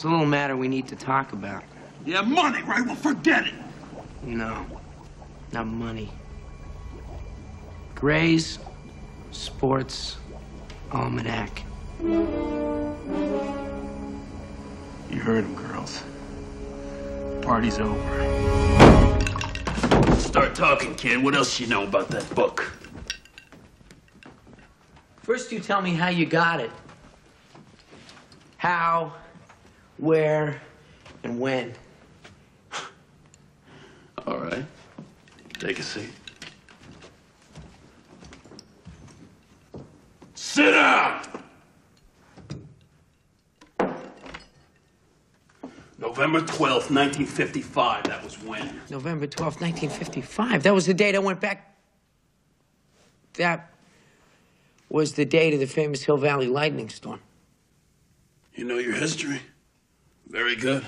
It's a little matter we need to talk about. Yeah, money, right? Well, forget it. No, not money. Gray's Sports Almanac. You heard him, girls. Party's over. Start talking, kid. What else you know about that book? First, you tell me how you got it. How, where, and when. All right. Take a seat. Sit down! November 12th, 1955. That was when? November 12th, 1955. That was the date I went back. That was the date of the famous Hill Valley lightning storm. You know your history. Very good.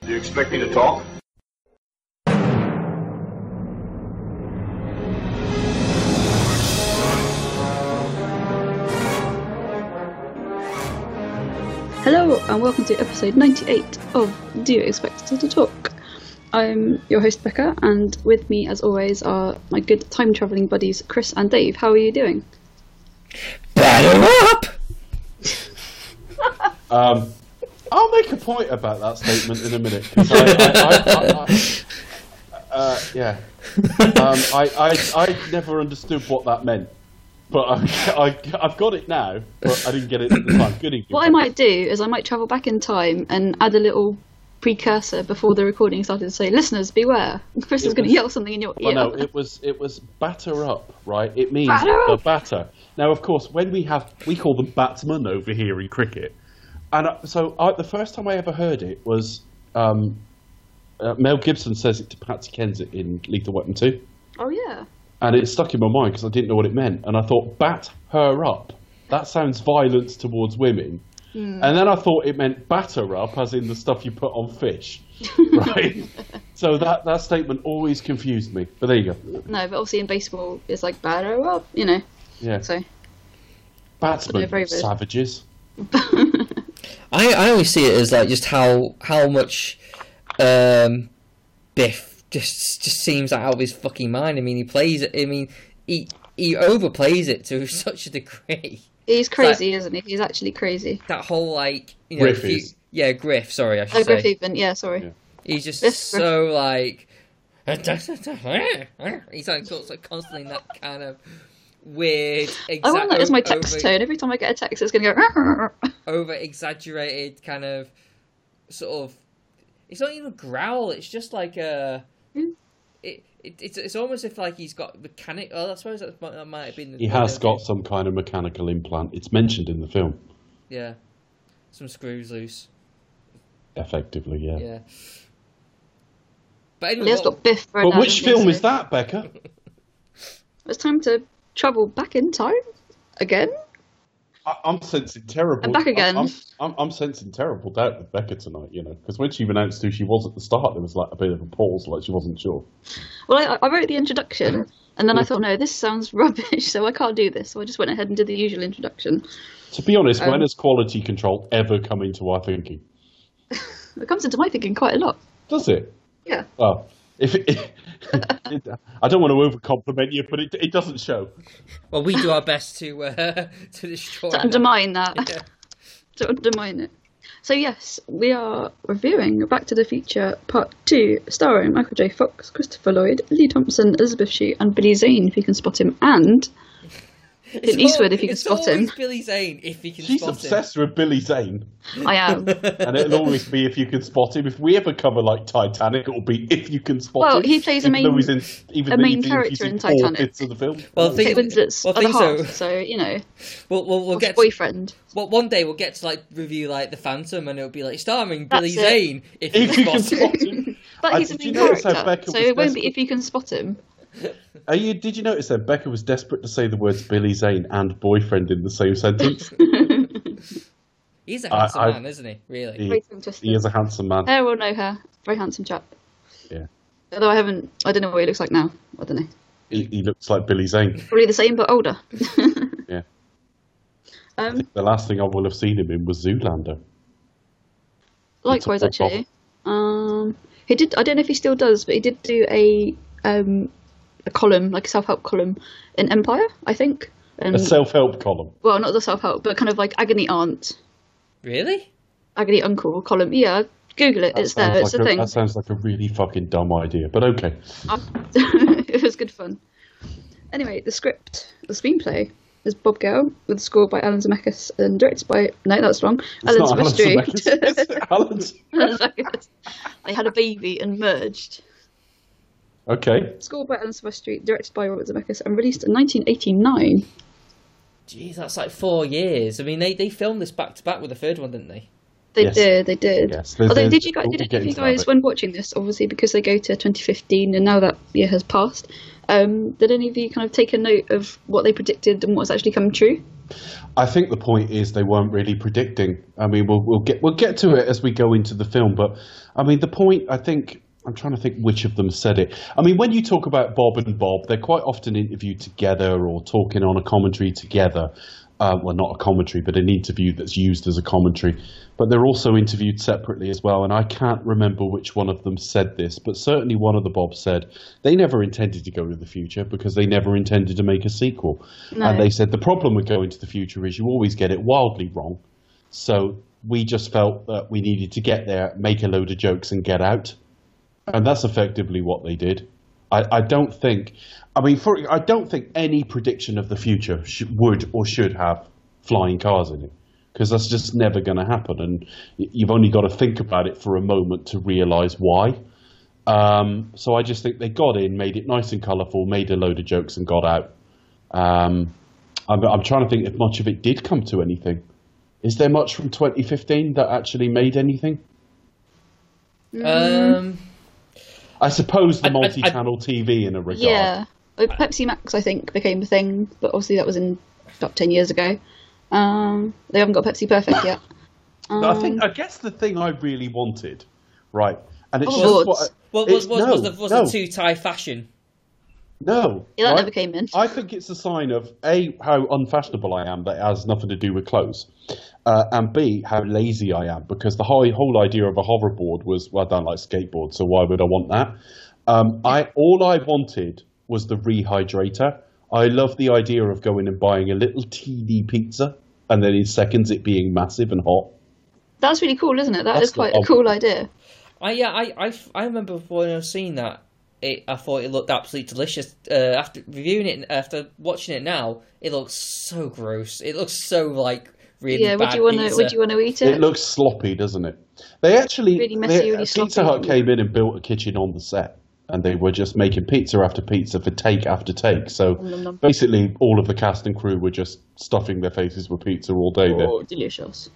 Do you expect me to talk? Hello and welcome to episode 98 of Do You Expect Us to Talk? I'm your host Becca, and with me, as always, are my good time travelling buddies Chris and Dave. How are you doing? Batter up! Um, I'll make a point about that statement in a minute. 'cause I, I, I, I, I, uh, yeah. Um, I, I, I never understood what that meant. But I, I, I've got it now, but I didn't get it at the time. Good evening. What I might do is I might travel back in time and add a little precursor before the recording started to say, "Listeners, beware! Chris is going to yell something in your Well, ear." no, it was it was batter up, right? It means Batter the up. batter. Now, of course, when we have we call them batsmen over here in cricket, and uh, so I, the first time I ever heard it was um, uh, Mel Gibson says it to Patsy Kensit in Lethal Weapon 2. Oh yeah. and it stuck in my mind because I didn't know what it meant, and I thought bat her up. That sounds violence towards women. Hmm. And then I thought it meant batter up, as in the stuff you put on fish, right? so that, that statement always confused me. But there you go. No, but obviously in baseball it's like batter up, you know. Yeah. So Batsmen, very savages. I, I always see it as like just how how much um, Biff just just seems out of his fucking mind. I mean, he plays. I mean, he he overplays it to such a degree. He's crazy, isn't he? He's actually crazy. That whole like you know, Griff if you- is. yeah, Griff. Sorry, I should Oh, say. Griff even. Yeah, sorry. Yeah. He's just Griff, so like. He's like, sort of constantly in that kind of weird. Exa- I want that as my over- text tone. Every time I get a text, it's going to go. over exaggerated kind of sort of it's not even a growl it's just like a Hmm. it, it it's, it's almost if like he's got mechanic oh i suppose that might, that might have been the He has got some kind of mechanical implant. It's mentioned in the film, yeah some screws loose effectively, yeah. yeah but anyway He has what- got Biff. thrown But which film So is that, Becca? It's time to travel back in time again. I'm sensing terrible. I'm back again. I'm, I'm, I'm sensing terrible doubt with Becca tonight, you know, because when she announced who she was at the start, there was like a bit of a pause, like she wasn't sure. Well, I, I wrote the introduction, and then I thought, no, this sounds rubbish, so I can't do this. So I just went ahead and did the usual introduction. To be honest, when Um, has quality control ever come into our thinking? It comes into my thinking quite a lot. Does it? Yeah. Well, if it, it, I don't want to over compliment you, but it, it doesn't show. well we do our best to uh to destroy To that. undermine that. Yeah. to undermine it. So yes, we are reviewing Back to the Future Part Two, starring Michael J. Fox, Christopher Lloyd, Lea Thompson, Elizabeth Shue, and Billy Zane, if you can spot him, and It's Clint Eastwood, al- if you can it's spot him. always Billy Zane if he can She's spot obsessed with Billy Zane, I am. and it'll always be if you can spot him. If we ever cover like Titanic, it'll be if you can spot Well, him. he plays a even though main- he's in, even a main character in in four Titanic. bits of the film. Well, Kate think- Winslet's well, other think so. half, so you know, We'll, we'll, we'll or get to, boyfriend. well, one day we'll get to like review like the Phantom, and it'll be like starring That's Billy it. Zane if, If you you can spot spot him. him. But I- he's a did you main character, so it won't be if you can spot him. Are you, did you notice that Becca was desperate to say the words Billy Zane and boyfriend in the same sentence? He's a handsome I- man, isn't he? Really? he, he is a handsome man. Hair will know her. Very handsome chap. Yeah. Although I haven't, I don't know what he looks like now. I don't know. he, he looks like Billy Zane. Probably the same, but older. Yeah. Um, The last thing I will have seen him in was Zoolander. likewise, It's a pop actually. Um, he did. I don't know if he still does, but he did do a um, a column, like a self help column in Empire, I think. Um, A self-help column. well, not the self help, but kind of like agony aunt, Really? agony uncle column. Yeah, Google it. That it's there. sounds It's like a thing. That sounds like a really fucking dumb idea, but okay. it was good fun. Anyway, the script, the screenplay, is Bob Gale, with a score by Alan Zemeckis and directed by no, that's wrong. It's Alan not Alan Zemeckis. Alan Zemeckis. they had a baby and merged. Okay. Scored by Alan Silvestri, directed by Robert Zemeckis, and released in 1989. Jeez, that's like four years. I mean, they, they filmed this back to back with the third one, didn't they? They Yes. did, they did. Yes, they Although, did. did you guys, We'll did any of you guys, when watching this, obviously because they go to 2015 and now that year has passed, um, did any of you kind of take a note of what they predicted and what's actually come true? I think the point is they weren't really predicting. I mean, we'll, we'll get we'll get to it as we go into the film, but I mean, the point. I think I'm trying to think which of them said it. I mean, when you talk about Bob and Bob, they're quite often interviewed together or talking on a commentary together. Uh, well, not a commentary, but an interview that's used as a commentary. But they're also interviewed separately as well. And I can't remember which one of them said this, but certainly one of the Bobs said they never intended to go to the future because they never intended to make a sequel. No. And they said the problem with going to the future is you always get it wildly wrong. So we just felt that we needed to get there, make a load of jokes, and get out. And that's effectively what they did. I, I don't think, I mean, for I don't think any prediction of the future sh- would or should have flying cars in it because that's just never going to happen. And you've only got to think about it for a moment to realize why. Um, so I just think they got in, made it nice and colourful, made a load of jokes, and got out. Um, I'm, I'm trying to think if much of it did come to anything. Is there much from 2015 that actually made anything? Um, I suppose the I- I- I- multi-channel TV in a regard. Yeah. Pepsi Max, I think, became a thing, but obviously that was in about 10 years ago. Um, they haven't got Pepsi Perfect yet. Um, I think I guess the thing I really wanted, right, and it's Oh, just Lords. what. I- well, it's- was, was, no, was the, was no, the two tie fashion? No. Yeah, that right? never came in. I think it's a sign of a how unfashionable I am that it has nothing to do with clothes, uh, and b how lazy I am because the whole whole idea of a hoverboard was well, I don't like skateboards, so why would I want that? Um, I all I wanted was the rehydrator. I love the idea of going and buying a little teeny pizza and then in seconds it being massive and hot. That's really cool, isn't it? That is That's quite a cool idea. I yeah, I, I, I remember when I was seeing that, it, I thought it looked absolutely delicious. Uh, after reviewing it, after watching it now, it looks so gross. It looks so like really Yeah, would you want to? Would you want to eat it? It looks sloppy, doesn't it? They actually Really messy, they- really Pizza. Hut came in and built a kitchen on the set, and they were just making pizza after pizza for take after take. So nom, nom. basically, all of the cast and crew were just stuffing their faces with pizza all day. There. oh, delicious.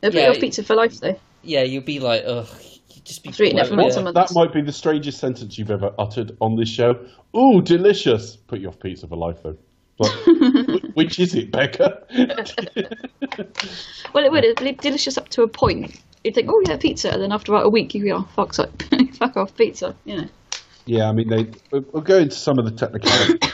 They'll put Yeah, you off pizza for life, though. Yeah, you'd be like, ugh, you'd just be. After eating it for bloated. months and months. That might be the strangest sentence you've ever uttered on this show. Ooh, delicious! Put you off pizza for life, though. But which is it, Becca? Well, it would. It'd be delicious up to a point. You'd think, oh yeah, pizza, and then after about a week, you go, oh, fuck's up, fuck off, pizza. You know. Yeah, I mean, they. We'll go into some of the technical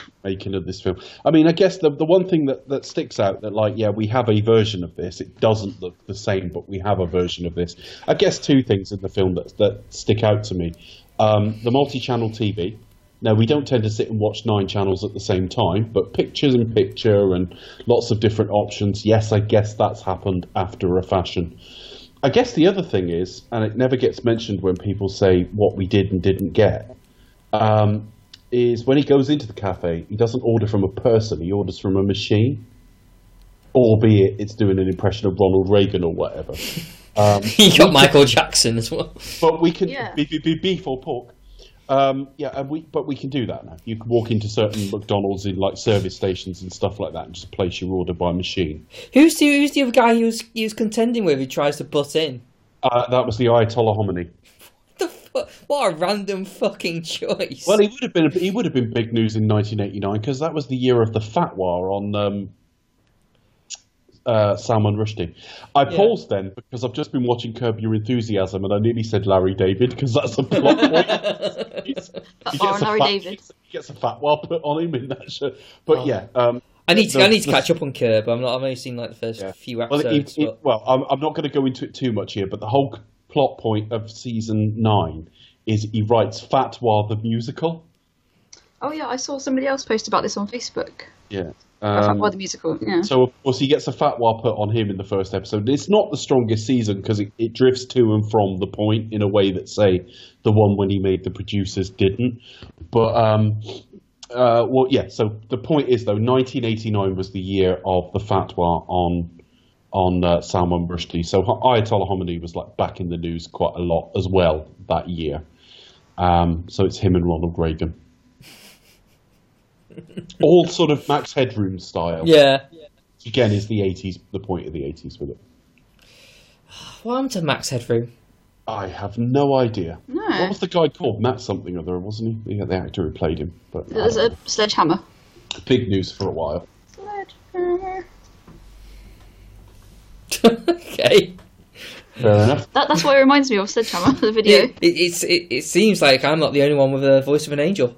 making of this film. I mean, I guess the the one thing that, that sticks out that like, yeah, we have a version of this. It doesn't look the same, but we have a version of this. I guess two things in the film that that stick out to me: um, the multi-channel TV. Now we don't tend to sit and watch nine channels at the same time, but pictures in picture and lots of different options. Yes, I guess that's happened after a fashion. I guess the other thing is, and it never gets mentioned when people say what we did and didn't get, um, is when he goes into the cafe, he doesn't order from a person, he orders from a machine. Albeit it's doing an impression of Ronald Reagan or whatever. Um, you got Michael Jackson as well. but we can Yeah. be, be, be beef or pork. Um, yeah, and we but we can do that now. You can walk into certain McDonald's in like service stations and stuff like that, and just place your order by machine. Who's the who's the other guy he was he was contending with? Who tries to butt in? Uh, that was the Ayatollah Khomeini. The fu- what a random fucking choice. Well, he would have been he would have been big news in 1989 because that was the year of the fatwa on um, uh, Salman Rushdie. I paused then because I've just been watching Curb Your Enthusiasm and I nearly said Larry David because that's a plot point. He's- he gets a Larry fat- David. gets a fat while put on him in that show. But yeah, um, I need to the- I need to the- catch up on Curb. I'm not. I've only seen like the first Yeah. few Well, episodes. it, it, but- well I'm, I'm not going to go into it too much here, but the whole plot point of season nine is he writes Fatwa the musical. Oh yeah, I saw somebody else post about this on Facebook. Yeah. Um, Um, the musical. Yeah. so of course he gets a fatwa put on him in the first episode. It's not the strongest season because it, it drifts to and from the point in a way that say the one when he made the producers didn't. But um, uh, well, yeah. So the point is though, 1989 was the year of the fatwa on on uh, Salman Rushdie. So Ayatollah Khomeini was like back in the news quite a lot as well that year. Um, so it's him and Ronald Reagan. All sort of Max Headroom style yeah. again is the 80s the point of the 80s with it What happened to Max Headroom? i have no idea No. what was the guy called matt something or other wasn't he yeah, the actor who played him but I There's a sledgehammer. big news for a while Sledgehammer. okay. fair enough That, that's what it reminds me of, Sledgehammer, the video. It, it, it's it, it seems like I'm not the only one with a voice of an angel.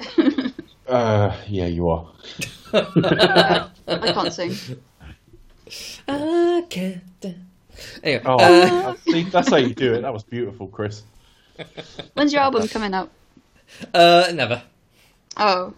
uh, yeah you are I can't sing. I can't. Anyway, oh uh, see, that's how you do it that was beautiful chris When's your album coming out? uh, never. Oh.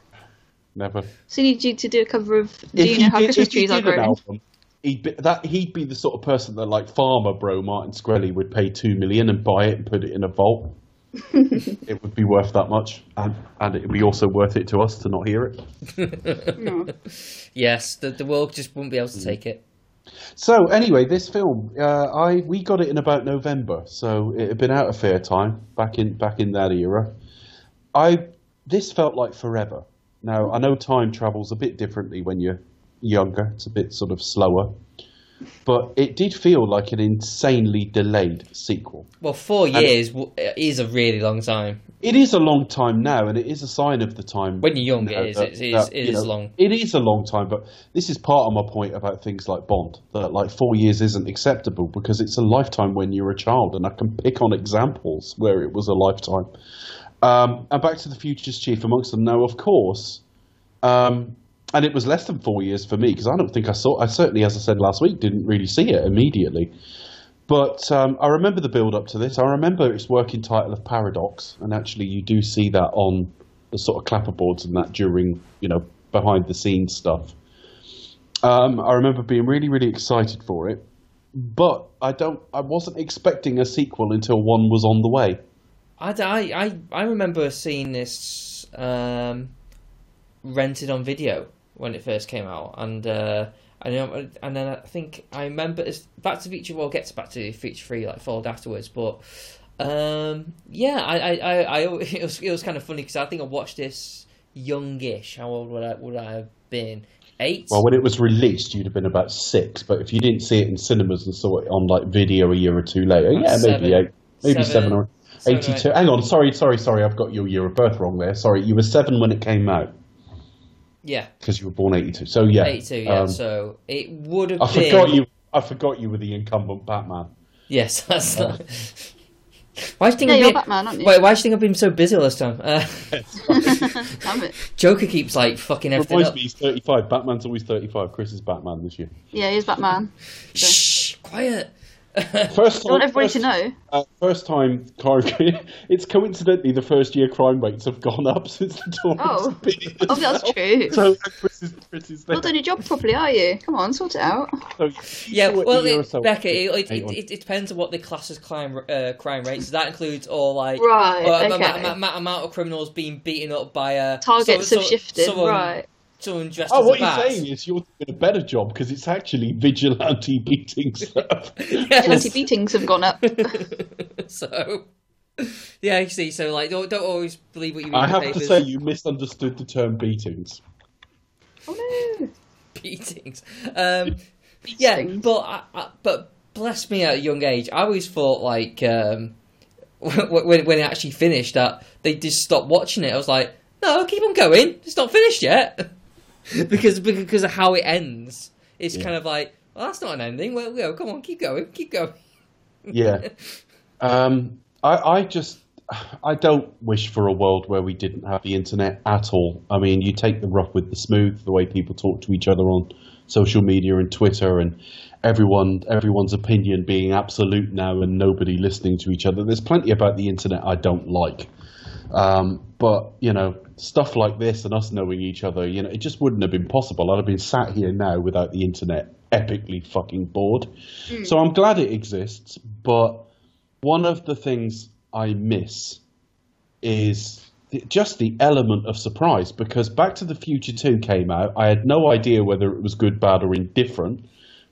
never So you need you to do a cover of Do If You Know How did- Christmas Trees Are did an Growing? album, He'd be, that he'd be the sort of person that, like farmer bro Martin Shkreli, would pay two million and buy it and put it in a vault. it would be worth that much, and and it would be also worth it to us to not hear it. No. Yes, the the world just wouldn't be able to take it. So anyway, this film, uh, I we got it in about November, so it had been out a fair time back in back in that era. I this felt like forever. Now I know time travels a bit differently when you're younger; it's a bit sort of slower, but it did feel like an insanely delayed sequel. Well, four years w- is a really long time. It is a long time now, and it is a sign of the time. When you're young, it is. that- It is- that, it you know, long. It is a long time, but this is part of my point about things like Bond. That like four years isn't acceptable because it's a lifetime when you're a child, and I can pick on examples where it was a lifetime. Um, and Back to the Future's chief amongst them. Now, of course, um, and it was less than four years for me because I don't think I saw. I certainly, as I said last week, didn't really see it immediately. But um, I remember the build up to this. I remember its working title of Paradox, and actually, you do see that on the sort of clapperboards and that during you know behind the scenes stuff. Um, I remember being really, really excited for it, but I don't. I wasn't expecting a sequel until one was on the way. I, I, I, I remember seeing this um, rented on video when it first came out, and uh, know, and then I think I remember it's Back to the Future. Well, get to Back to the Future Three like followed afterwards, but um, yeah, I, I, I, I, it was it was kind of funny because I think I watched this youngish. How old would I would I have been? Eight. Well, when it was released, you'd have been about six, but if you didn't see it in cinemas and saw it on like video a year or two later, yeah, Seven. maybe eight, maybe Seven. seven, or Seven or eighty-two. Hang on, sorry, sorry, sorry, I've got your year of birth wrong there. Sorry, you were seven when it came out yeah, because you were born eighty-two. So yeah, eighty-two. Yeah, um, so it would have I been. forgot you. I forgot you were the incumbent Batman. Yes, that's. not... Why do you think Yeah, I've you're been... Batman, aren't you? Wait, why do you think I've been so busy all this time? Uh, Damn it. Joker keeps like fucking everything Reminds up. me, he's thirty-five. Batman's always thirty-five. Chris is Batman this year. Yeah, he's Batman. Shh, quiet. First I want time, everybody first, to know. uh, first time crime. it's coincidentally the first year crime rates have gone up since the Tories Oh. have been Oh, that's well. true. So Chris is, Chris is. Not doing your job properly, are you? Come on, sort it out. So Yeah, saw it a well, it, so- Becca, it, it, it, it, it depends on what the class as crime uh, crime rates. That includes all like Right, uh, okay. ama- ama- amount of criminals being beaten up by uh, Targets so- have so- shifted, someone, right. Someone dressed Oh, as what you're bat. saying is you're doing a better job because it's actually vigilante beating stuff. Yes. Vigilante beatings have gone up. so, yeah, you see, so like, don't, don't always believe what you read I in the have to say you misunderstood the term beatings. Oh no. beatings. Um, yeah, but I, I, but bless me at a young age, I always thought like um, when when it actually finished that they just stopped watching it. I was like, no, keep on going. It's not finished yet because because of how it ends. It's Yeah. kind of like, well, that's not an ending. Well, well, come on, keep going, keep going. Yeah. um, I, I just, I don't wish for a world where we didn't have the internet at all. I mean, you take the rough with the smooth, the way people talk to each other on social media and Twitter, and everyone everyone's opinion being absolute now, and nobody listening to each other. There's plenty about the internet I don't like, um, but you know, stuff like this and us knowing each other, you know, it just wouldn't have been possible. I'd have been sat here now without the internet, epically fucking bored. Hmm. So I'm glad it exists, but one of the things I miss is the- just the element of surprise because Back to the Future 2 came out. I had no idea whether it was good, bad, or indifferent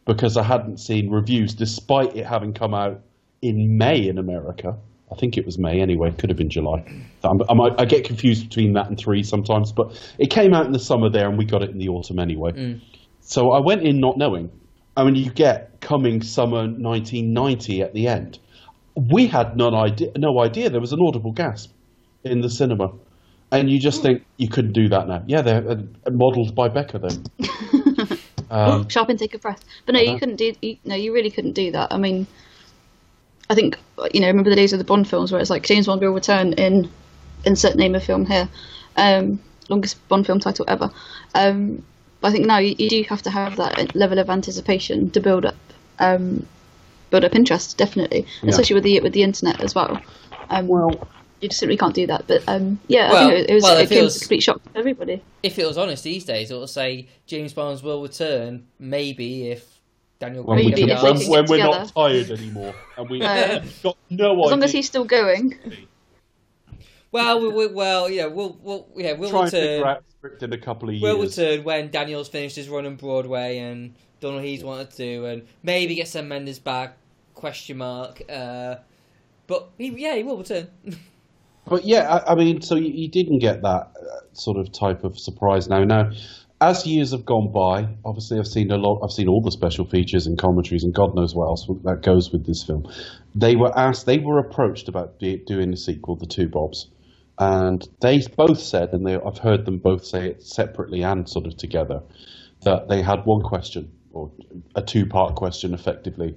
because I hadn't seen reviews despite it having come out in May in America. I think it was May anyway, could have been July. I'm, I, might, I get confused between that and 3 sometimes, but it came out in the summer there and we got it in the autumn anyway. So I went in not knowing. I mean, you get coming summer 1990 at the end. We had no idea, no idea there was an audible gasp in the cinema. And you just think you couldn't do that now. Yeah, they're uh, modelled by Becca then. um, Sharp intake of breath. But no, you Uh-huh. couldn't do. You, no, you really couldn't do that. I mean, I think you know. Remember the days of the Bond films where it's like James Bond will return in insert name of film here, um, longest Bond film title ever. Um, but I think now you, you do have to have that level of anticipation to build up, um, build up interest, definitely, Yeah. especially with the with the internet as well. Um, well, you just simply can't do that. But um, yeah, I think it, it was well, it it came as a complete shock to everybody. If it was honest these days, it would say James Bonds will return. Maybe if Daniel when, we can, when, when we're not tired anymore and we've No. got no idea. As long as he's still going. Well, we, we, well, yeah, we'll, we'll, yeah, we'll try and figure return. out script in a couple of years. We'll return when Daniel's finished his run on Broadway and done what he's wanted to, and maybe get Sam Mendes back. Question mark. Uh, but he, yeah, he will return. But yeah, I, I mean, so you, you didn't get that uh, sort of type of surprise now. Now, as years have gone by, obviously I've seen a lot. I've seen all the special features and commentaries, and God knows what else that goes with this film. They were asked, they were approached about doing a sequel, The Two Bobs, and they both said, and they, I've heard them both say it separately and sort of together, that they had one question or a two-part question, effectively.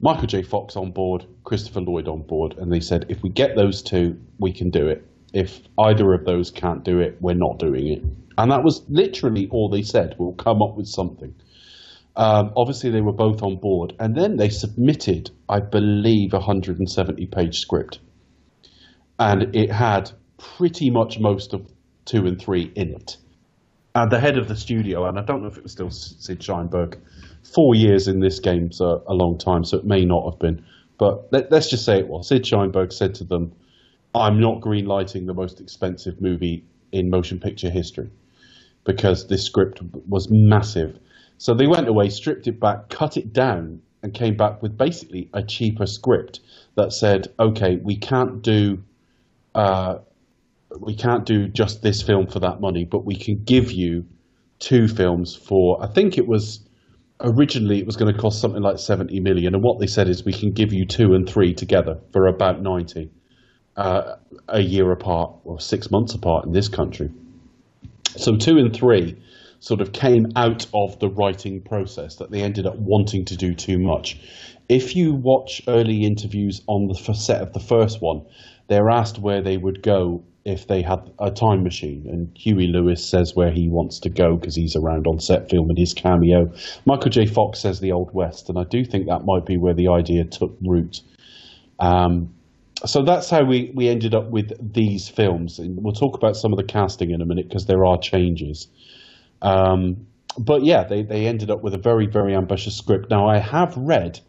Michael J. Fox on board, Christopher Lloyd on board, and they said if we get those two, we can do it. If either of those can't do it, we're not doing it. And that was literally all they said. We'll come up with something. Um, obviously, they were both on board, and then they submitted, I believe, a 170 page script. And it had pretty much most of two and three in it. And the head of the studio, and I don't know if it was still Sid Sheinberg, four years in this game's a, a long time, so it may not have been. But let, let's just say it was. Sid Sheinberg said to them, I'm not greenlighting the most expensive movie in motion picture history because this script was massive. So they went away, stripped it back, cut it down, and came back with basically a cheaper script that said, okay, we can't do. Uh, we can't do just this film for that money, but we can give you two films for. I think it was originally it was going to cost something like seventy million, and what they said is we can give you two and three together for about ninety, uh, a year apart or six months apart in this country. So two and three sort of came out of the writing process that they ended up wanting to do too much. If you watch early interviews on the set of the first one, they're asked where they would go if they had a time machine, and Huey Lewis says where he wants to go because he's around on set filming his cameo. Michael J. Fox says the Old West, and I do think that might be where the idea took root. Um, so that's how we, we ended up with these films. And we'll talk about some of the casting in a minute because there are changes. Um, but yeah, they, they ended up with a very, very ambitious script. Now, I have read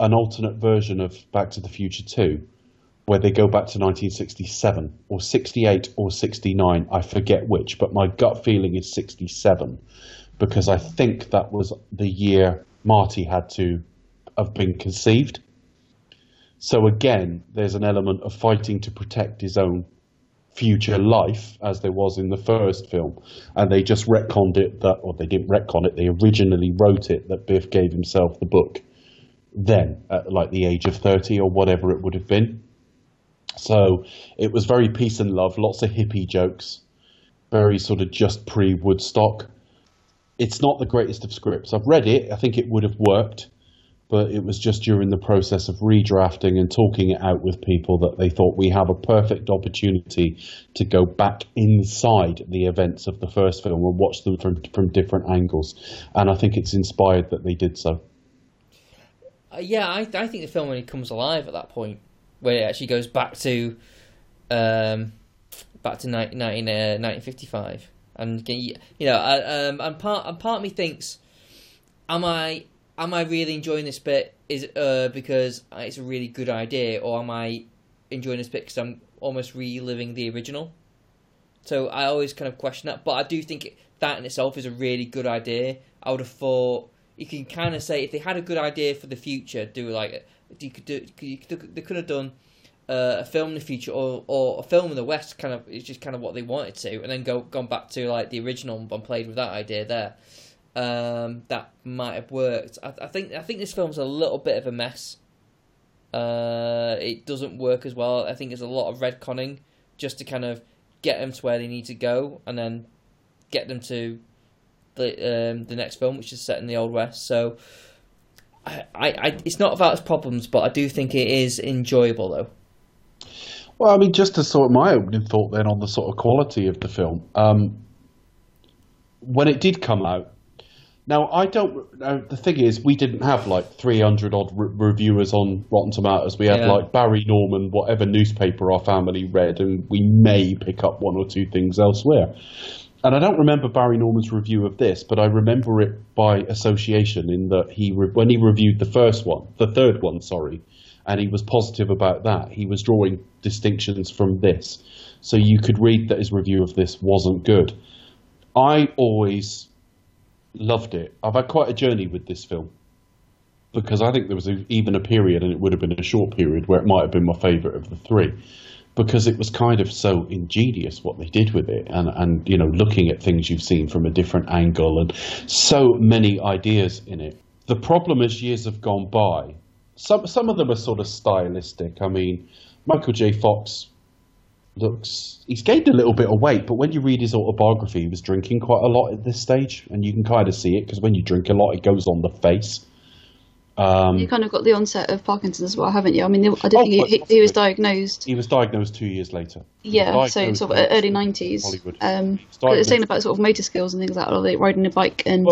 an alternate version of Back to the Future 2 where they go back to 1967 or 68 or 69. I forget which, but my gut feeling is 67 because I think that was the year Marty had to have been conceived. So again, there's an element of fighting to protect his own future life, as there was in the first film, and they just retconned it that, or they didn't retcon it. They originally wrote it that Biff gave himself the book then, at like the age of thirty or whatever it would have been. So it was very peace and love, lots of hippie jokes, very sort of just pre Woodstock. It's not the greatest of scripts. I've read it. I think it would have worked. But it was just during the process of redrafting and talking it out with people that they thought we have a perfect opportunity to go back inside the events of the first film and watch them from from different angles. And I think it's inspired that they did so. Uh, yeah, I, I think the film really comes alive at that point, where it actually goes back to, um, back to 19, 19, uh, 1955, and you know, uh, um, and part and part of me thinks, am I am I really enjoying this bit? Is uh because it's a really good idea, or am I enjoying this bit because I'm almost reliving the original? So I always kind of question that, but I do think that in itself is a really good idea. I would have thought you can kind of say if they had a good idea for the future, do like you could do you could, they could have done uh, a film in the future or or a film in the West. Kind of it's just kind of what they wanted to, and then go gone back to like the original and played with that idea there. Um, that might have worked. I, I think I think this film's a little bit of a mess. Uh, it doesn't work as well. I think there's a lot of retconning just to kind of get them to where they need to go, and then get them to the um, the next film, which is set in the Old West. So, I, I, it's not about its problems, but I do think it is enjoyable though. Well, I mean, just to sort of my opening thought then on the sort of quality of the film. Um, when it did come out, now I don't. Uh, the thing is, we didn't have like 300 odd re- reviewers on Rotten Tomatoes. We had Yeah. like Barry Norman, whatever newspaper our family read, and we may pick up one or two things elsewhere. And I don't remember Barry Norman's review of this, but I remember it by association in that he re- when he reviewed the first one, the third one, sorry, and he was positive about that. He was drawing distinctions from this, so you could read that his review of this wasn't good. I always loved it. I've had quite a journey with this film. Because I think there was a, even a period, and it would have been a short period, where it might have been my favourite of the three. Because it was kind of so ingenious what they did with it and and you know looking at things you've seen from a different angle and so many ideas in it. The problem as years have gone by some some of them are sort of stylistic. I mean michael j. Fox looks he's gained a little bit of weight but when you read his autobiography he was drinking quite a lot at this stage and you can kind of see it because when you drink a lot it goes on the face um, You kind of got the onset of Parkinson's as well, haven't you? I mean, I don't Oh, think he, he, was diagnosed. he was diagnosed two years later Yeah, so sort of early nineties. Hollywood. Um, He was 'cause it's saying about sort of motor skills and things like that, like riding a bike and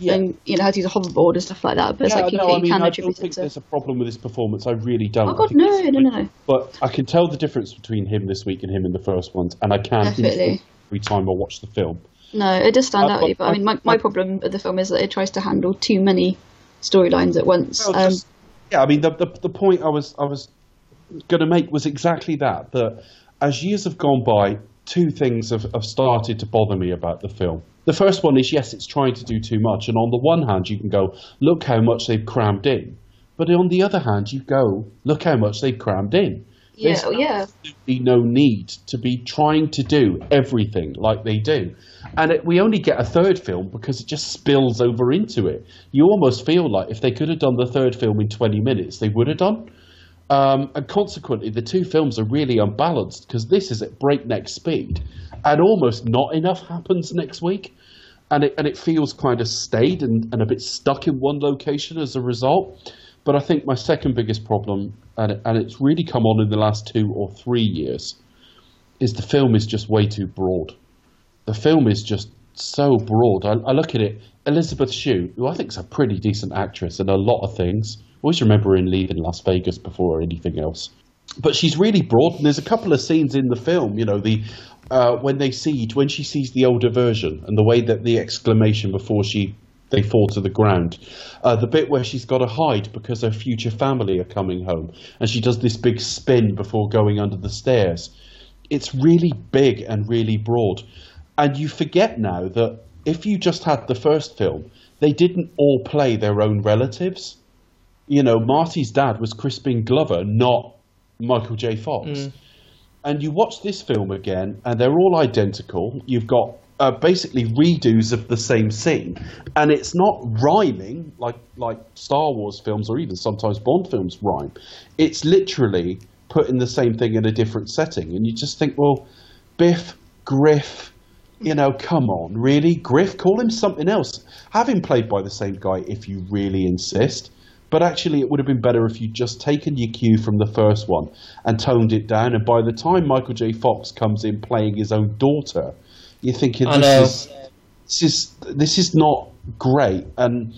yeah. and you know how to use a hoverboard and stuff like that. But it's Yeah, like you, no, you I mean, can I don't think to. there's a problem with his performance. I really don't. Oh God, no, no, no. But I can tell the difference between him this week and him in the first ones, and I can Definitely. every time I watch the film. No, it does stand Uh, out. but- But I mean, my, my problem with the film is that it tries to handle too many storylines at once. Um, just- yeah, I mean, the, the the point I was I was going to make was exactly that. That as years have gone by, two things have, have started to bother me about the film. The first one is yes, it's trying to do too much, and on the one hand, you can go, look how much they've crammed in, but on the other hand, you go, look how much they've crammed in. yeah, There's oh, yeah. absolutely no need to be trying to do everything like they do. And it, we only get a third film because it just spills over into it. You almost feel like if they could have done the third film in 20 minutes, they would have done. Um, and consequently, the two films are really unbalanced because this is at breakneck speed, and almost not enough happens next week, and it and it feels kind of stayed and, and a bit stuck in one location as a result. But I think my second biggest problem, and and it's really come on in the last two or three years, is the film is just way too broad. The film is just so broad. I, I look at it, Elizabeth Shue, who I think is a pretty decent actress in a lot of things. Always remember in leaving Las Vegas before anything else. But she's really broad, and there's a couple of scenes in the film. You know, the uh, when they see when she sees the older version, and the way that the exclamation before she they fall to the ground. Uh, the bit where she's got to hide because her future family are coming home, and she does this big spin before going under the stairs. It's really big and really broad, and you forget now that if you just had the first film, they didn't all play their own relatives. You know, Marty's dad was Crispin Glover, not Michael J. Fox and you watch this film again, and they're all identical. You've got uh, basically redos of the same scene, and it's not rhyming like like Star Wars films or even sometimes Bond films rhyme. It's literally putting the same thing in a different setting, and you just think, well, Biff, Griff, you know, come on, really, Griff, call him something else. Have him played by the same guy if you really insist. But actually, it would have been better if you'd just taken your cue from the first one and toned it down. And by the time Michael J. Fox comes in playing his own daughter, you're thinking this is this is this is not great. And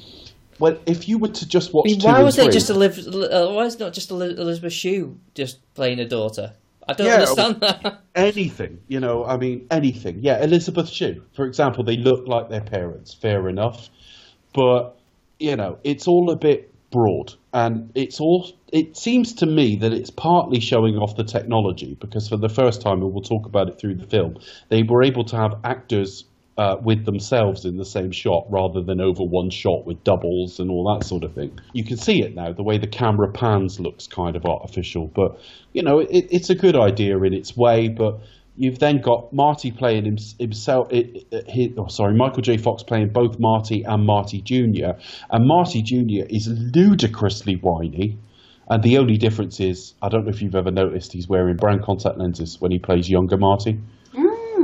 well, if you were to just watch I mean, two why and was three, it just Elizabeth? Uh, why is it not just Elizabeth Shue just playing a daughter? I don't Yeah, understand that. anything, you know, I mean, anything. Yeah, Elizabeth Shue, for example, they look like their parents, fair enough. But, you know, it's all a bit broad. And it's all, it seems to me that it's partly showing off the technology because for the first time, and we'll talk about it through the film, they were able to have actors uh, with themselves in the same shot rather than over one shot with doubles and all that sort of thing. You can see it now. The way the camera pans looks kind of artificial, but you know it, it's a good idea in its way. But you've then got Marty playing himself. It, oh, sorry, Michael J. Fox playing both Marty and Marty Jr. And Marty Jr. is ludicrously whiny. And the only difference is, I don't know if you've ever noticed, he's wearing brown contact lenses when he plays younger Marty.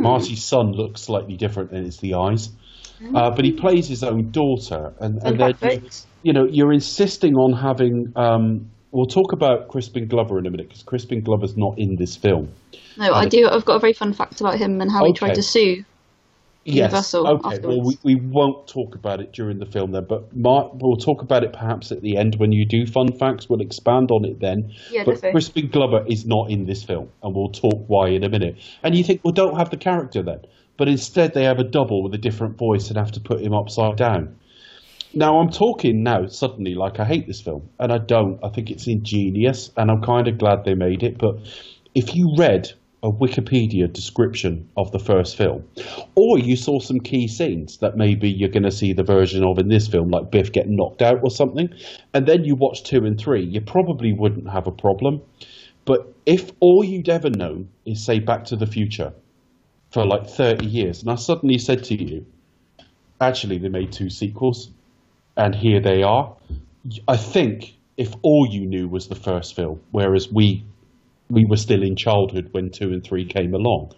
Marty's son looks slightly different, and it's the eyes. Uh, but he plays his own daughter, and, and then you, you know you're insisting on having. Um, we'll talk about Crispin Glover in a minute because Crispin Glover's not in this film. No, I do. I've got a very fun fact about him and how he tried to sue. Universal Yes. Okay. Well, we, we won't talk about it during the film then, but Mark, we'll talk about it perhaps at the end when you do fun facts. We'll expand on it then. Yeah, but definitely. Crispin Glover is not in this film, and we'll talk why in a minute. And you think, well, don't have the character then, but instead they have a double with a different voice and have to put him upside down. Now I'm talking now suddenly like I hate this film, and I don't. I think it's ingenious, and I'm kind of glad they made it. But if you read a Wikipedia description of the first film, or you saw some key scenes that maybe you're going to see the version of in this film, like Biff getting knocked out or something, and then you watch two and three, you probably wouldn't have a problem. But if all you'd ever known is, say, Back to the Future for like 30 years, and I suddenly said to you, actually, they made two sequels, and here they are. I think if all you knew was the first film, whereas we we were still in childhood when two and three came along,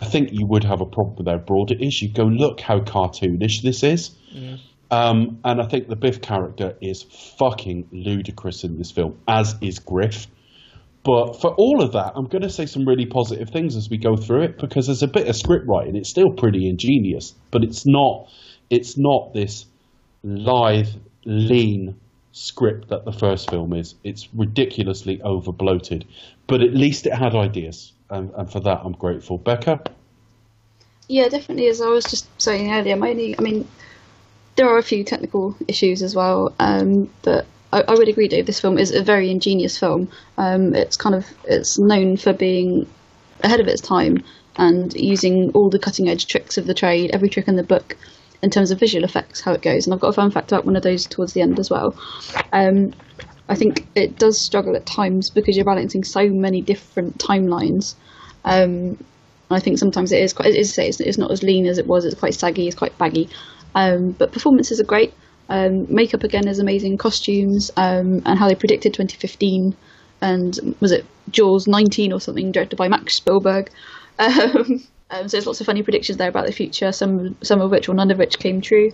I think you would have a problem with how broad it is. You go, look how cartoonish this is. Um, and I think the Biff character is fucking ludicrous in this film, as is Griff. But for all of that, I'm going to say some really positive things as we go through it because there's a bit of script writing. It's still pretty ingenious, but it's not. It's not this lithe, lean script that the first film is. It's ridiculously over bloated, but at least it had ideas, and, and for that I'm grateful. Becca, Yeah, definitely. As I was just saying earlier, my only, I mean, there are a few technical issues as well, um, but I, I would agree, Dave. This film is a very ingenious film. Um, it's kind of it's known for being ahead of its time and using all the cutting edge tricks of the trade, every trick in the book, in terms of visual effects, how it goes. And I've got a fun fact about one of those towards the end as well. Um, I think it does struggle at times because you're balancing so many different timelines. Um, I think sometimes it is quite. It is it's, it's not as lean as it was. It's quite saggy. It's quite baggy. Um, but performances are great. Um, makeup again is amazing. Costumes um, and how they predicted 2015 and was it Jaws 19 or something directed by Max Spielberg. Um, so there's lots of funny predictions there about the future. Some some of which or none of which came true.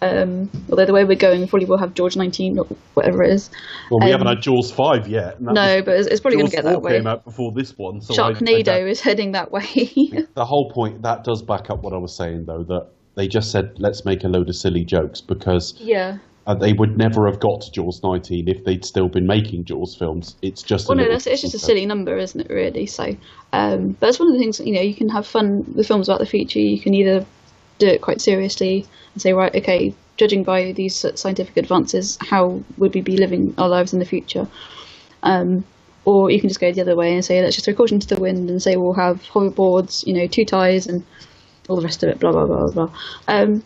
Um, although the way we're going, probably we probably will have Jaws 19 or whatever it is. well, we Um, haven't had Jaws five yet. No, was- but it's, it's probably going to get that 4 way. came out before this one, so I- I Sharknado is heading that way. the whole point that does back up what I was saying though that they just said let's make a load of silly jokes because yeah. Uh, they would never have got to Jaws 19 if they'd still been making Jaws films. It's just a Well, no, that's, it's just a silly number, isn't it? Really. So, um, but it's one of the things you know. You can have fun with films about the future. You can either do it quite seriously and say, right, okay, judging by these scientific advances, how would we be living our lives in the future? Um, or you can just go the other way and say, let's just throw caution to the wind and say we'll have hoverboards, you know, two ties and all the rest of it, blah blah blah blah. Um,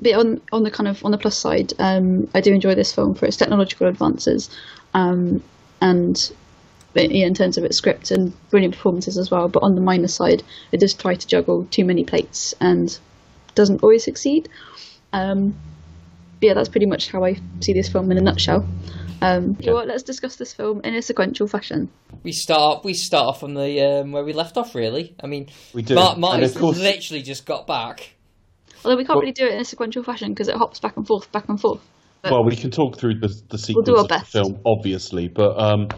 but on on the kind of on the plus side, um, I do enjoy this film for its technological advances, um, and yeah, in terms of its script and brilliant performances as well. But on the minus side, it does try to juggle too many plates and doesn't always succeed. Um, but yeah, that's pretty much how I see this film in a nutshell. Um, you know what, let's discuss this film in a sequential fashion. We start. We start off from the um, where we left off. Really, I mean, We do. Mark, And Marty's of course- literally just got back. Although we can't Well- really do it in a sequential fashion because it hops back and forth, back and forth. well, we can talk through the the sequence do our of the film, obviously, but um,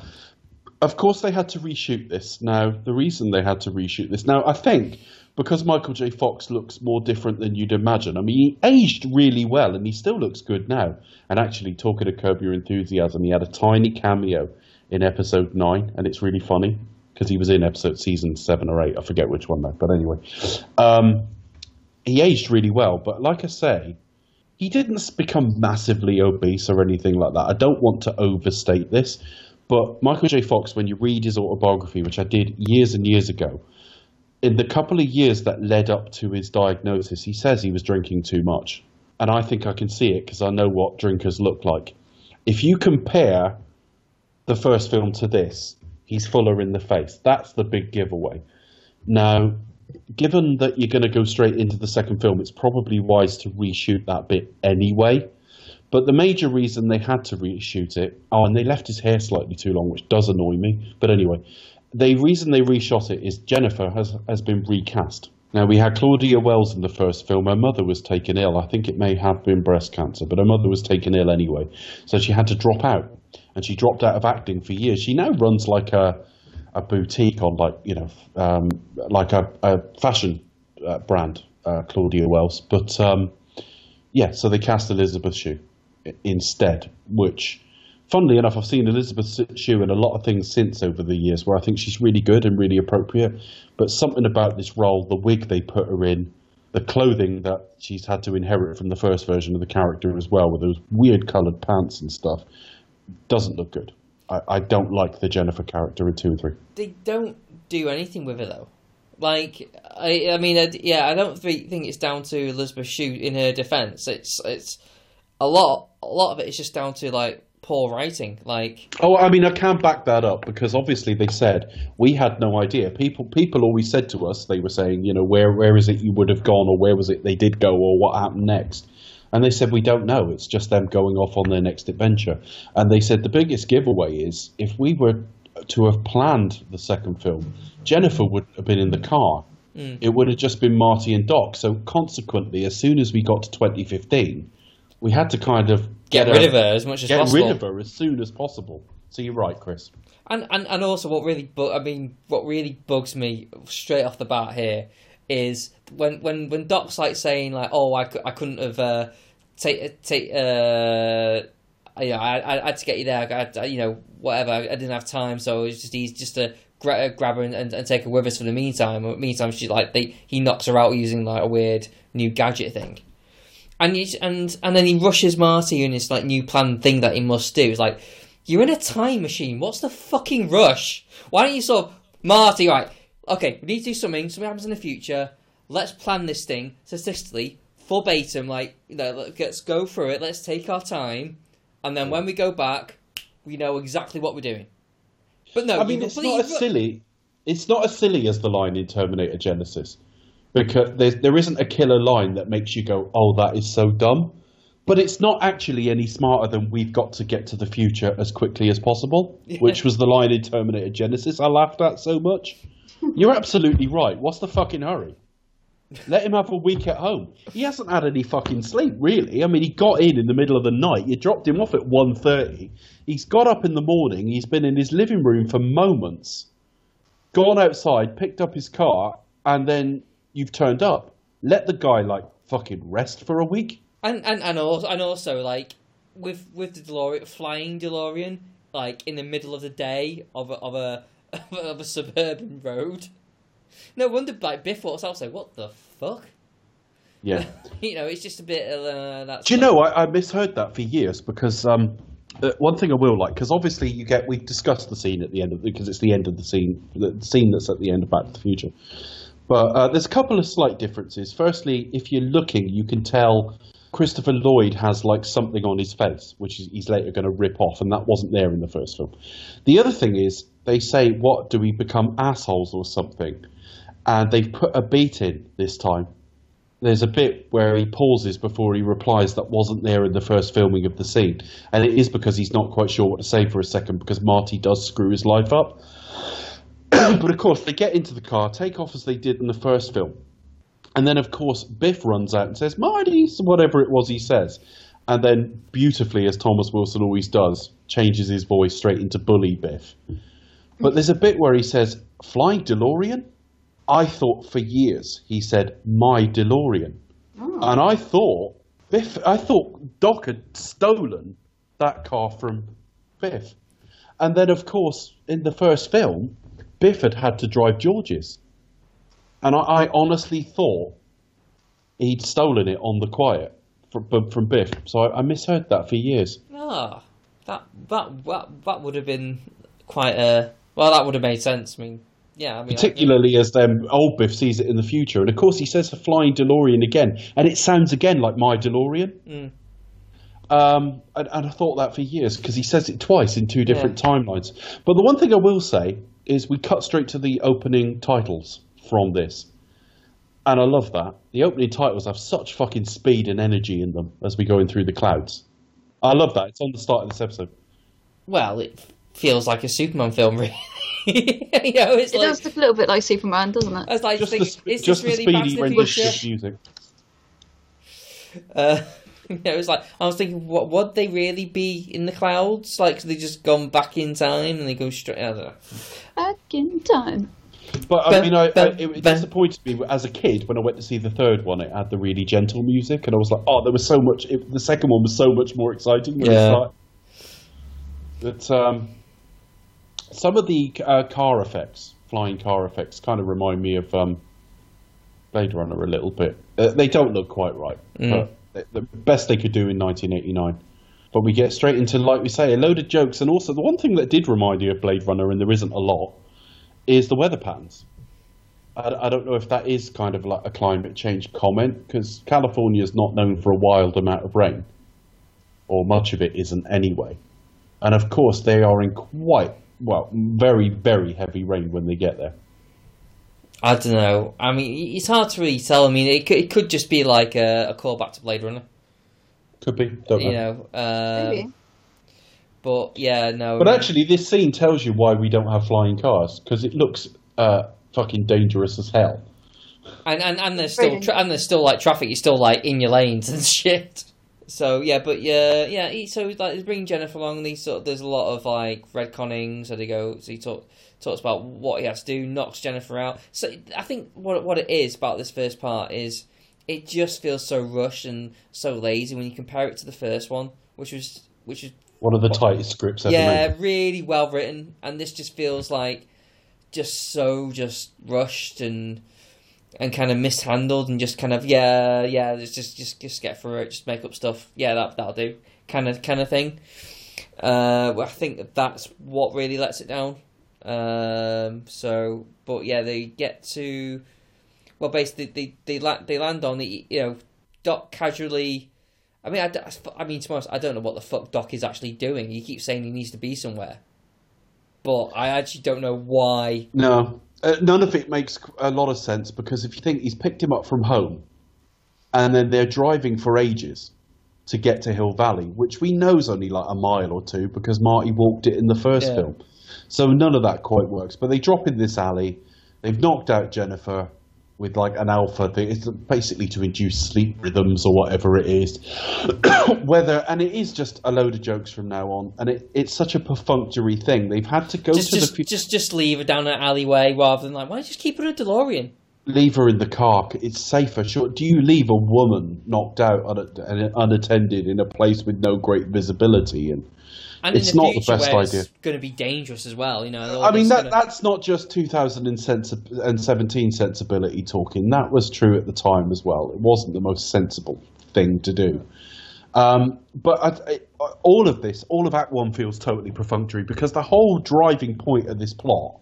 of course they had to reshoot this. Now, the reason they had to reshoot this, now I think because Michael J. Fox looks more different than you'd imagine. I mean, he aged really well, and he still looks good now. And actually, talking to Curb Your Enthusiasm, he had a tiny cameo in episode nine, and it's really funny because he was in episode season seven or eight. I forget which one though, but anyway, um, he aged really well. But like I say, he didn't become massively obese or anything like that. I don't want to overstate this, but Michael J. Fox, when you read his autobiography, which I did years and years ago, in the couple of years that led up to his diagnosis, he says he was drinking too much. And I think I can see it because I know what drinkers look like. If you compare the first film to this, he's fuller in the face. That's the big giveaway. Now, given that you're going to go straight into the second film, it's probably wise to reshoot that bit anyway. But the major reason they had to reshoot it, oh, and they left his hair slightly too long, which does annoy me. But anyway, the reason they reshot it is Jennifer has, has been recast. Now, we had Claudia Wells in the first film. Her mother was taken ill. I think it may have been breast cancer, but her mother was taken ill anyway. So she had to drop out. And she dropped out of acting for years. She now runs like a, a boutique on, like, you know, um, like a, a fashion uh, brand, uh, Claudia Wells. But um, yeah, so they cast Elizabeth Shue instead, which, funnily enough, I've seen Elizabeth Shue in a lot of things since over the years where I think she's really good and really appropriate. But something about this role, the wig they put her in, the clothing that she's had to inherit from the first version of the character as well, with those weird coloured pants and stuff, doesn't look good. I, I don't like the Jennifer character in two and three. they don't do anything with it though. Like I, I mean, I, yeah, I don't thi- think it's down to Elizabeth Shue in her defense. It's it's a lot. A lot of it is just down to like poor writing. Like Oh, I mean, I can't back that up because obviously they said we had no idea. People, people always said to us, they were saying, you know, where, where is it you would have gone, or where was it they did go, or what happened next. And they said we don't know. It's just them going off on their next adventure. And they said the biggest giveaway is if we were to have planned the second film, Jennifer would have been in the car. Mm. It would have just been Marty and Doc. So consequently, as soon as we got to 2015, we had to kind of get rid of her as much as get possible. rid of her as soon as possible. So you're right, Chris. And, and and also what really bu- I mean what really bugs me straight off the bat here is when when when Doc's like saying like oh I, I couldn't have uh, take take uh you know I, I I had to get you there I, had- you know whatever I didn't have time so it's just he's just to gra- grab her and, and, and take her with us for the meantime. Meantime she like they he knocks her out using like a weird new gadget thing. And you, and and then he rushes Marty in this like new planned thing that he must do. It's like you're in a time machine. What's the fucking rush? Why don't you sort of Marty? Right, okay, we need to do something. Something happens in the future. Let's plan this thing statistically, verbatim. Like, you know, let- let's go through it. Let's take our time, and then when we go back, we know exactly what we're doing. But no, I mean, it's not as silly. It's not as silly as the line in Terminator Genisys, because there's, there isn't a killer line that makes you go, "Oh, that is so dumb." But it's not actually any smarter than we've got to get to the future as quickly as possible, which was the line in Terminator Genisys I laughed at so much. You're absolutely right. What's the fucking hurry? Let him have a week at home. He hasn't had any fucking sleep, really. I mean, he got in in the middle of the night. You dropped him off at 1.30. He's got up in the morning. He's been in his living room for moments. Gone outside, picked up his car, and then you've turned up. Let the guy, like, fucking rest for a week. And and and also, and also like with with the DeLorean flying DeLorean like in the middle of the day of a of a of a suburban road. No wonder like Biff walks out like what the fuck? Yeah. You know, it's just a bit of uh, that's Do you know, I, I misheard that for years because um, uh, one thing I will like, because obviously you get, we discussed the scene at the end of, because it's the end of the scene, the scene that's at the end of Back to the Future. But uh, there's a couple of slight differences. Firstly, if you're looking, you can tell Christopher Lloyd has like something on his face, which he's later going to rip off, and that wasn't there in the first film. The other thing is, they say, what, do we become assholes or something? And they've put a beat in this time there's a bit where he pauses before he replies that wasn't there in the first filming of the scene. And it is because he's not quite sure what to say for a second because Marty does screw his life up. but of course, they get into the car, take off as they did in the first film. And then, of course, Biff runs out and says, Marty, whatever it was he says. and then beautifully, as Thomas Wilson always does, changes his voice straight into bully Biff. But there's a bit where he says, "Flying DeLorean." I thought for years he said, "My DeLorean," and I thought Biff. I thought Doc had stolen that car from Biff, and then of course in the first film, Biff had had to drive George's, and I, I honestly thought he'd stolen it on the quiet from, from Biff. So I, I misheard that for years. Ah, that that that that would have been quite a well. That would have made sense. I mean, yeah, I mean, Particularly as um, old Biff sees it in the future, and of course he says the flying DeLorean again, and it sounds again like my DeLorean. Um, and, and I thought that for years because he says it twice in two different timelines. But the one thing I will say is we cut straight to the opening titles from this, and I love that. The opening titles have such fucking speed and energy in them as we go in through the clouds. I love that. It's on the start of this episode. well, it feels like a Superman film, really. you know, it's It like does look a little bit like Superman, doesn't it? I was like, Just, thinking, the, sp- is just this the really Back speedy to rendition of music. Uh, yeah, it was like I was thinking, what would they really be in the clouds? Like, they just gone back in time and they go straight. I don't know. Back in time. But I mean, I, I, it, it Ben- disappointed me as a kid when I went to see the third one. It had the really gentle music, and I was like, "Oh, there was so much." It, the second one was so much more exciting. When Yeah. But um, some of the uh, car effects, flying car effects, kind of remind me of um, Blade Runner a little bit. Uh, they don't look quite right, but the- the best they could do in 1989. But we get straight into, like we say, a load of jokes, and also the one thing that did remind you of Blade Runner, and there isn't a lot, is the weather patterns. I, I don't know if that is kind of like a climate change comment because California is not known for a wild amount of rain, or much of it isn't anyway. And of course, they are in quite well, very very heavy rain when they get there. I don't know. I mean, it's hard to really tell. I mean, it could, it could just be like a, a callback to Blade Runner. Could be, don't know. You know. Um, Maybe. But yeah, no. But actually, this scene tells you why we don't have flying cars because it looks uh, fucking dangerous as hell. and and, and there's still tra- and there's still like traffic. You're still like in your lanes and shit. So yeah, but yeah, yeah. He, so like they bring Jennifer along. And he sort of, there's a lot of like retconning. So they go. So he talk, talks about what he has to do. Knocks Jennifer out. So I think what what it is about this first part is it just feels so rushed and so lazy when you compare it to the first one, which was which is One of the tightest scripts ever yeah, made. really well written, and this just feels like just so just rushed and and kind of mishandled and just kind of yeah yeah just just just just get through it, just make up stuff. Yeah, that that'll do kind of kind of thing. Uh, I think that's what really lets it down. Um, so, but yeah, they get to well, basically they they la- they land on the you know Doc casually. I mean, I, I mean, to be honest, I don't know what the fuck Doc is actually doing. He keeps saying he needs to be somewhere, but I actually don't know why. No, uh, none of it makes a lot of sense because if you think he's picked him up from home, and then they're driving for ages to get to Hill Valley, which we know is only like a mile or two because Marty walked it in the first Yeah. film. So none of that quite works. But they drop in this alley. They've knocked out Jennifer with like an alpha thing. It's basically to induce sleep rhythms or whatever it is. Whether and it is just a load of jokes from now on, and it, it's such a perfunctory thing. They've had to go Just to just the just just leave her down an alleyway rather than like why don't you just keep her in a DeLorean? leave her in the car. It's safer. Sure. Do you leave a woman knocked out and unattended in a place with no great visibility? And And It's the not the best idea. It's going to be dangerous as well. You know. I mean, that gonna- that's not just 2017 sensibility talking. That was true at the time as well. It wasn't the most sensible thing to do. Um, but I, I, all of this, all of Act One feels totally perfunctory because the whole driving point of this plot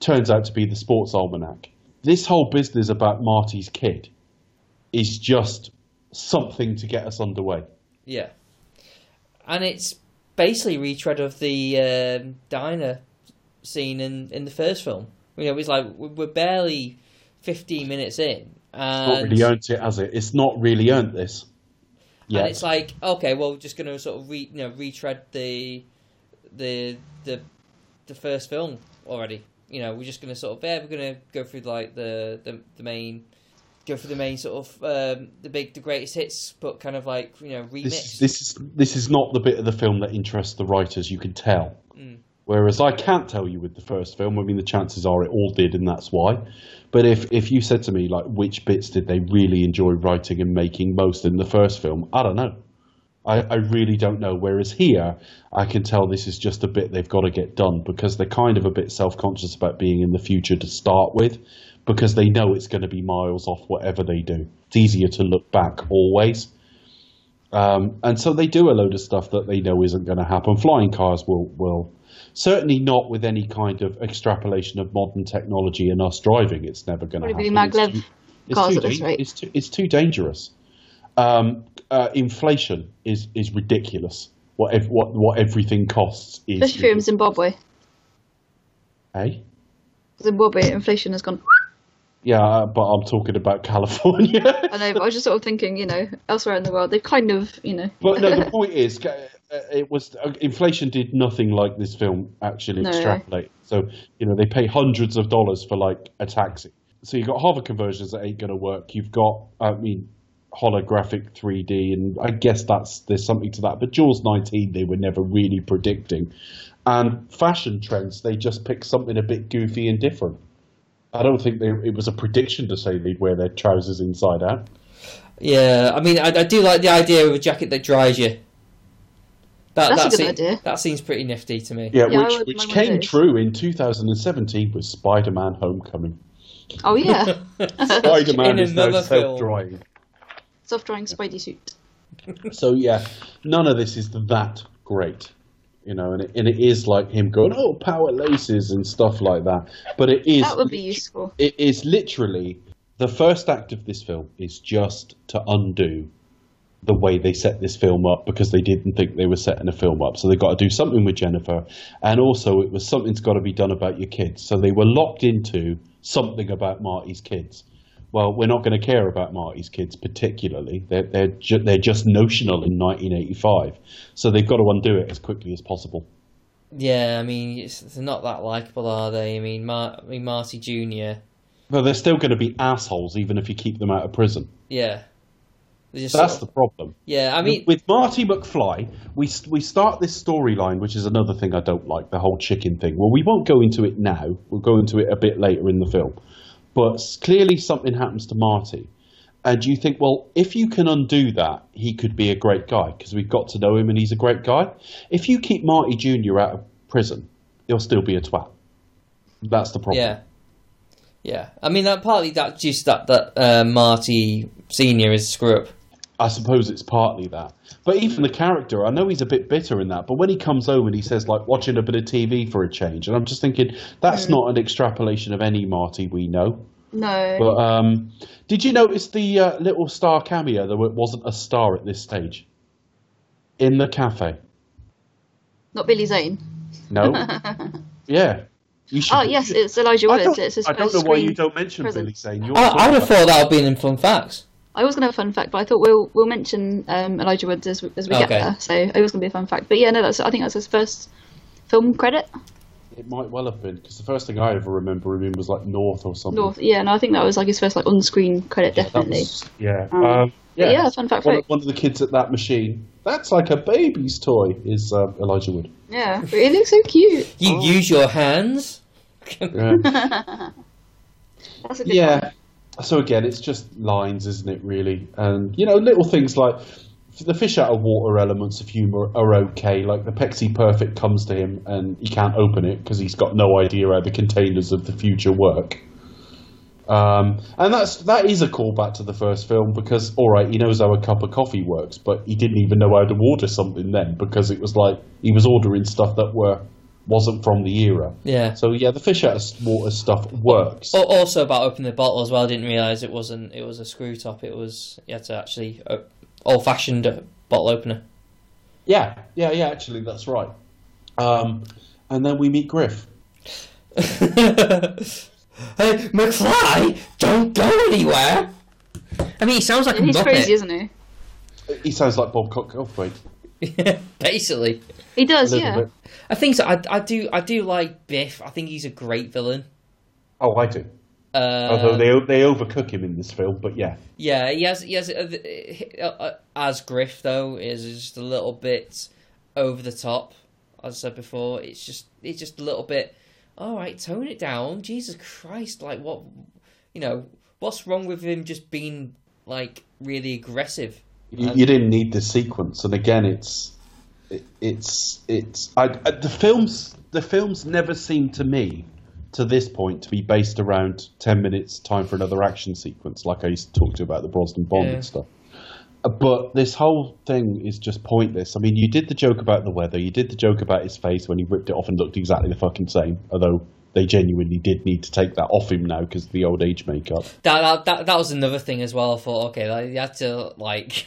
turns out to be the sports almanac. This whole business about Marty's kid is just something to get us underway. Yeah, and it's basically retread of the um, diner scene in in the first film. You know, it's like we- we're barely fifteen minutes in, and, Not really earned it, has it? It's not really earned this. and it's like okay, well, we're just going to sort of re, you know retread the the the the first film already. You know, we're just going to sort of yeah, we're going to go through like the, the the main go for the main sort of um, the big, the greatest hits, but kind of like you know remix. this this is this is not the bit of the film that interests the writers. You can tell. Whereas I can't tell you with the first film. I mean, the chances are it all did, and that's why. But if if you said to me like which bits did they really enjoy writing and making most in the first film, I don't know. I, I really don't know. Whereas here, I can tell this is just a bit they've got to get done because they're kind of a bit self conscious about being in the future to start with, because they know it's going to be miles off whatever they do. It's easier to look back always. Um, and so they do a load of stuff that they know isn't going to happen. Flying cars will, will certainly not with any kind of extrapolation of modern technology and us driving. It's never going to happen. maglev It's too- it's cars too at this dan- rate. It's too, it's too dangerous. Um, uh, inflation is, is ridiculous. What, ev- what what everything costs is. Especially in Zimbabwe. Hey? Zimbabwe inflation has gone. Yeah, but I'm talking about California. I know, but I was just sort of thinking, you know, elsewhere in the world, they've kind of, you know. But no, the point is, uh, it was uh, inflation did nothing like this film actually No. extrapolate. So you know they pay hundreds of dollars for like a taxi. So you've got hover conversions that ain't going to work. You've got, I mean, holographic 3D, and I guess that's there's something to that. But Jaws 19, they were never really predicting, and fashion trends, they just picked something a bit goofy and different. I don't think they, it was a prediction to say they'd wear their trousers inside out. Yeah, I mean, I, I do like the idea of a jacket that dries you. That, That's a good seem- idea. That seems pretty nifty to me. Yeah, Yeah, I which would which like came those. true in 2017 with Spider-Man: Homecoming. Oh, yeah. Spider-Man In is now another film. self-drying. Soft drying Spidey suit. So yeah, none of this is that great, you know, and it, and it is like him going, "Oh, power laces" and stuff like that. But it is That would be useful. it is literally the first act of this film is just to undo the way they set this film up because they didn't think they were setting a film up. So they got to do something with Jennifer, and also it was something's got to be done about your kids. So they were locked into something about Marty's kids. Well, we're not going to care about Marty's kids particularly. They're they're, ju- they're just notional in 1985. So they've got to undo it as quickly as possible. Yeah, I mean, it's, they're not that likable, are they? I mean, Mar- I mean Marty Junior. Well, they're still going to be assholes even if you keep them out of prison. Yeah, That's sort the problem. yeah. I mean, with Marty McFly, we we start this storyline, which is another thing I don't like, the whole chicken thing. Well, we won't go into it now. We'll go into it a bit later in the film. But clearly, something happens to Marty, and you think, well, if you can undo that, he could be a great guy because we've got to know him and he's a great guy. If you keep Marty Junior out of prison, he'll still be a twat. That's the problem. yeah, yeah. I mean, that partly that just that that uh, Marty Senior is a screw up. I suppose it's partly that. But even the character, I know he's a bit bitter in that, but when he comes home and he says, like, watching a bit of TV for a change, and I'm just thinking, that's not an extrapolation of any Marty we know. No. But um, did you notice the uh, little star cameo, though it wasn't a star at this stage? In the cafe? Not Billy Zane. No? yeah. You should, Oh, yes, it's Elijah I Wood. don't, It's his I don't know why you don't mention presence. Billy Zane. You're I, I would have thought that would have been in fun facts. I was going to have a fun fact, but I thought we'll we'll mention um, Elijah Woods as, as we Okay. get there. So it was going to be a fun fact. But yeah, no, that's I think that's his first film credit. It might well have been, because the first thing I ever remember him in was like North or something. North. Yeah, no, I think that was like his first like on-screen credit, That definitely. was- yeah. Um, Um, yeah. yeah, fun fact. one, of, one of the kids at that machine. That's like a baby's toy. Is uh, Elijah Wood? Yeah, but it looks so cute. You use your hands. Yeah. That's a good yeah. So again, it's just lines, isn't it? Really, and you know, little things like the fish out of water elements of humour are okay. Like the Pepsi Perfect comes to him and he can't open it because he's got no idea how the containers of the future work. Um, and that's that is a callback to the first film because all right, he knows how a cup of coffee works, but he didn't even know how to order something then because it was like he was ordering stuff that were wasn't from the era. Yeah. So yeah, the fish out of water stuff works. Al- Also about opening the bottle as well. I didn't realise it wasn't. It was a screw top. It was you had to actually uh, old fashioned uh, bottle opener. Yeah, yeah, yeah. Actually, that's right. Um, and then we meet Griff. hey, McFly, don't go anywhere. I mean, he sounds like one. a He's muppet. crazy, isn't he? He sounds like Bob Cockfield. Basically, He does, yeah. bit. I think so. I, I do. I do like Biff. I think he's a great villain. Oh, I do. Uh, Although they they overcook him in this film, but yeah. Yeah, he has. He has uh, uh, uh, as Griff though is just a little bit over the top. As I said before, it's just it's just a little bit. All right, tone it down. Jesus Christ! Like what? You know what's wrong with him just being like really aggressive? You, you didn't need the sequence, and again, it's it, it's it's I, I, the films the films never seem to me to this point to be based around ten minutes time for another action sequence, like I used to talk to you about the Brosnan Bond Yeah. and stuff. Uh, But this whole thing is just pointless. I mean, you did the joke about the weather, you did the joke about his face when he ripped it off and looked exactly the fucking same, although they genuinely did need to take that off him now because of the old age makeup. That, that that that was another thing as well. I thought, okay, like, you had to like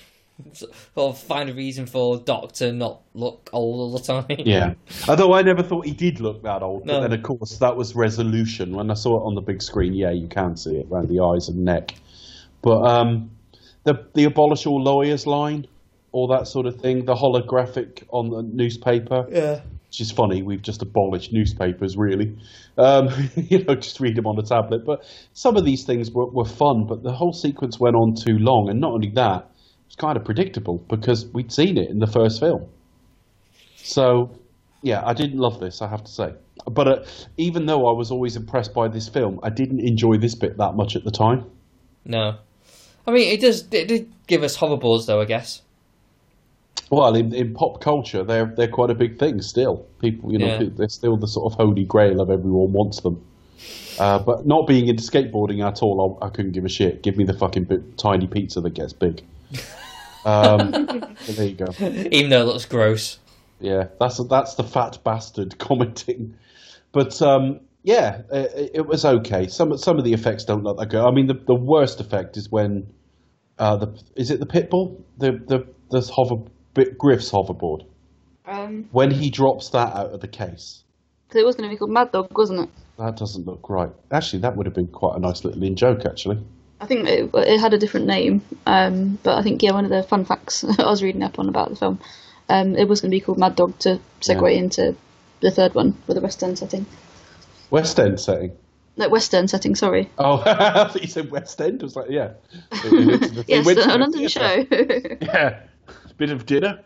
sort of find a reason for Doc to not look old all the time. Yeah. Although I never thought he did look that old. No. But then, of course, that was resolution. When I saw it on the big screen, yeah, you can see it around the eyes and neck. But um, the the abolish all lawyers line, all that sort of thing, the holographic on the newspaper, yeah. which is funny. We've just abolished newspapers, really. Um, you know, just read them on a tablet. But some of these things were, were fun, but the whole sequence went on too long. And not only that, it was kind of predictable because we'd seen it in the first film. So, yeah, I didn't love this, I have to say. But uh, even though I was always impressed by this film, I didn't enjoy this bit that much at the time. No, I mean it does. It did give us hoverboards though, I guess. Well, in, in pop culture, they're they're quite a big thing still. People, you know, Yeah. they're still the sort of holy grail of everyone wants them. Uh, but not being into skateboarding at all, I, I couldn't give a shit. Give me the fucking bit, tiny pizza that gets big. Um, so there you go. Even though it looks gross. Yeah, that's that's the fat bastard commenting. But um, yeah, it, it was okay. Some some of the effects don't look that good. I mean, the, the worst effect is when uh, the is it the pitbull the the the hover Griff's hoverboard Um, when he drops that out of the case. because it was going to be called Mad Dog, wasn't it? That doesn't look right. Actually, that would have been quite a nice little in joke. Actually, I think it, it had a different name, um, but I think yeah, one of the fun facts I was reading up on about the film, um, it was going to be called Mad Dog to segue Yeah. into the third one with a West End setting. West End setting. No, West End setting. Sorry. Oh, I thought you said West End. I was like, yeah. It it Yes, a London show. Yeah, bit of dinner.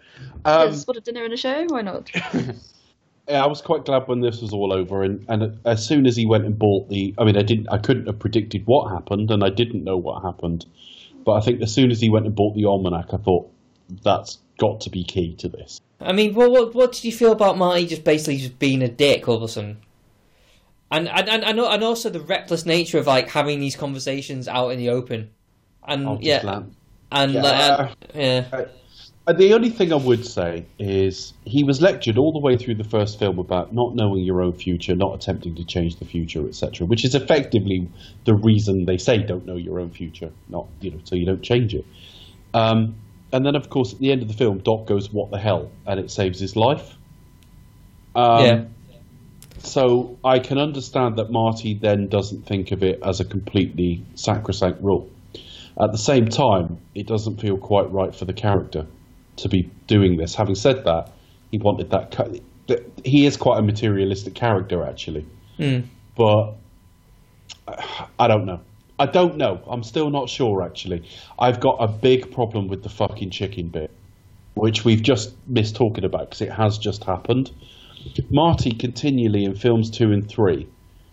Um, yes, what a dinner and a show. Why not? Yeah, I was quite glad when this was all over, and, and as soon as he went and bought the, I mean, I didn't, I couldn't have predicted what happened, and I didn't know what happened, but I think as soon as he went and bought the almanac, I thought that's got to be key to this. I mean, what what what did you feel about Marty just basically just being a dick all of a sudden? And and and, and, and also the reckless nature of like having these conversations out in the open, and I'll just yeah, land. and Yeah. like, uh, yeah, Uh, the only thing I would say is he was lectured all the way through the first film about not knowing your own future, not attempting to change the future, etc. Which is effectively the reason they say don't know your own future, not you know, so you don't change it. Um, and then, of course, at the end of the film, Doc goes, "What the hell?" and it saves his life. Um, yeah, So I can understand that Marty then doesn't think of it as a completely sacrosanct rule. At the same time, it doesn't feel quite right for the character to be doing this. Having said that, he wanted that. He is quite a materialistic character, actually. Hmm. But I don't know. I don't know. I'm still not sure, actually. I've got a big problem with the fucking chicken bit, which we've just missed talking about because it has just happened. Marty continually in films two and three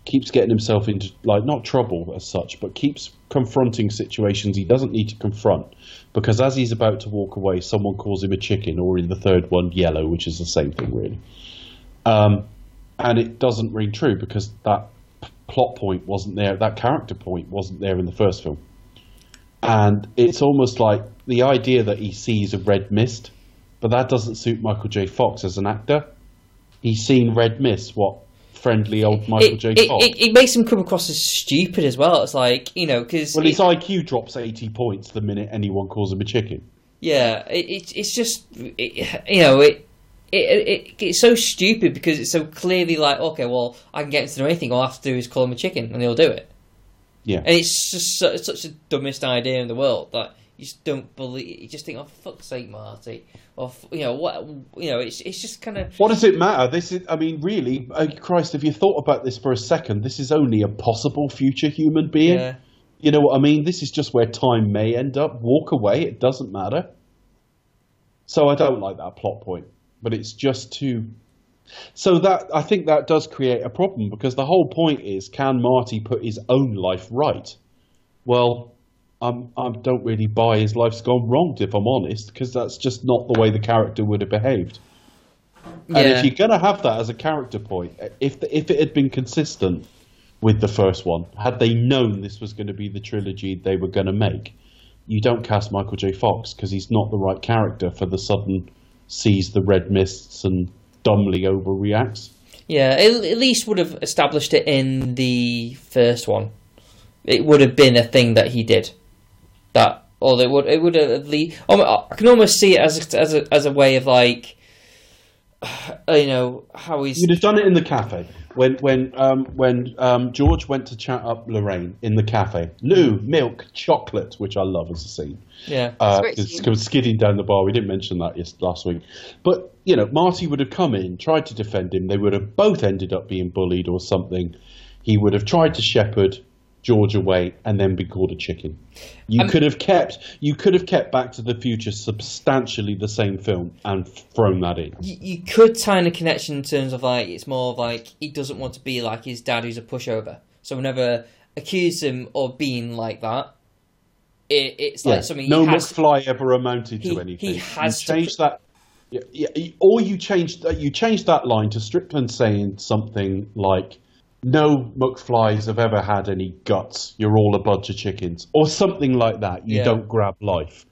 keeps getting himself into like not trouble as such, but keeps confronting situations he doesn't need to confront because as he's about to walk away, someone calls him a chicken, or in the third one, yellow, which is the same thing really. Um, and it doesn't ring true because that p- plot point wasn't there, that character point wasn't there in the first film. And it's almost like the idea that he sees a red mist, but that doesn't suit Michael J. Fox as an actor. He's seen red mist, what friendly old Michael it, J. it, Fox. it, it makes him come across as stupid as well. It's like you know because well, his IQ drops eighty points the minute anyone calls him a chicken. Yeah, it, it, it's just it, you know it, it it it's so stupid because it's so clearly like okay, well I can get into anything. All I have to do is call him a chicken and he'll do it. Yeah, And it's just su- such the dumbest idea in the world that you just don't believe. You just think, oh, fuck's sake, Marty, or you know what? You know, it's it's just kind of What does it matter? This is, I mean, really, uh, Christ, if you thought about this for a second, this is only a possible future human being. yeah. You know what I mean? This is just where time may end up. Walk away, it doesn't matter. So I don't like that plot point, but it's just too. So that I think that does create a problem because the whole point is can Marty put his own life right? Well, I'm, I don't really buy his life's gone wrong if I'm honest because that's just not the way the character would have behaved. And if you're going to have that as a character point, if the, if it had been consistent with the first one, had they known this was going to be the trilogy they were going to make, you don't cast Michael J. Fox because he's not the right character for the sudden sees the red mists and dumbly overreacts. Yeah, it, at least would have established it in the first one. It would have been a thing that he did. That, or they would it would have at least. I can almost see it as a, as a as a way of like, you know, how he's You'd have done it in the cafe when when um, when um, George went to chat up Lorraine in the cafe. Lou, milk, chocolate, which I love as a scene. yeah Uh, it's scene. come skidding down the bar. We didn't mention that yes, last week. But, you know, Marty would have come in, tried to defend him. They would have both ended up being bullied or something. He would have tried to shepherd George away and then be called a chicken. You Um, could have kept you could have kept Back to the Future substantially the same film and thrown that in. you, you could tie in a connection in terms of like it's more like he doesn't want to be like his dad who's a pushover. So whenever accuse him of being like that, it, it's like Yeah. something no. McFly ever amounted he- to anything. he has you to changed that. Yeah, yeah, or you changed uh, you changed that line to Strickland saying something like, "No McFlys have ever had any guts. You're all a bunch of chickens," or something like that. You Yeah. don't grab life.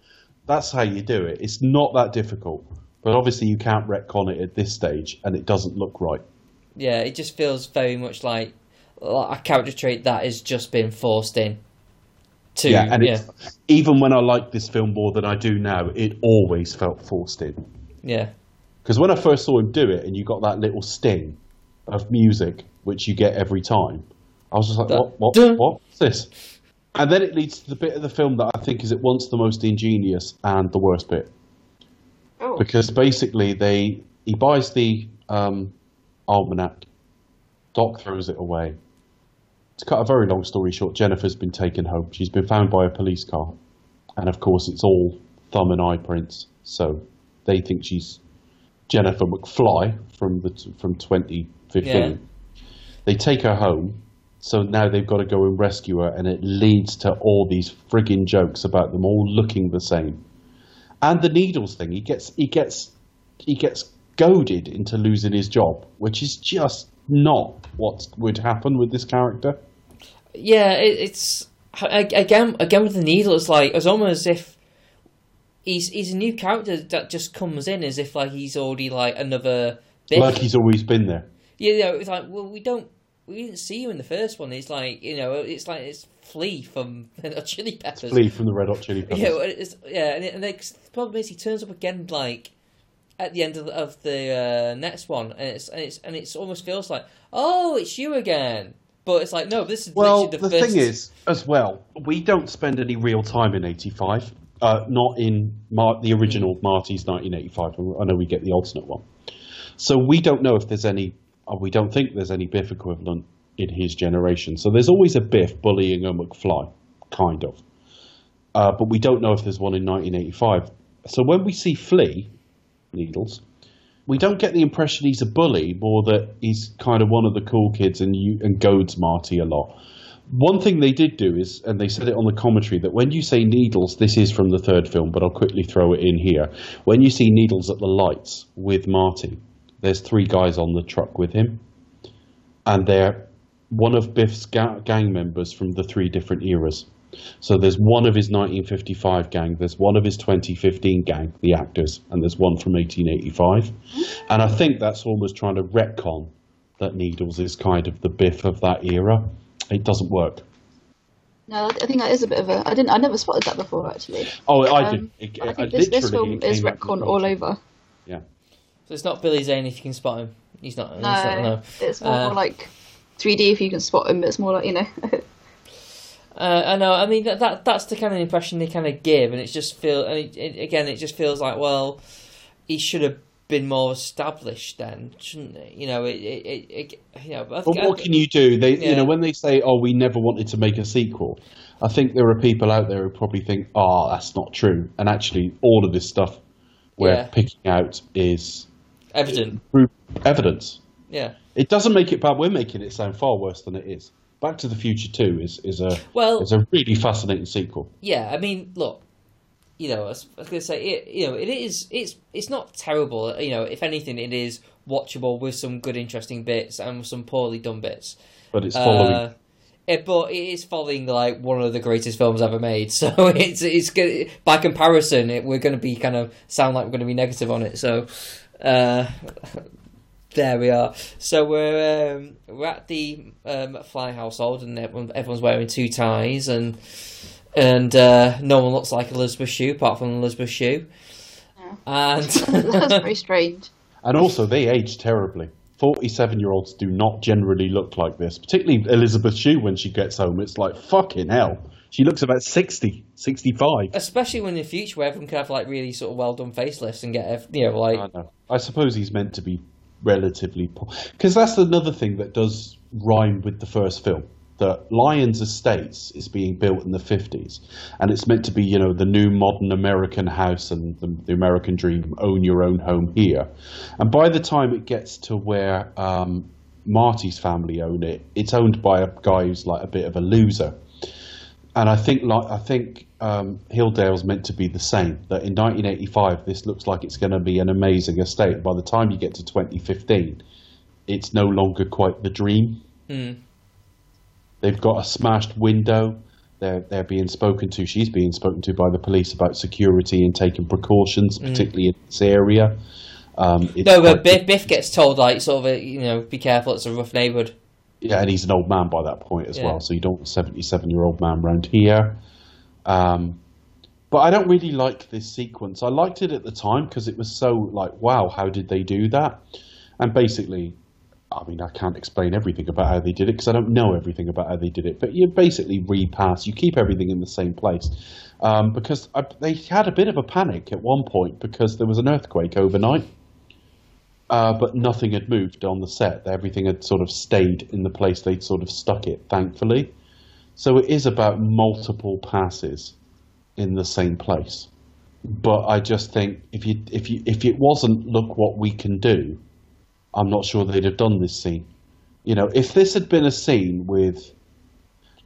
That's how you do it. It's not that difficult. But obviously, you can't retcon it at this stage, and it doesn't look right. Yeah, it just feels very much like, a character trait that has just been forced in. To Yeah, and yeah, even when I like this film more than I do now, it always felt forced in. yeah, Because when I first saw him do it, and you got that little sting of music, which you get every time, I was just like, That what, what, dun- what's this? And then it leads to the bit of the film that I think is at once the most ingenious and the worst bit. Oh. Because basically, they he buys the um, almanac, Doc throws it away. To cut a very long story short, Jennifer's been taken home. She's been found by a police car. And of course, it's all thumb and eye prints. So they think she's Jennifer McFly from the from 2015. Yeah. They take her home. So now they've got to go and rescue her, and it leads to all these frigging jokes about them all looking the same. And the needles thing, he gets he gets he gets goaded into losing his job, which is just not what would happen with this character. yeah. It, it's again, again with the needle. It's like it's almost as if he's he's a new character that just comes in as if like he's already like another. Bit. Like he's always been there. Yeah, you know, it's like well, we don't, we didn't see you in the first one. It's like you know, it's like it's Flea from the Chili Peppers. Flea from the Red Hot Chili Peppers. Yeah, it's, yeah, and, it, and it, the problem is he turns up again like at the end of the, of the uh, next one, and it's and it's and it's almost feels like oh, it's you again. But it's like no, this is Well, the the, first. thing is, as well, we don't spend any real time in '85. Uh, not in Mar- the original Marty's 1985. I know we get the alternate one, so we don't know if there's any. We don't think there's any Biff equivalent in his generation. So there's always a Biff bullying a McFly, kind of. Uh, but we don't know if there's one in 1985. So when we see Flea, Needles, we don't get the impression he's a bully, more that he's kind of one of the cool kids and you and goads Marty a lot. One thing they did do is, and they said it on the commentary, that when you say Needles, this is from the third film, but I'll quickly throw it in here. When you see Needles at the lights with Marty, there's three guys on the truck with him, and they're one of Biff's ga- gang members from the three different eras. So there's one of his 1955 gang, there's one of his 2015 gang, the actors, and there's one from 1885. And I think that's almost trying to retcon that Needles is kind of the Biff of that era. It doesn't work. No, I think that is a bit of a. I didn't. I never spotted that before actually. Oh, I Um, did. It, I I think this, this film is retcon all over. Yeah. So it's not Billy Zane if you can spot him. He's not. he's No, not no. it's more Uh, like 3D if you can spot him. It's more like you know. Uh, I know. I mean, that, that that's the kind of impression they kind of give, and it's just feel. And it, it, again, it just feels like well, he should have been more established then, shouldn't he? You know, it. it, it, it you know, But think, what can you do? They, Yeah. you know, when they say, "Oh, we never wanted to make a sequel," I think there are people out there who probably think, "Oh, that's not true," and actually, all of this stuff we're Yeah. picking out is evident. proof evidence. Yeah. It doesn't make it bad. We're making it sound far worse than it is. Back to the Future Two is is a Well- is a really fascinating sequel. Yeah, I mean, look, you know, I was, I was going to say, it, you know, it is, it's, it's not terrible. You know, if anything, it is watchable with some good, interesting bits and some poorly done bits. But it's following. Uh, it, but it is following like one of the greatest films ever made, so it's it's good. By comparison, it, we're going to be kind of sound like we're going to be negative on it. So, uh, there we are. So we're um, we're at the um, Fly household, and everyone, everyone's wearing two ties, and and uh, no one looks like Elizabeth Shue apart from Elizabeth Shue. And That's very strange. And also, they age terribly. 47 year olds do not generally look like this, particularly Elizabeth Shue when she gets home. It's like, fucking hell. She looks about 60, 65. especially when in the future, where everyone can have like really sort of well done facelifts and get ev- you know like I know. I suppose he's meant to be relatively. poor. Because that's another thing that does rhyme with the first film. That Lyon Estates is being built in the 50s, and it's meant to be, you know, the new modern American house and the, the American dream own your own home here. And by the time it gets to where um, Marty's family own it, it's owned by a guy who's like a bit of a loser. And I think, like, I think um, Hilldale's meant to be the same. That in 1985, this looks like it's going to be an amazing estate. By the time you get to 2015, it's no longer quite the dream. They've got a smashed window. They're they're being spoken to. She's being spoken to by the police about security and taking precautions, particularly in this area. Um, no, but Biff, Biff gets told like sort of a, you know be careful, it's a rough neighborhood. Yeah, and he's an old man by that point as Yeah. well. So you don't want a 77 year old man round here. Um, but I don't really like this sequence. I liked it at the time because it was so like, wow, how did they do that? And basically, I mean, I can't explain everything about how they did it because I don't know everything about how they did it. But you basically repass, you keep everything in the same place. Um, because I, they had a bit of a panic at one point because there was an earthquake overnight. Uh, but nothing had moved on the set. Everything had sort of stayed in the place they'd sort of stuck it, thankfully. So it is about multiple passes in the same place. But I just think if you if you if it wasn't look what we can do, I'm not sure they'd have done this scene. You know, if this had been a scene with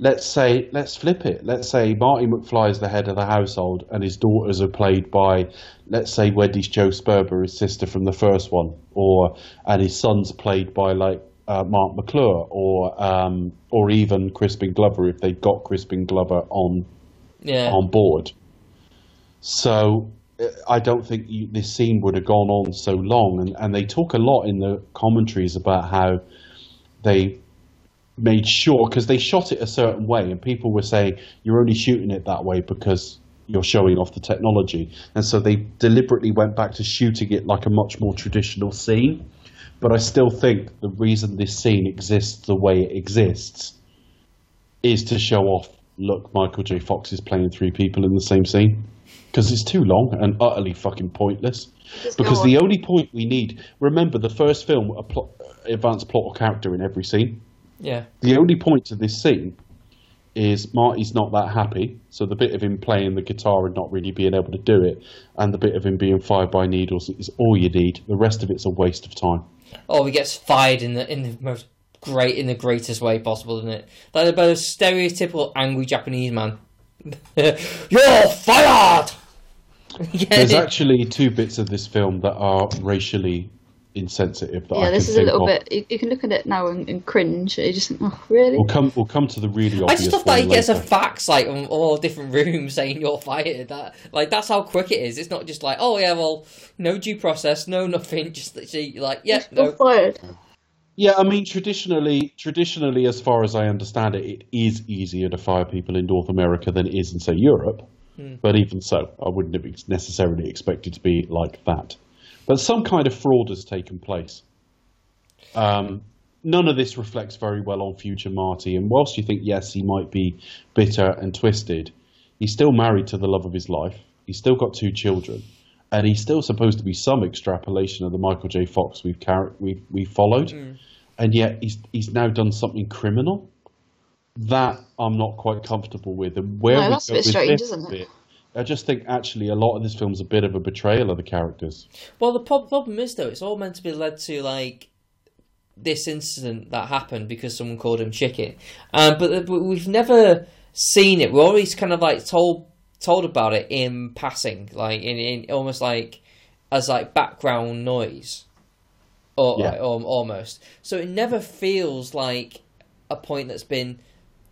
let's say let's flip it. Let's say Marty McFly is the head of the household and his daughters are played by let's say Wendie Jo Sperber, his sister from the first one, or and his son's played by like uh, Marc McClure or um, or even Crispin Glover if they'd got Crispin Glover on Yeah, on board. So uh, I don't think you, this scene would have gone on so long, and, and they talk a lot in the commentaries about how they made sure because they shot it a certain way, and people were saying you're only shooting it that way because you're showing off the technology, and so they deliberately went back to shooting it like a much more traditional scene. But I still think the reason this scene exists the way it exists is to show off. Look, Michael J. Fox is playing three people in the same scene because it's too long and utterly fucking pointless. Because the only point we need, remember, the first film a plot, advanced plot or character in every scene. Yeah, The only point to this scene is Marty's not that happy, so the bit of him playing the guitar and not really being able to do it, and the bit of him being fired by needles is all you need. The rest of it's a waste of time. Oh, he gets fired in the in the most great in the greatest way possible, isn't it? Like the most stereotypical angry Japanese man. You're fired. yeah, There's actually two bits of this film that are racially insensitive that Yeah, I this can is a little of. bit. You, you can look at it now and, and cringe. You just think, oh, really? We'll come. We'll come to the really I obvious just love that he one gets a fax like on all different rooms saying you're fired. That like that's how quick it is. It's not just like oh yeah, well no due process, no nothing. Just literally like yeah, You're no. fired. Yeah, I mean, traditionally, traditionally, as far as I understand it, it is easier to fire people in North America than it is in, say, Europe. Hmm. But even so, I wouldn't have ex- necessarily expected to be like that. But some kind of fraud has taken place. Um, none of this reflects very well on future Marty. And whilst you think yes, he might be bitter and twisted, he's still married to the love of his life. He's still got two children, and he's still supposed to be some extrapolation of the Michael J. Fox we've car- we've, we've followed, and yet he's he's now done something criminal. That I'm not quite comfortable with, and where No, we go with this bit, I just think actually a lot of this film's a bit of a betrayal of the characters. Well, the problem is though, it's all meant to be led to like this incident that happened because someone called him chicken, um, but, but we've never seen it. We're always kind of like told told about it in passing, like in, in almost like as like background noise, or, Yeah. or almost. So it never feels like a point that's been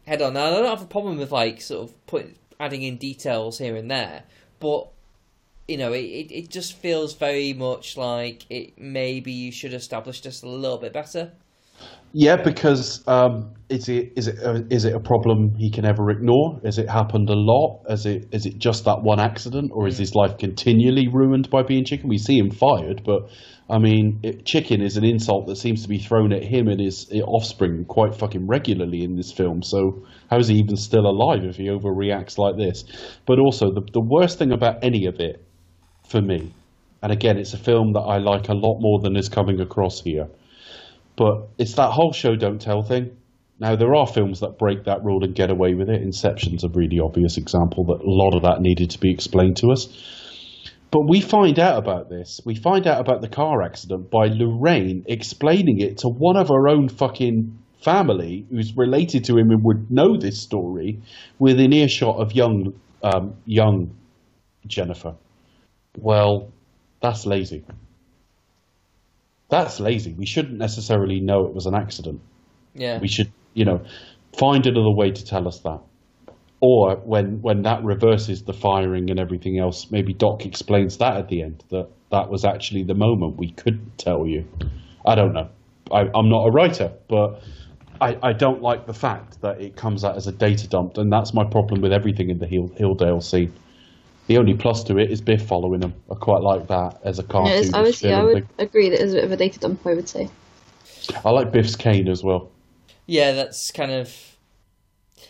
head on. Now, I don't have a problem with like sort of put adding in details here and there, but you know, it, it, just feels very much like it maybe you should establish this a little bit better. Yeah, because um, is it is it uh, is it a problem he can ever ignore? Has it happened a lot? Is it is it just that one accident, or is his life continually ruined by being chicken? We see him fired, but I mean, it, chicken is an insult that seems to be thrown at him and his offspring quite fucking regularly in this film. So how is he even still alive if he overreacts like this? But also, the the worst thing about any of it, for me, and again, it's a film that I like a lot more than is coming across here but it's that whole show don't tell thing. Now there are films that break that rule and get away with it. Inception's a really obvious example that a lot of that needed to be explained to us. But we find out about this. We find out about the car accident by Lorraine explaining it to one of her own fucking family who's related to him and would know this story within earshot of young um, young Jennifer. Well, that's lazy. That's lazy. We shouldn't necessarily know it was an accident. Yeah. We should, you know, find another way to tell us that. Or when when that reverses the firing and everything else, maybe Doc explains that at the end that that was actually the moment we couldn't tell you. I don't know. I, I'm not a writer, but I, I don't like the fact that it comes out as a data dump, and that's my problem with everything in the Hill, Hilldale scene. The only plus to it is Biff following him. I quite like that as a Yeah, cartoon. it's, I would, yeah, I would agree that it's a bit of a data dump. I would say. I like Biff's cane as well. Yeah, that's kind of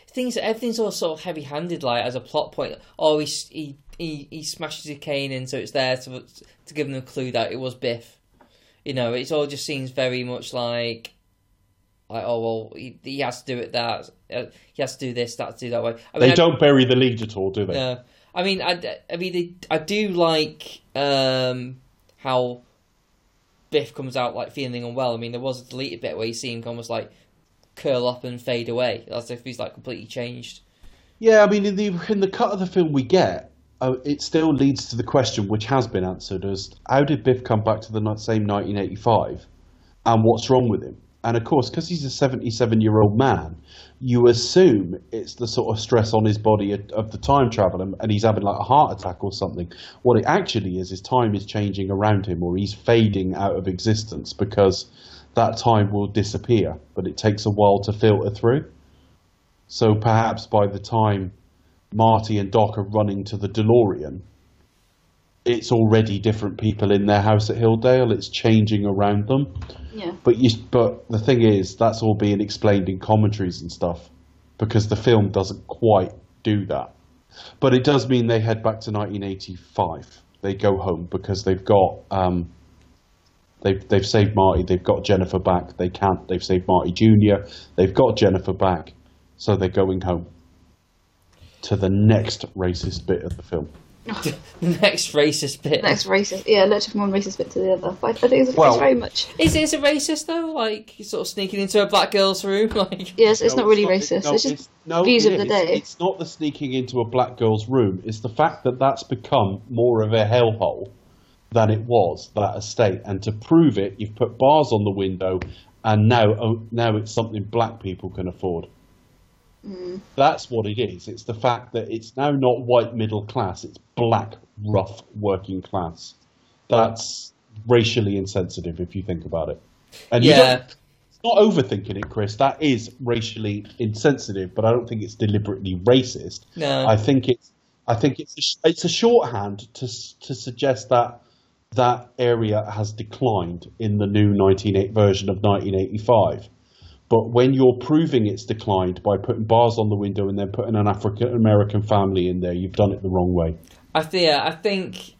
things. Everything's all sort of heavy-handed, like as a plot point. Oh, he he he, he smashes his cane in, so it's there to to give them a clue that it was Biff. You know, it all just seems very much like, like oh well, he, he has to do it that uh, he has to do this, that to do that way. I mean, They don't bury the lead at all, do they? No, I mean, I, I mean, I do like um, how Biff comes out like feeling unwell. I mean, there was a deleted bit where you see him almost like curl up and fade away, as if he's like completely changed. Yeah, I mean, in the in the cut of the film we get, uh, it still leads to the question, which has been answered, as how did Biff come back to the same 1985, and what's wrong with him? And of course, because he's a 77 year old man, you assume it's the sort of stress on his body of, the time travel, and, and he's having like a heart attack or something. What it actually is, is time is changing around him, or he's fading out of existence because that time will disappear, but it takes a while to filter through. So perhaps by the time Marty and Doc are running to the DeLorean, it's already different people in their house at Hilldale. It's changing around them. Yeah. But you, but the thing is, that's all being explained in commentaries and stuff, because the film doesn't quite do that. But it does mean they head back to 1985. They go home because they've got um, they've they've saved Marty. They've got Jennifer back. They can't. They've saved Marty Junior. They've got Jennifer back, so they're going home to the next racist bit of the film. Next racist bit. Next racist, yeah, let's from one racist bit to the other. But I think it's, Well- it's very much. Is it is it racist though? Like sort of sneaking into a black girl's room, like Yes, it's No, not really it- racist. no, it's just no, views it of the is. day. It's not the sneaking into a black girl's room. It's the fact that that's become more of a hellhole than it was that estate. And to prove it, you've put bars on the window, and now oh, now it's something black people can afford. Mm. That's what it is. It's the fact that it's now not white middle class. It's black rough working class. That's racially insensitive if you think about it. And yeah. it's not overthinking it, Chris. That is racially insensitive, but I don't think it's deliberately racist. No. I think it's I think it's a, it's a shorthand to to suggest that that area has declined in the new 19, version of 1985. But when you're proving it's declined by putting bars on the window and then putting an African American family in there, you've done it the wrong way. I think. Yeah, I think.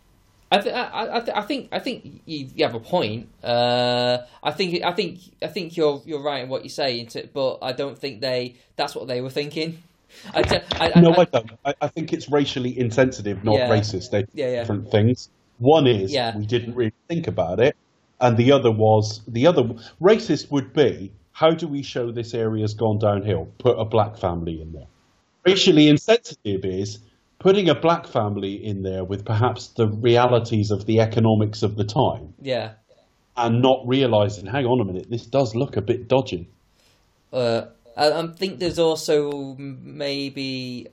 I, th- I, th- I think I think you, you have a point. Uh, I think I think I think you're you're right in what you say, but I don't think they that's what they were thinking. I, d- I- I- No, I- don't. I, think it's racially insensitive, not Yeah. racist. They're Yeah, yeah. different things. One is we didn't really think about it, and the other was the other racist would be how do we show this area's gone downhill? Put a black family in there. Racially insensitive is putting a black family in there with perhaps the realities of the economics of the time yeah. and not realizing, hang on a minute, this does look a bit dodgy. Uh, I, I think there's also maybe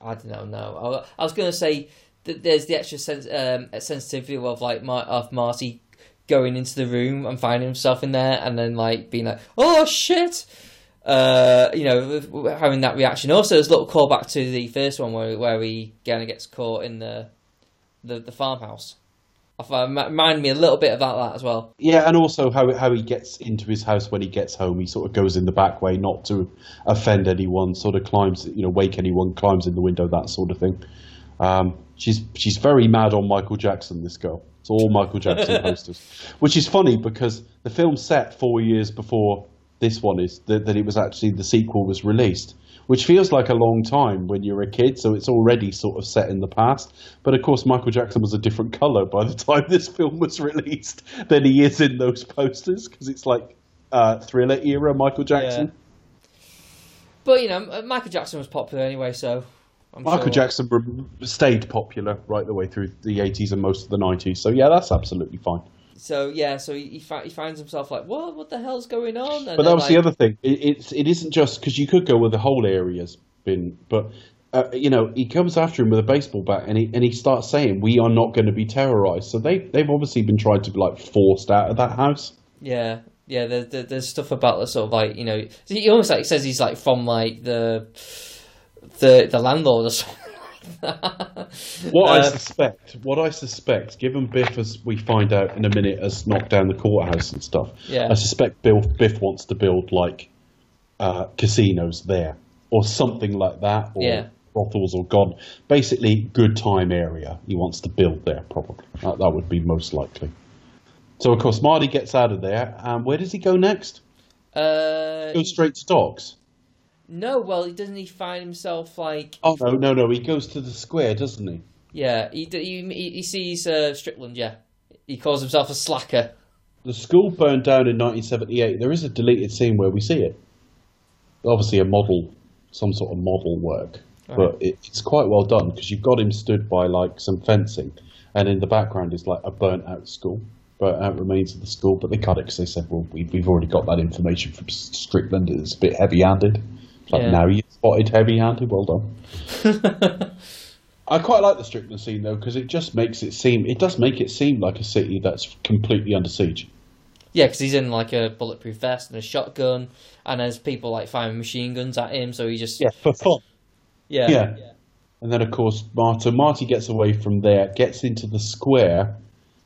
I don't know. No, I, I was going to say that there's the extra sens- um, sensitivity of like Mar- of Marty going into the room and finding himself in there, and then like being like, "Oh shit." Uh, you know, having that reaction. Also, there's a little callback to the first one where where he kind of gets caught in the the, the farmhouse. I find, remind me a little bit about that as well. Yeah, and also how how he gets into his house when he gets home. He sort of goes in the back way, not to offend anyone. Sort of climbs, you know, wake anyone, climbs in the window, that sort of thing. Um, she's she's very mad on Michael Jackson. This girl. It's all Michael Jackson posters, which is funny because the film's set four years before this one is that, that it was actually the sequel was released, which feels like a long time when you're a kid. So it's already sort of set in the past. But of course, Michael Jackson was a different color by the time this film was released than he is in those posters because it's like uh, thriller era Michael Jackson. But you know, Michael Jackson was popular anyway, so I'm Michael sure- Jackson stayed popular right the way through the 80s and most of the 90s. So yeah, that's absolutely fine. So yeah, so he, he, fi- he finds himself like, what? What the hell's going on? And But that was the other thing. It, it's it isn't just because you could go where the whole area's been, but uh, you know he comes after him with a baseball bat and he and he starts saying we are not going to be terrorized. So they they've obviously been trying to be like forced out of that house. Yeah, yeah. There, there, there's stuff about the sort of like you know, he almost like says he's like from like the the the landlord or something. like that. What I Uh, suspect, what I suspect, given Biff as we find out in a minute has knocked down the courthouse and stuff, Yeah. I suspect Bill Biff wants to build like uh, casinos there or something like that, or Yeah. brothels or god, basically good time area. He wants to build there probably. That, that would be most likely. So of course Marty gets out of there, and where does he go next? uh, Goes straight to dogs. No, well, doesn't he find himself like? Oh no, no, no! He goes to the square, doesn't he? Yeah, he he, he sees uh, Strickland. Yeah, he calls himself a slacker. The school burned down in 1978. There is a deleted scene where we see it. Obviously, a model, some sort of model work, but it, it's quite well done because you've got him stood by like some fencing, and in the background is like a burnt out school, burnt out remains of the school. But they cut it because they said, "Well, we, we've already got that information from Strickland. It's a bit heavy-handed." It's like Yeah. now you spotted heavy-handed. Well done. I quite like the Strickland scene though because it just makes it seem it does make it seem like a city that's completely under siege. Yeah, because he's in like a bulletproof vest and a shotgun, and there's people like firing machine guns at him. So he just yeah for fun. yeah, Yeah. And then, of course, Marta, Marty gets away from there, gets into the square.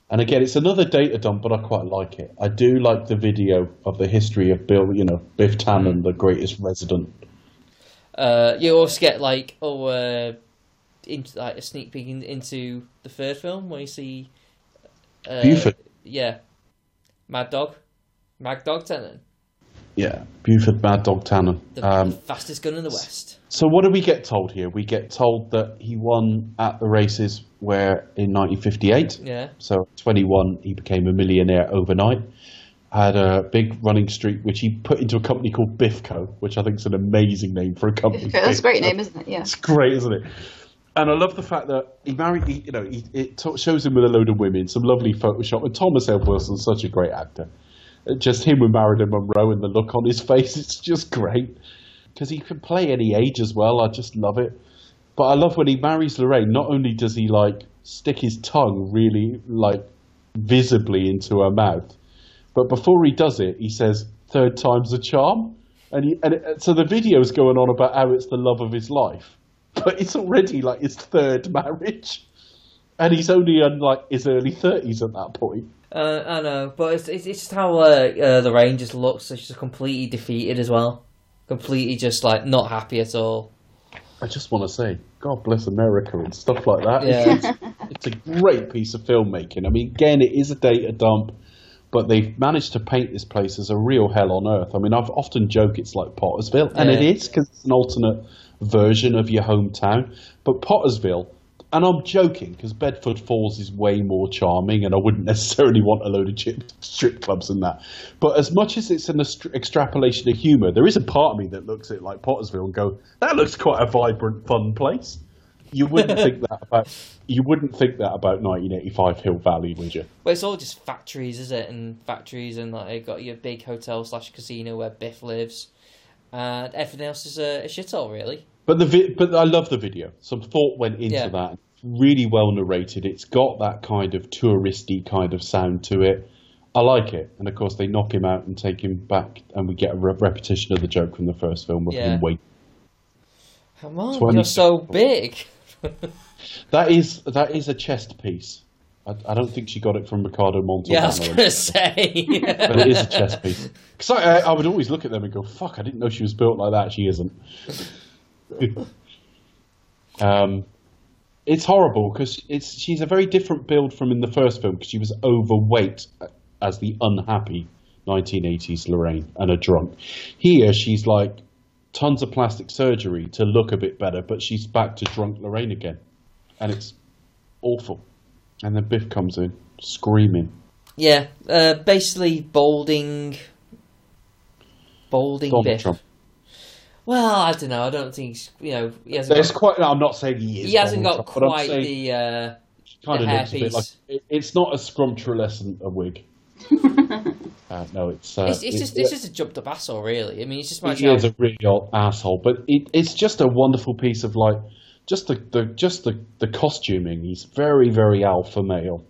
And again, it's another data dump, but I quite like it. I do like the video of the history of Bill, you know, Biff Tannen, mm. the greatest resident. Uh, you also get like oh, uh, into like a sneak peek in, into the third film where you see uh, Buford. Yeah, Mad Dog, Mad Dog Tannen, Yeah, Buford Mad Dog Tannen. the Um, fastest gun in the West. so what do we get told here? We get told that he won at the races where in 1958. Yeah, So 21, he became a millionaire overnight. Had a big running streak, which he put into a company called Biffco, which I think is an amazing name for a company. That's a great name, isn't it? Yeah. It's great, isn't it? And I love the fact that he married, he, you know, he, it shows him with a load of women, some lovely Photoshop. And Thomas F. Wilson's such a great actor. Uh, Just him with Marilyn Monroe and the look on his face, it's just great. Because he can play any age as well. I just love it. But I love when he marries Lorraine, not only does he, like, stick his tongue really, like, visibly into her mouth, but before he does it, he says, third time's a charm. And, he, and it, so the video's going on about how it's the love of his life. But it's already like his third marriage. and he's only in like his early thirties at that point. Uh, I know, but it's it's, it's just how uh, uh, the Rangers looks. So she's completely defeated as well, completely just like not happy at all. I just want to say, God bless America and stuff like that. Yeah. It's, it's a great piece of filmmaking. I mean, again, it is a data dump, but they've managed to paint this place as a real hell on earth. I mean, I've often joked it's like Pottersville, and it Yeah. is because it's an alternate version of your hometown. But Pottersville, and I'm joking because Bedford Falls is way more charming, and I wouldn't necessarily want a load of chip, strip clubs and that. But as much as it's an extra- extrapolation of humour, there is a part of me that looks at it like Pottersville and go, "That looks quite a vibrant, fun place." You wouldn't think that about you wouldn't think that about 1985 Hill Valley, would you? Well, it's all just factories, is it? And factories, and like got your big hotel slash casino where Biff lives, and everything else is a, a shithole, really. But the vi- but I love the video. Some thought went into Yeah. that. Really well narrated. It's got that kind of touristy kind of sound to it. I like it. And of course, they knock him out and take him back, and we get a re- repetition of the joke from the first film of Yeah. him waiting. Come on, you're so big. That is that is a chest piece. I, I don't think she got it from Ricardo Montalbano. Yeah, I was gonna say. but it is a chess piece. Because I, I would always look at them and go, "Fuck! I didn't know she was built like that. She isn't." um, it's horrible because it's she's a very different build from in the first film because she was overweight as the unhappy 1980s Lorraine and a drunk. Here she's like tons of plastic surgery to look a bit better, but she's back to drunk Lorraine again, and it's awful. And then Biff comes in screaming. yeah, uh, basically balding. bolding Donald Biff. Trump. Well, I don't know. I don't think he's, you know he hasn't. There's Got, quite. I'm not saying he is. he hasn't Donald got Trump, quite the. Uh, kind the of looks a bit like hairpiece. it, it's not a scrumptiolescent a wig. uh, no, it's. Uh, it's, it's just it's just a jumped up asshole, really. I mean, it's just my he is a real asshole, but it, it's just a wonderful piece of like, just the, the just the, the costuming. He's very very alpha male.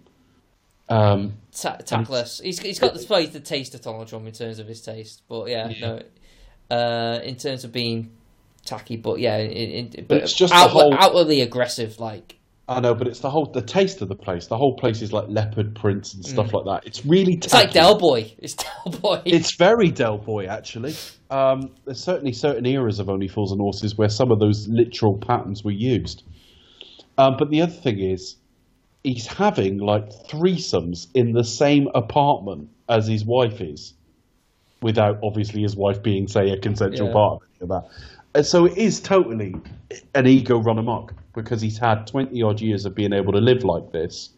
Um, ta- tactless. He's he's got the probably the taste of Donald Trump in terms of his taste, but yeah, no. Uh, in terms of being tacky, but yeah, in, in, but it's just the outward, whole- outwardly aggressive. Like I know, but it's the whole the taste of the place. The whole place is like leopard prints and stuff like that. It's really Mm. it's like tacky. Del Boy. It's Del Boy. It's very Del Boy, actually. Um, there's certainly certain eras of Only Fools and Horses where some of those literal patterns were used. Um, but the other thing is, he's having like threesomes in the same apartment as his wife is, without obviously his wife being, say, a consensual Yeah. part of that. So it is totally an ego run amok because he's had 20 odd years of being able to live like this.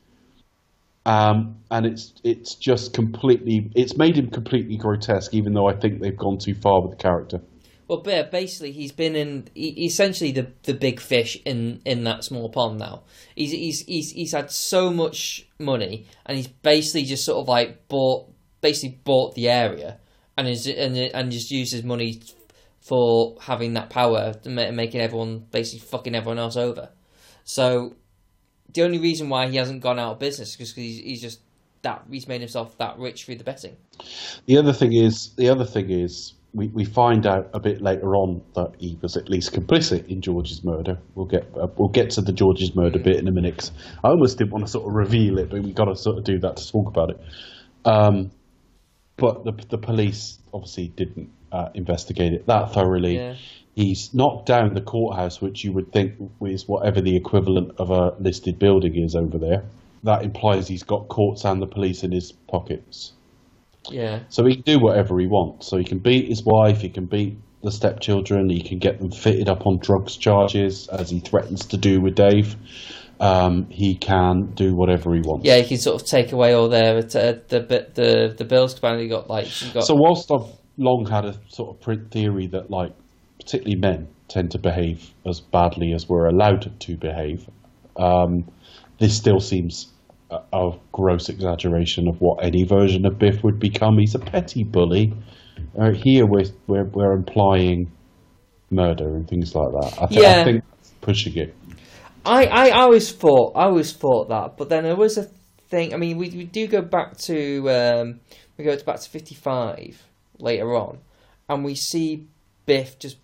Um, and it's it's just completely it's made him completely grotesque, even though I think they've gone too far with the character. Well, basically, he's been in he, essentially the the big fish in in that small pond now. He's he's he's he's had so much money, and he's basically just sort of like bought basically bought the area, and is and and just used his money for having that power and making everyone basically fucking everyone else over. So the only reason why he hasn't gone out of business is because he's, he's just that he's made himself that rich through the betting. The other thing is the other thing is we, we find out a bit later on that he was at least complicit in George's murder. We'll get uh, we'll get to the George's murder bit in a minute. I almost didn't want to sort of reveal it, but we got to sort of do that to talk about it. Um, but the the police obviously didn't uh, investigate it that thoroughly. Yeah. He's knocked down the courthouse, which you would think is whatever the equivalent of a listed building is over there. That implies he's got courts and the police in his pockets. Yeah, So he can do whatever he wants. So he can beat his wife, he can beat the stepchildren, he can get them fitted up on drugs charges, as he threatens to do with Dave. Um, he can do whatever he wants. yeah, he can sort of take away all their uh, the the the the bills. Apparently, got like she got So whilst I've long had a sort of print theory that, like, particularly men tend to behave as badly as we're allowed to behave, um, this still seems a, a gross exaggeration of what any version of Biff would become. He's a petty bully. Uh, here we're, we're we're implying murder and things like that. I, th- Yeah. I think that's pushing it. I, I I always thought I always thought that, but then there was a thing. I mean, we we do go back to um, we go back to fifty five later on, and we see Biff just,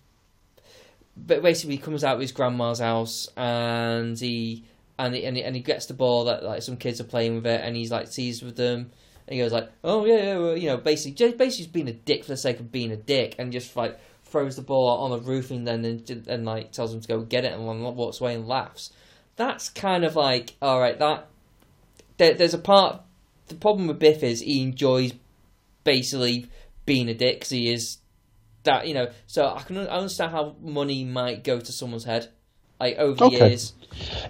but basically he comes out of his grandma's house and he and he, and he, and he gets the ball that like some kids are playing with it, and he's like sees with them, and he goes like, oh yeah, yeah well, you know, basically, just, basically just being a dick for the sake of being a dick, and just like throws the ball on the roof and then and, and like tells him to go get it, and walks away and laughs. That's kind of like all right. That there, there's a part. The problem with Biff is he enjoys basically being a dick because he is that you know. So I can I understand how money might go to someone's head, like over the Okay. years.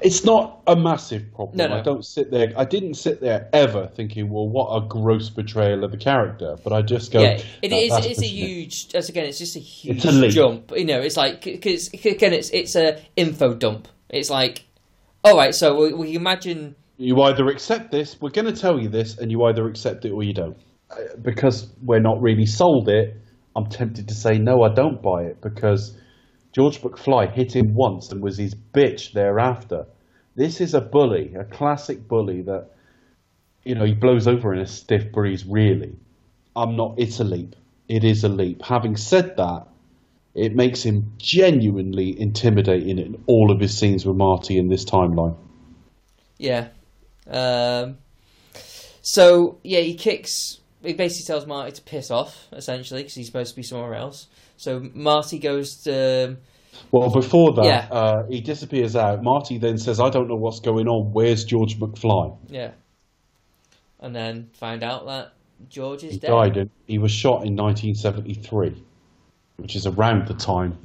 It's not a massive problem. No, no. I don't sit there. I didn't sit there ever thinking, "Well, what a gross betrayal of the character." But I just go, yeah, it "That- is. It's a pushing it." huge. As again, it's just a huge a jump. You know, it's like because again, it's it's a info dump. It's like, all right, so we, we imagine. You either accept this, we're going to tell you this, and you either accept it or you don't. Uh, Because we're not really sold it, I'm tempted to say no, I don't buy it because George McFly hit him once and was his bitch thereafter. This is a bully, a classic bully that, you know, he blows over in a stiff breeze, really. I'm not, it's a leap. It is a leap. Having said that, it makes him genuinely intimidating in all of his scenes with Marty in this timeline. Yeah. Um, so yeah, he kicks. He basically tells Marty to piss off, essentially, because he's supposed to be somewhere else. So Marty goes to. Well, before that, Yeah. uh, he disappears out. Marty then says, I don't know what's going on. Where's George McFly? Yeah. And then find out that George is dead. He dead. died. In, he was shot in 1973, which is around the time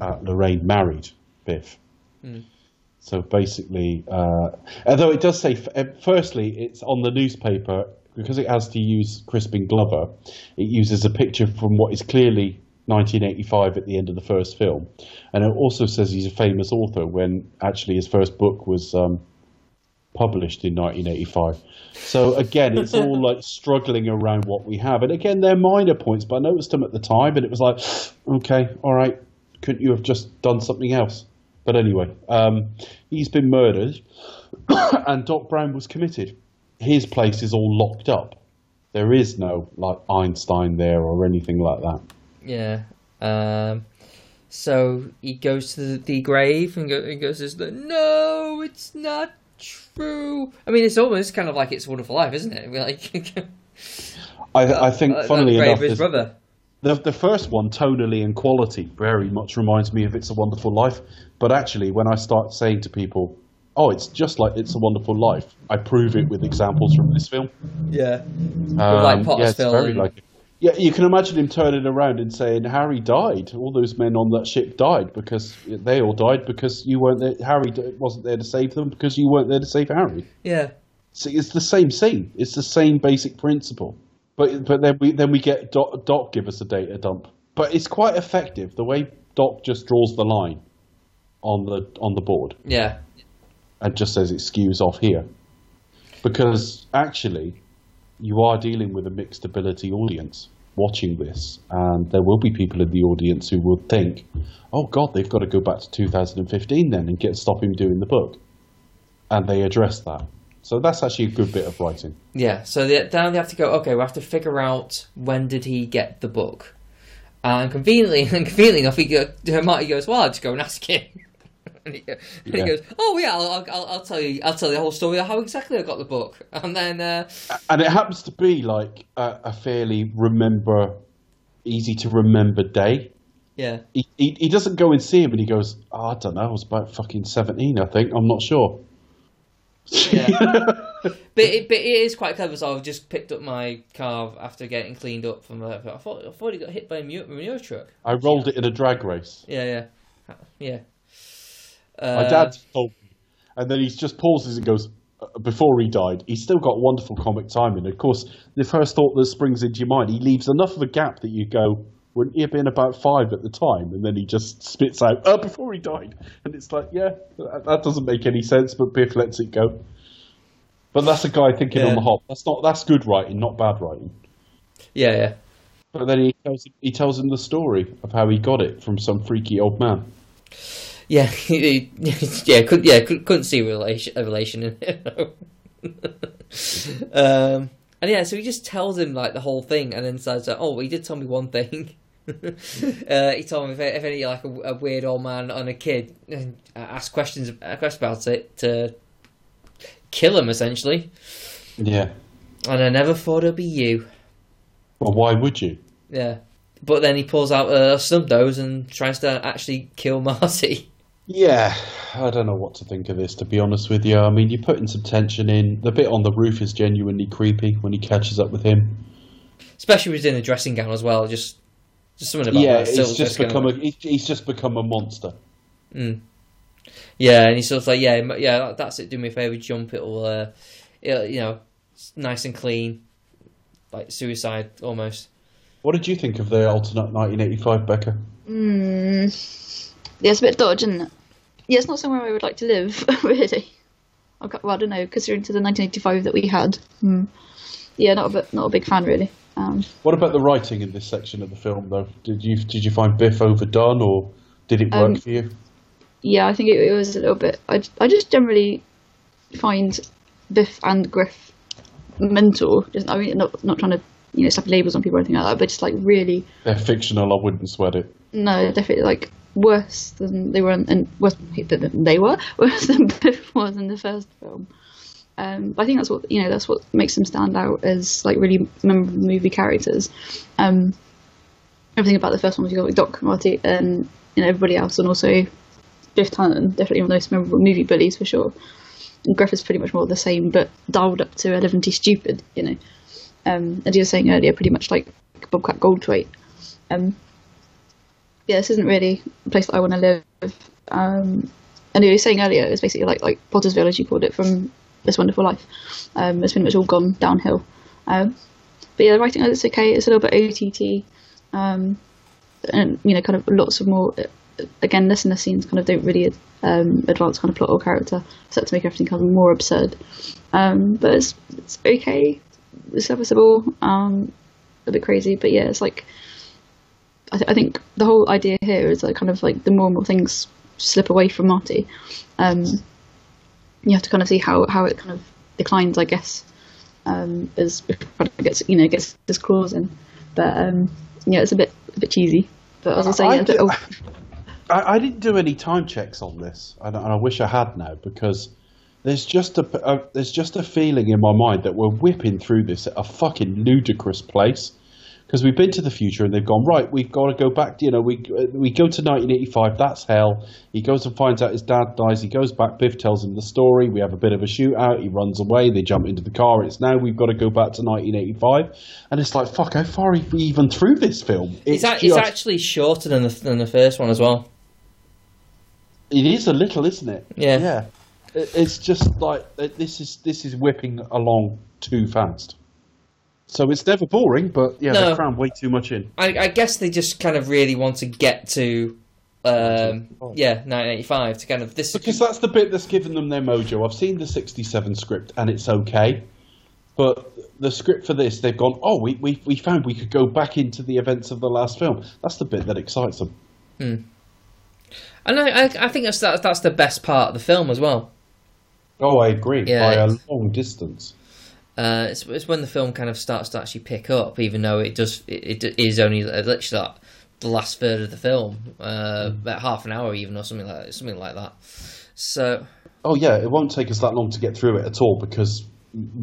uh, Lorraine married Biff. So basically, uh, although it does say, uh, firstly, it's on the newspaper, because it has to use Crispin Glover, it uses a picture from what is clearly 1985 at the end of the first film. And it also says he's a famous author when actually his first book was um, published in 1985. So again, it's all like struggling around what we have. And again, they're minor points, but I noticed them at the time, and it was like, okay, all right, couldn't you have just done something else? But anyway, um, he's been murdered, and Doc Brown was committed. His place is all locked up. There is no like Einstein there or anything like that. Yeah. Um, so he goes to the, the grave and, go, and goes, "No, it's not true." I mean, it's almost kind of like It's a Wonderful Life, isn't it? Like, I, I think, uh, funnily enough, brother. The, the first one, tonally and quality, very much reminds me of It's a Wonderful Life. But actually, when I start saying to people, oh, it's just like It's a Wonderful Life, I prove it with examples from this film. Yeah. Um, like Potter's yeah, it's film like. Yeah, you can imagine him turning around and saying, Harry died. All those men on that ship died because they all died because you weren't there. Harry wasn't there to save them because you weren't there to save Harry. Yeah. See, it's the same scene. It's the same basic principle. But but then we then we get Doc, Doc give us a data dump. But it's quite effective the way Doc just draws the line on the on the board Yeah. And just says it skews off here. Because actually, you are dealing with a mixed ability audience watching this, and there will be people in the audience who will think, "Oh God, they've got to go back to 2015 then and get stop him doing the book," and they address that. So that's actually a good bit of writing. Yeah, so they, now they have to go. Okay, we have to figure out when did he get the book, and conveniently, and conveniently enough, he go, Marty goes, "Well, I'll just go and ask him." and he, and he goes, "Oh yeah, I'll, I'll, I'll tell you, I'll tell you the whole story of how exactly I got the book." And then, uh, And it happens to be like a, a fairly remember, easy to remember day. yeah, He, he, he doesn't go and see him and he goes, oh, I don't know, I was about fucking 17, I think. I'm not sure. yeah. but it, but it is quite clever. So I've just picked up my car after getting cleaned up from. Uh, I thought I thought he got hit by a manure truck. I rolled it in a drag race. Yeah, yeah, yeah. Uh, My dad told me. And then he just pauses and goes, uh, before he died, he's still got wonderful comic timing. Of course, the first thought that springs into your mind, he leaves enough of a gap that you go, wouldn't he have been about five at the time? And then he just spits out, uh, before he died. And it's like, yeah, that, that doesn't make any sense, but Biff lets it go. But that's a guy thinking Yeah. on the hop. That's not that's good writing, not bad writing. Yeah, yeah. But then he tells he tells him the story of how he got it from some freaky old man. Yeah, he- yeah, could, yeah, could, couldn't see a relation, a relation in it. um, and yeah, so he just tells him like the whole thing, and then says, uh, "Oh, well, he did tell me one thing." uh, he told me if, if any like a, a weird old man and a kid uh, ask questions, uh, about it to kill him essentially. Yeah. And I never thought it'd be you. Well, why would you? Yeah. But then he pulls out a snub nose and tries to actually kill Marty. Yeah, I don't know what to think of this, to be honest with you. I mean, you're putting some tension in. The bit on the roof is genuinely creepy when he catches up with him. Especially when he's in the dressing gown as well. Just, just something about yeah, that. he's just kind of- become a he's, he's just become a monster. Yeah, and he's sort of like, yeah, yeah, that's it. Do me a favor, jump. It'll, uh, it'll, you know, nice and clean, like suicide almost. What did you think of the alternate 1985, Becca? Yeah, it's a bit dodge, isn't it? Yeah, it's not somewhere I would like to live, really. I've got, well, I don't know, considering to the 1985 that we had. Hmm. Yeah, not a bit, not a big fan, really. Um, What about the writing in this section of the film, though? Did you did you find Biff overdone, or did it work Um, for you? yeah, I think it, it was a little bit. I, I just generally find Biff and Griff mental. Just, I mean, not not trying to you know slap labels on people or anything like that, but just like really They're fictional. I wouldn't sweat it. no, definitely like worse than they were, and worse than they were, worse than Biff was in the first film. Um, I think that's what you know. That's what makes them stand out as like really memorable movie characters. Um, everything about the first one was you got like Doc Marty and you know everybody else, and also Biff Tannen, definitely one of the most memorable movie bullies for sure. And Griff is pretty much more the same, but dialed up to eleventy stupid. You know, um, as you were saying earlier, pretty much like Bobcat Goldthwait. Um, yeah, this isn't really a place that I want to live. Um, and you were saying earlier, it's basically like like Pottersville, as you called it, from This Wonderful Life. Um, it's pretty much all gone downhill. Um, but yeah, the writing, it's okay. It's a little bit OTT, um, and you know, kind of lots of more. Again, listener scenes kind of don't really um, advance kind of plot or character, set to make everything kind of more absurd. Um, but it's it's okay. It's serviceable. Um, a bit crazy, but yeah, it's like I, th- I think the whole idea here is like kind of like the more and more things slip away from Marty, um, you have to kind of see how, how it kind of declines, I guess, um, as it gets you know gets his claws in. But um, yeah, it's a bit a bit cheesy. But as I say, I a oh, I, I didn't do any time checks on this, and, and I wish I had now because there's just a, a there's just a feeling in my mind that we're whipping through this at a fucking ludicrous place. Because we've been to the future and they've gone right. We've got to go back. You know, we we go to 1985. That's hell. He goes and finds out his dad dies. He goes back. Biff tells him the story. We have a bit of a shootout. He runs away. They jump into the car. It's now we've got to go back to 1985. And it's like fuck. How far are we even through this film? It's, a- it's just- actually shorter than the than the first one as well. It is a little, isn't it? Yeah. Yeah. It's just like this is this is whipping along too fast. So it's never boring, but yeah, No. they cram way too much in. I, I guess they just kind of really want to get to, um, yeah, 1985 to kind of this. Because that's the bit that's given them their mojo. I've seen the 67 script and it's okay. But the script for this, they've gone, oh, we, we, we found we could go back into the events of the last film. That's the bit that excites them. Hmm. And I, I, I think that's that's the best part of the film as well. Oh, I agree. Yeah, by a long distance. Uh, it's, it's when the film kind of starts to actually pick up, even though it does. It, it is only literally like the last third of the film, uh, about half an hour even, or something like something like that. So Oh, yeah, it won't take us that long to get through it at all because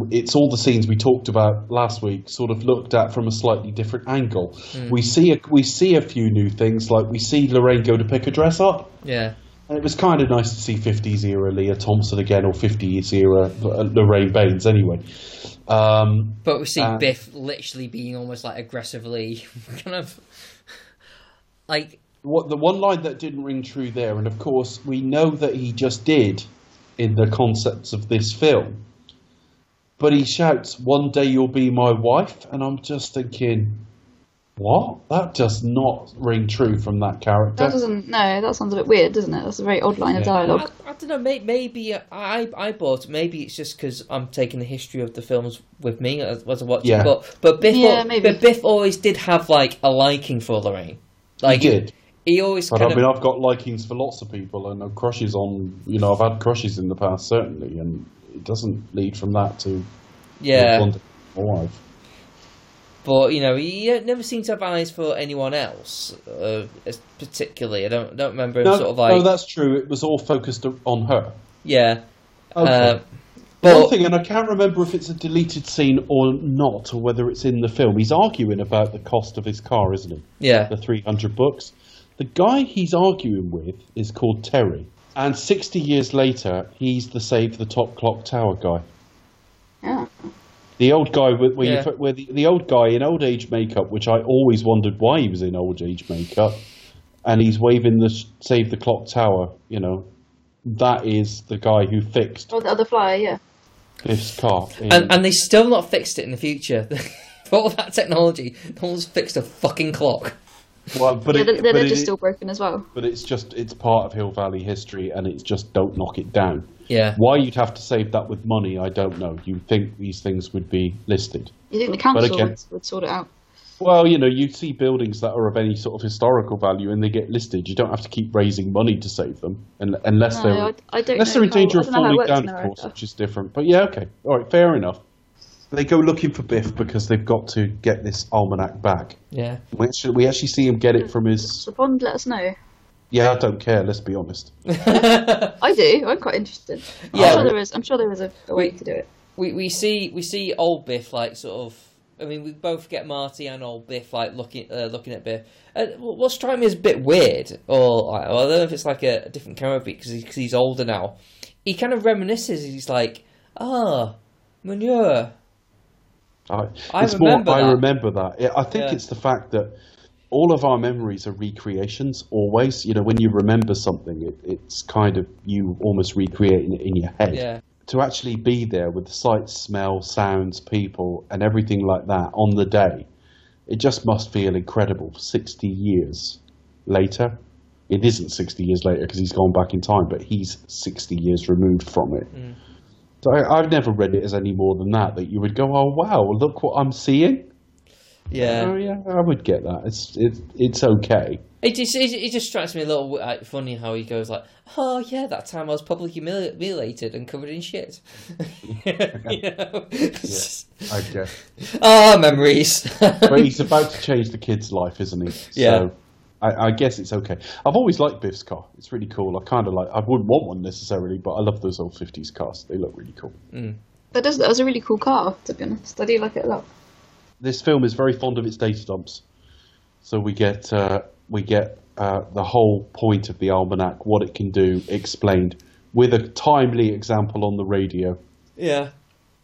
it's all the scenes we talked about last week, sort of looked at from a slightly different angle. We see a, we see a few new things, like we see Lorraine go to pick a dress up. yeah, And it was kind of nice to see 50s era Lea Thompson again, or 50s era uh, Lorraine Baines anyway. Um, but we see Uh, Biff literally being almost like aggressively kind of like what the one line that didn't ring true there, and of course we know that he just did in the concepts of this film, but he shouts, "One day you'll be my wife," and I'm just thinking, what? That does not ring true from that character. that doesn't. No, that sounds a bit weird, doesn't it? That's a very odd line of dialogue. I, I don't know. May, maybe uh, I I bought. Maybe it's just because I'm taking the history of the films with me as, as I watch Yeah. it. But but Biff, Yeah, al- maybe. but Biff always did have like a liking for Lorraine. Like he did. He always But kind I mean, of I've got likings for lots of people, and crushes on. You know, I've had crushes in the past, certainly, and it doesn't lead from that to yeah. one my wife. But you know, he uh, never seemed to have eyes for anyone else, uh, particularly. I don't don't remember him No, sort of like no, that's true. It was all focused on her. yeah. Okay. Uh, But One thing, and I can't remember if it's a deleted scene or not, or whether it's in the film. He's arguing about the cost of his car, isn't he? yeah, The 300 bucks. The guy he's arguing with is called Terry. And 60 years later, he's the Save the Top Clock Tower guy. Yeah. The old guy with where, Yeah. you, where the, the old guy in old age makeup, which I always wondered why he was in old age makeup, and he's waving the Save the Clock Tower. You know, that is the guy who fixed Oh, the other flyer, yeah. Biff's car. in- and and they still not fixed it in the future. For all that technology, no one's fixed a fucking clock. well, but yeah, it- they're, they're but just it- still broken as well. but it's just it's part of Hill Valley history, and it's just don't knock it down. Yeah, Why you'd have to save that with money, I don't know. You'd think these things would be listed. You think the council again- would, would sort it out? Well, you know, you see buildings that are of any sort of historical value and they get listed. You don't have to keep raising money to save them, unless No, they're I, I don't unless know they're in danger of don't know how it falling down, of course, which is different. But yeah, okay, all right, fair enough. They go looking for Biff because they've got to get this almanac back. yeah. We actually, we actually see him get it from his. So Bond, let us know. Yeah, I don't care. Let's be honest. I do. I'm quite interested. Yeah. I'm sure there is. I'm sure there is a, a way We- to do it. we we see we see old Biff like sort of. I mean, we both get Marty and old Biff like looking uh, looking at Biff. Uh, what struck me as a bit weird, or I don't know if it's like a, a different camera beat because he, 'cause he's older now. He kind of reminisces. He's like, ah, manure. I, I remember more. I that. remember that. I think Yeah. it's the fact that all of our memories are recreations. Always, you know, when you remember something, it, it's kind of you almost recreating it in your head. Yeah, To actually be there with the sights, smell, sounds, people, and everything like that on the day, it just must feel incredible. Sixty years later, it isn't sixty years later because he's gone back in time, but he's sixty years removed from it. Mm. So I, I've never read it as any more than that. That you would go, "Oh wow, look what I'm seeing." Yeah. Oh yeah, I would get that. It's it's it's okay. It just it, it just strikes me a little uh, funny how he goes like, "Oh yeah, that time I was publicly humili- humiliated and covered in shit." you know? It's just- I guess. Ah, memories. but he's about to change the kid's life, isn't he? Yeah. So I, I guess it's okay. I've always liked Biff's car. It's really cool. I kind of like. I wouldn't want one necessarily, but I love those old '50s cars. They look really cool. That does. That was a really cool car, to be honest. I do like it a lot. This film is very fond of its data dumps. So we get uh, we get uh, the whole point of the almanac, what it can do, explained with a timely example on the radio. yeah.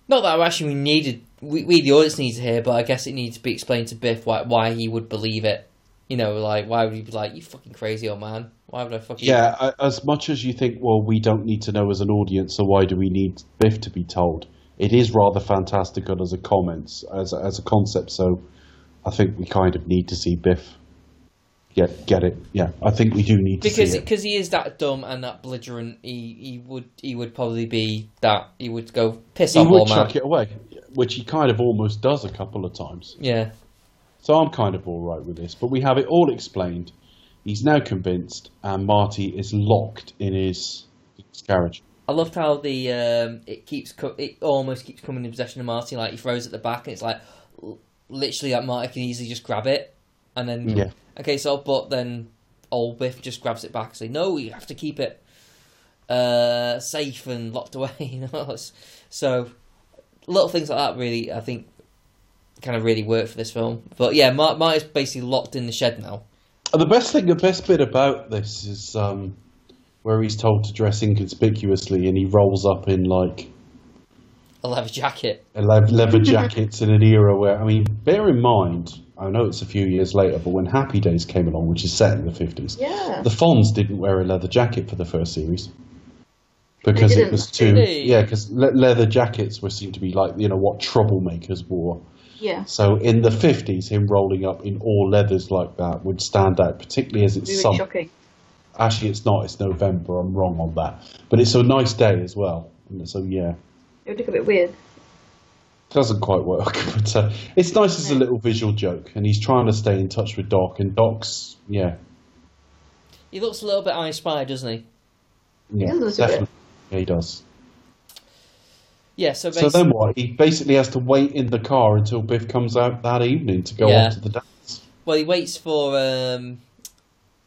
Not that actually we needed, we, we the audience need to hear, but I guess it needs to be explained to Biff why why he would believe it. You know, like why would he be like, "You fucking crazy old man"? Why would I fucking? Yeah, as much as you think, well, we don't need to know as an audience, so why do we need Biff to be told? It is rather fantastical as a comments, as a, as a concept. So, I think we kind of need to see Biff. Get get it? Yeah, I think we do need to because because he is that dumb and that belligerent. He he would he would probably be that. He would go piss He off would old man. chuck it away, which he kind of almost does a couple of times. Yeah. So I'm kind of all right with this. But we have it all explained. He's now convinced, and Marty is locked in his, his garage. I loved how the um, it keeps co- it almost keeps coming in possession of Marty. Like he throws it at the back, and it's like l- literally like Marty can easily just grab it, and then Yeah. okay, so but then old Biff just grabs it back and say, "No, you have to keep it uh, safe and locked away." You know, so little things like that really, I think, kind of really work for this film. But yeah, Mar- Marty's basically locked in the shed now. And the best thing, the best bit about this is um, where he's told to dress inconspicuously, and he rolls up in like A leather jacket. a le- leather jackets in an era where, I mean, bear in mind, I know it's a few years later, but when Happy Days came along, which is set in the fifties, Yeah. the Fonz didn't wear a leather jacket for the first series because it was too Really? yeah, because le- leather jackets were seen to be like you know what troublemakers wore. Yeah. So in the fifties, him rolling up in all leathers like that would stand out, particularly as it's Really summer. shocking. Actually, it's not. It's November. I'm wrong on that. But it's a nice day as well. So yeah, It would look a bit weird. doesn't quite work, but uh, it's nice as a little visual joke. And he's trying to stay in touch with Doc, and Doc's yeah, He looks a little bit I Spy, doesn't he? yeah, does look a bit. definitely. Yeah, he does. Yeah. So So then what? He basically has to wait in the car until Biff comes out that evening to go Yeah. off to the dance. Well, he waits for um,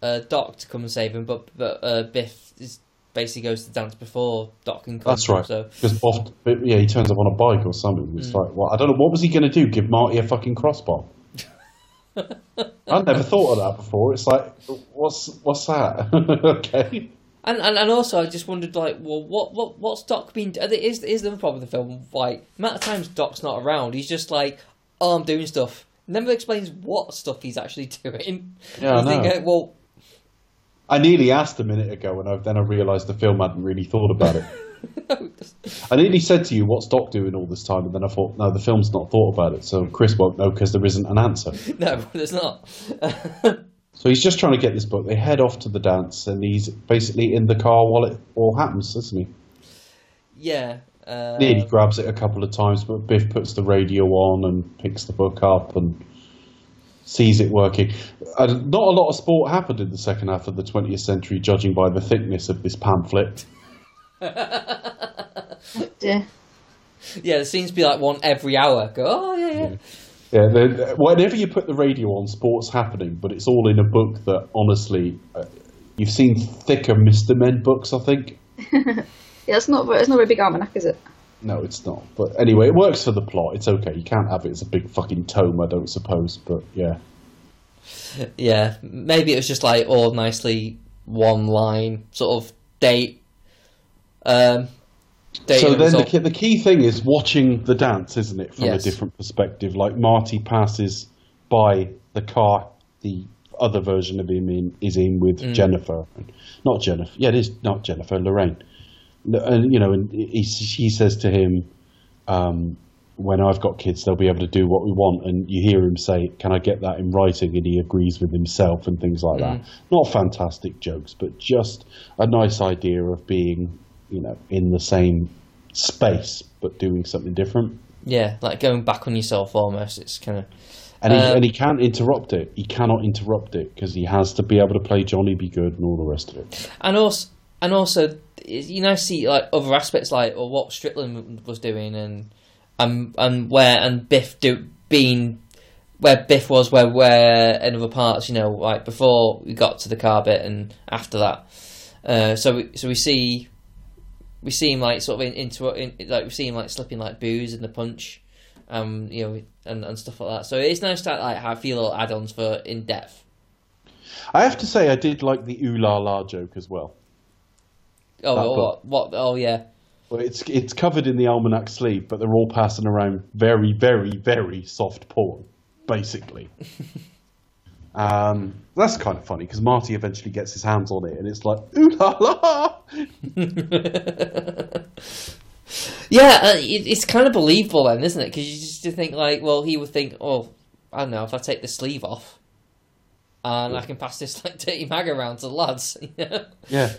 uh, Doc to come and save him, but but uh, Biff is basically goes to dance before Doc can come. That's right. So Because oft, yeah, he turns up on a bike or something. It's like, well, I don't know what was he going to do? Give Marty a fucking crossbar? I'd never thought of that before. It's like, what's what's that? okay. And, and and also, I just wondered, like, well, what what what's Doc been? Is is the problem with the film? Like, the amount of times Doc's not around, he's just like, oh, I'm doing stuff. Never explains what stuff he's actually doing. Yeah, I think, know. uh, well, I nearly asked a minute ago, and I, then I realised the film hadn't really thought about it. I nearly said to you, "What's Doc doing all this time?" And then I thought, "No, the film's not thought about it, so Chris won't know because there isn't an answer." no, there's not. So he's just trying to get this book. They head off to the dance, and he's basically in the car while it all happens, isn't he? yeah. Uh, Nearly grabs it a couple of times, but Biff puts the radio on and picks the book up and sees it working. Uh, not a lot of sport happened in the second half of the 20th century, judging by the thickness of this pamphlet. Yeah. Yeah, there seems to be like one every hour. Go, oh yeah, yeah. Yeah, the- whenever you put the radio on, sport's happening, but it's all in a book that, honestly, uh, you've seen thicker Mr. Men books, I think. Yeah, it's not. It's not a very big almanac, is it? No, it's not. But anyway, it works for the plot. It's okay. You can't have it as a big fucking tome, I don't suppose. But yeah. Yeah, maybe it was just like all nicely one line sort of date. Um, date So then the key, the key thing is watching the dance, isn't it, from Yes. a different perspective? Like Marty passes by the car, the other version of him in, is in with Mm. Jennifer, not Jennifer. Yeah, it is not Jennifer, Lorraine. And you know, and he, she says to him, um, "When I've got kids, they'll be able to do what we want." And you hear him say, "Can I get that in writing?" And he agrees with himself and things like that. Not fantastic jokes, but just a nice idea of being, you know, in the same space but doing something different. yeah, like going back on yourself almost. It's kind of And he, Um, and he can't interrupt it. He cannot interrupt it because he has to be able to play Johnny B. Goode and all the rest of it. and also and also you know see like other aspects like or what Strickland was doing and and and where and Biff do being where Biff was where where in other parts you know like before we got to the car bit and after that. Uh, so we, so we see we see him like sort of in, into in, like we see him like slipping like booze in the punch um you know and, and stuff like that. So it's nice to like have a few little add-ons for in depth I have to say, I did like the ooh la la joke as well. Oh what, what oh yeah Well, it's it's covered in the almanac sleeve, but they're all passing around very, very, very soft porn, basically. um, that's kind of funny because Marty eventually gets his hands on it, and it's like ooh la la. Yeah, uh, it, it's kind of believable then, isn't it? Because you just think like, well, he would think, oh, I don't know, if I take the sleeve off, and I can pass this like dirty mag around to the lads. Yeah,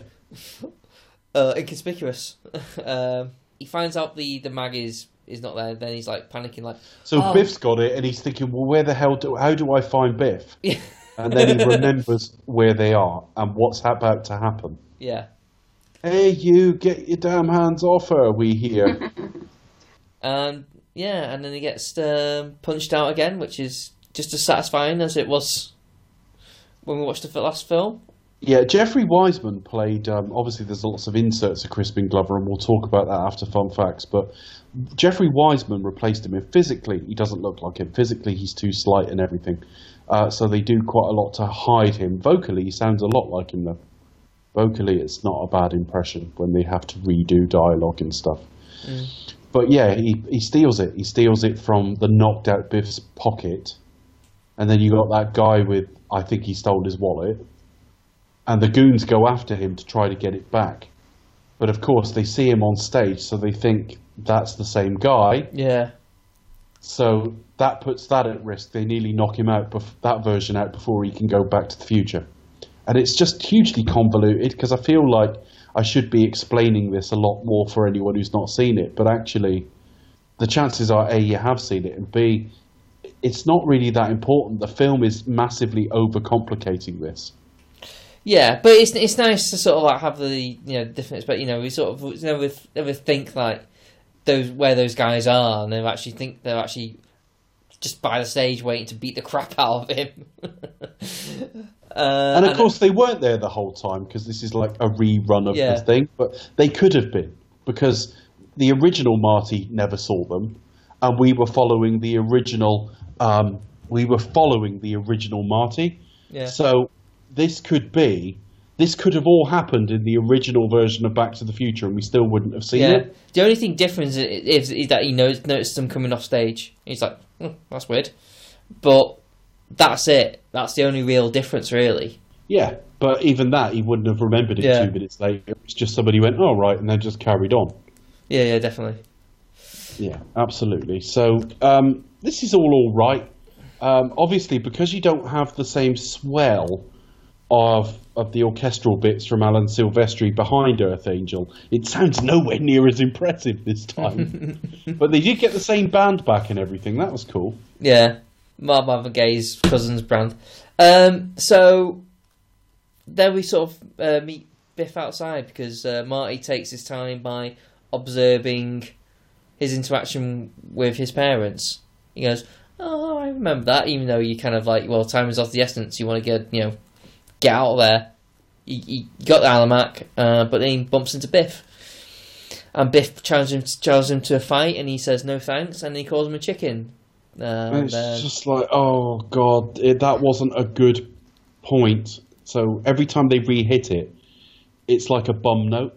uh, inconspicuous. um, he finds out the the mag is is not there. Then he's like panicking, like, so Oh. Biff's got it, and he's thinking, well, where the hell do how do I find Biff? yeah, And then he remembers where they are and what's about to happen. yeah. Hey, you, get your damn hands off her, we here. and yeah, and then he gets um, punched out again, which is just as satisfying as it was when we watched the last film. Yeah, Jeffrey Weissman played, um, obviously, there's lots of inserts of Crispin Glover, and we'll talk about that after Fun Facts, but Jeffrey Weissman replaced him. And physically, he doesn't look like him. Physically, he's too slight and everything. Uh, so they do quite a lot to hide him. Vocally, he sounds a lot like him, though. Vocally, it's not a bad impression when they have to redo dialogue and stuff. But yeah, he, he steals it. He steals it from the knocked out Biff's pocket. And then you got that guy with, I think he stole his wallet. And the goons go after him to try to get it back. But of course, they see him on stage, so they think that's the same guy. Yeah, So that puts that at risk. They nearly knock him out, bef- that version out, before he can go back to the future. And it's just hugely convoluted because I feel like I should be explaining this a lot more for anyone who's not seen it. But actually, the chances are A, you have seen it, and B, it's not really that important. The film is massively overcomplicating this. Yeah, but it's it's nice to sort of like have the you know difference, but you know we sort of never never think like those where those guys are, and they actually think they're actually just by the stage waiting to beat the crap out of him. uh, And of course, they weren't there the whole time because this is like a rerun of Yeah. the thing. But they could have been because the original Marty never saw them, and we were following the original. Um, we were following the original Marty. Yeah. So this could be. This could have all happened in the original version of Back to the Future, and we still wouldn't have seen yeah. it. The only thing different is, is, is that he knows, noticed them coming off stage. He's like, hmm, that's weird. But that's it. That's the only real difference, really. Yeah, but even that, he wouldn't have remembered it Yeah. two minutes later. It was just somebody went, "Oh right," and then just carried on. Yeah, yeah, definitely. Yeah, absolutely. So um, this is all all right. Um, obviously, because you don't have the same swell of of the orchestral bits from Alan Silvestri behind Earth Angel, it sounds nowhere near as impressive this time. but they did get the same band back and everything. That was cool. Yeah, Marv Marvin Gaye's cousin's brand. Um, so then we sort of uh, meet Biff outside because uh, Marty takes his time by observing his interaction with his parents. He goes, "Oh, I remember that." Even though you kind of like, well, time is of the essence. You want to get, you know, get out of there. He, he got the almanac, uh, but then he bumps into Biff. And Biff challenges him, challenges him to a fight, and he says no thanks, and he calls him a chicken. Uh, And and it's then- just like, oh god, it, that wasn't a good point. So every time they re-hit it, it's like a bum note.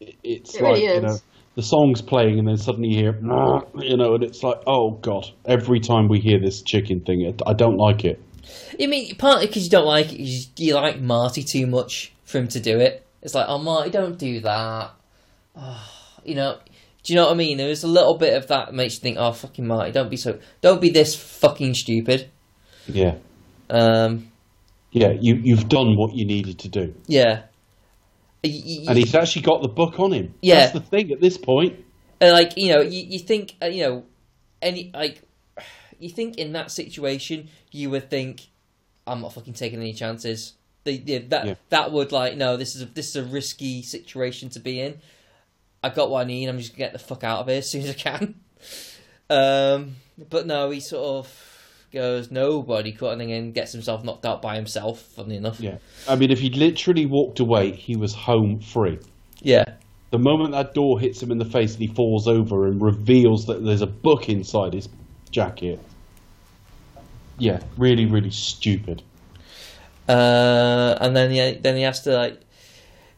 It- It's It like really you know, the song's playing, and then suddenly you hear, you know, and it's like, oh god. Every time we hear this chicken thing, I don't like it. I mean, partly because you don't like it, you, you like Marty too much for him to do it. It's like, oh, Marty, don't do that. Oh, you know, do you know what I mean? There's a little bit of that makes you think, oh, fucking Marty, don't be so, don't be this fucking stupid. Yeah, Um, yeah. You you've done what you needed to do, yeah. And he's actually got the book on him. Yeah. that's the thing. At this point, Uh, like you know, you, you think uh, you know, any like, you think in that situation you would think, I'm not fucking taking any chances. Yeah, that Yeah. that would like no, this is a, this is a risky situation to be in. I got what I need. I'm just gonna get the fuck out of here as soon as I can. Um, but no, he sort of goes nobody cutting in, gets himself knocked out by himself. Funny enough, yeah. I mean, if he'd literally walked away, he was home free. yeah, The moment that door hits him in the face and he falls over and reveals that there's a book inside his jacket. Yeah, really, really stupid. Uh, and then he then he has to like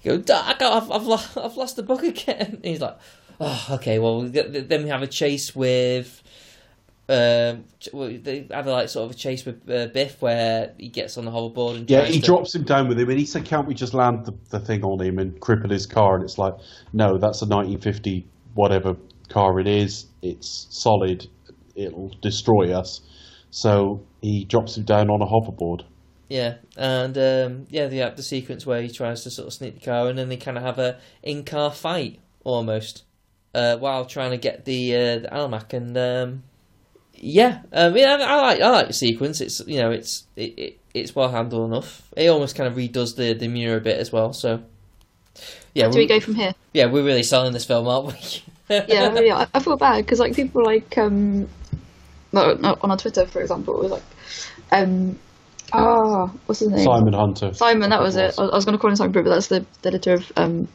go. I got, I've I've, lo- I've lost the book again. And he's like, oh, okay. Well, then we have a chase with. Um, they have a, like sort of a chase with uh, Biff where he gets on the hoverboard and Yeah, he to- drops him down with him and he said, Can't we just land the, the thing on him and cripple his car? And it's like, No, that's a 1950 whatever car it is. It's solid. It'll destroy us. So he drops him down on a hoverboard. Yeah, and um, yeah, they have the sequence where he tries to sort of sneak the car, and then they kind of have a in-car fight almost, uh, while trying to get the uh, the almanac. And um, yeah, um, yeah, I like I like the sequence. It's you know it's it, it it's well handled enough. It almost kind of redoes the the mirror a bit as well. So yeah, Where Do we go from here? yeah, we're really selling this film, aren't we? yeah, really, I, I feel bad because like people like um, no, no, on our Twitter, for example, it was like, um, ah, what's his name? Simon Hunter. Simon, that was it. I was, I was going to call him Simon Brew, but that's the, the editor of um,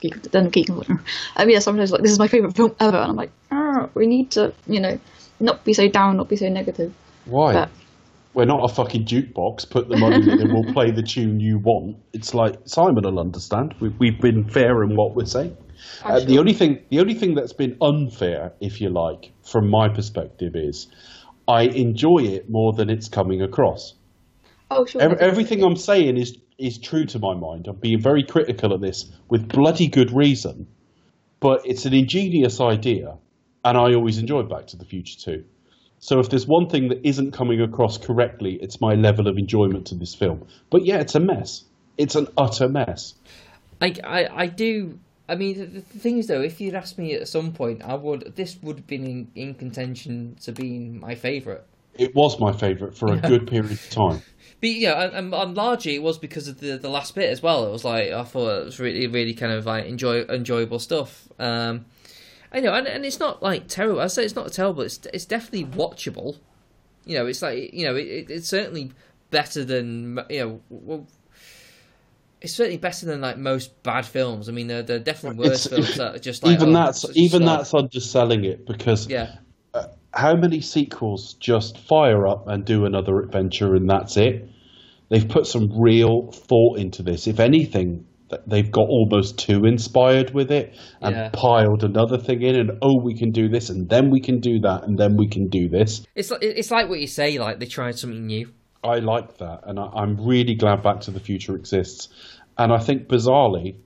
Geek, then Geek and Um, yeah, sometimes like this is my favorite film ever, and I'm like, ah, we need to, you know, not be so down, not be so negative. Why? But We're not a fucking jukebox. Put the money in and we'll play the tune you want. It's like Simon will understand. We, we've been fair in what we're saying. Uh, the only thing, the only thing that's been unfair, if you like, from my perspective, is I enjoy it more than it's coming across. oh sure, Ev- everything I'm saying is is true to my mind. I'm being very critical of this with bloody good reason, but it's an ingenious idea, and I always enjoy Back to the Future too. So if there's one thing that isn't coming across correctly, it's my level of enjoyment to this film. But yeah, it's a mess. It's an utter mess. I, I, I do. I mean, the, the thing is, though, if you'd asked me at some point, I would. This would have been in, in contention to being my favourite. It was my favourite for a good period of time. But yeah, and, and, and largely it was because of the the last bit as well. It was like I thought it was really really kind of like enjoy enjoyable stuff. Um, I know, and, and it's not like terrible. I say it's not terrible. It's it's definitely watchable. You know, it's like you know, it, it, it's certainly better than you know. Well, it's certainly better than like most bad films. I mean, there, there are definitely worse It's- films that are just like even oh, that's even snot. that's underselling it because yeah, uh, how many sequels just fire up and do another adventure and that's it? They've put some real thought into this. If anything, they've got almost too inspired with it and Yeah. piled another thing in and oh we can do this and then we can do that and then we can do this. it's like it's like what you say. Like they tried something new. I like that, and I, I'm really glad Back to the Future exists. And I think, bizarrely,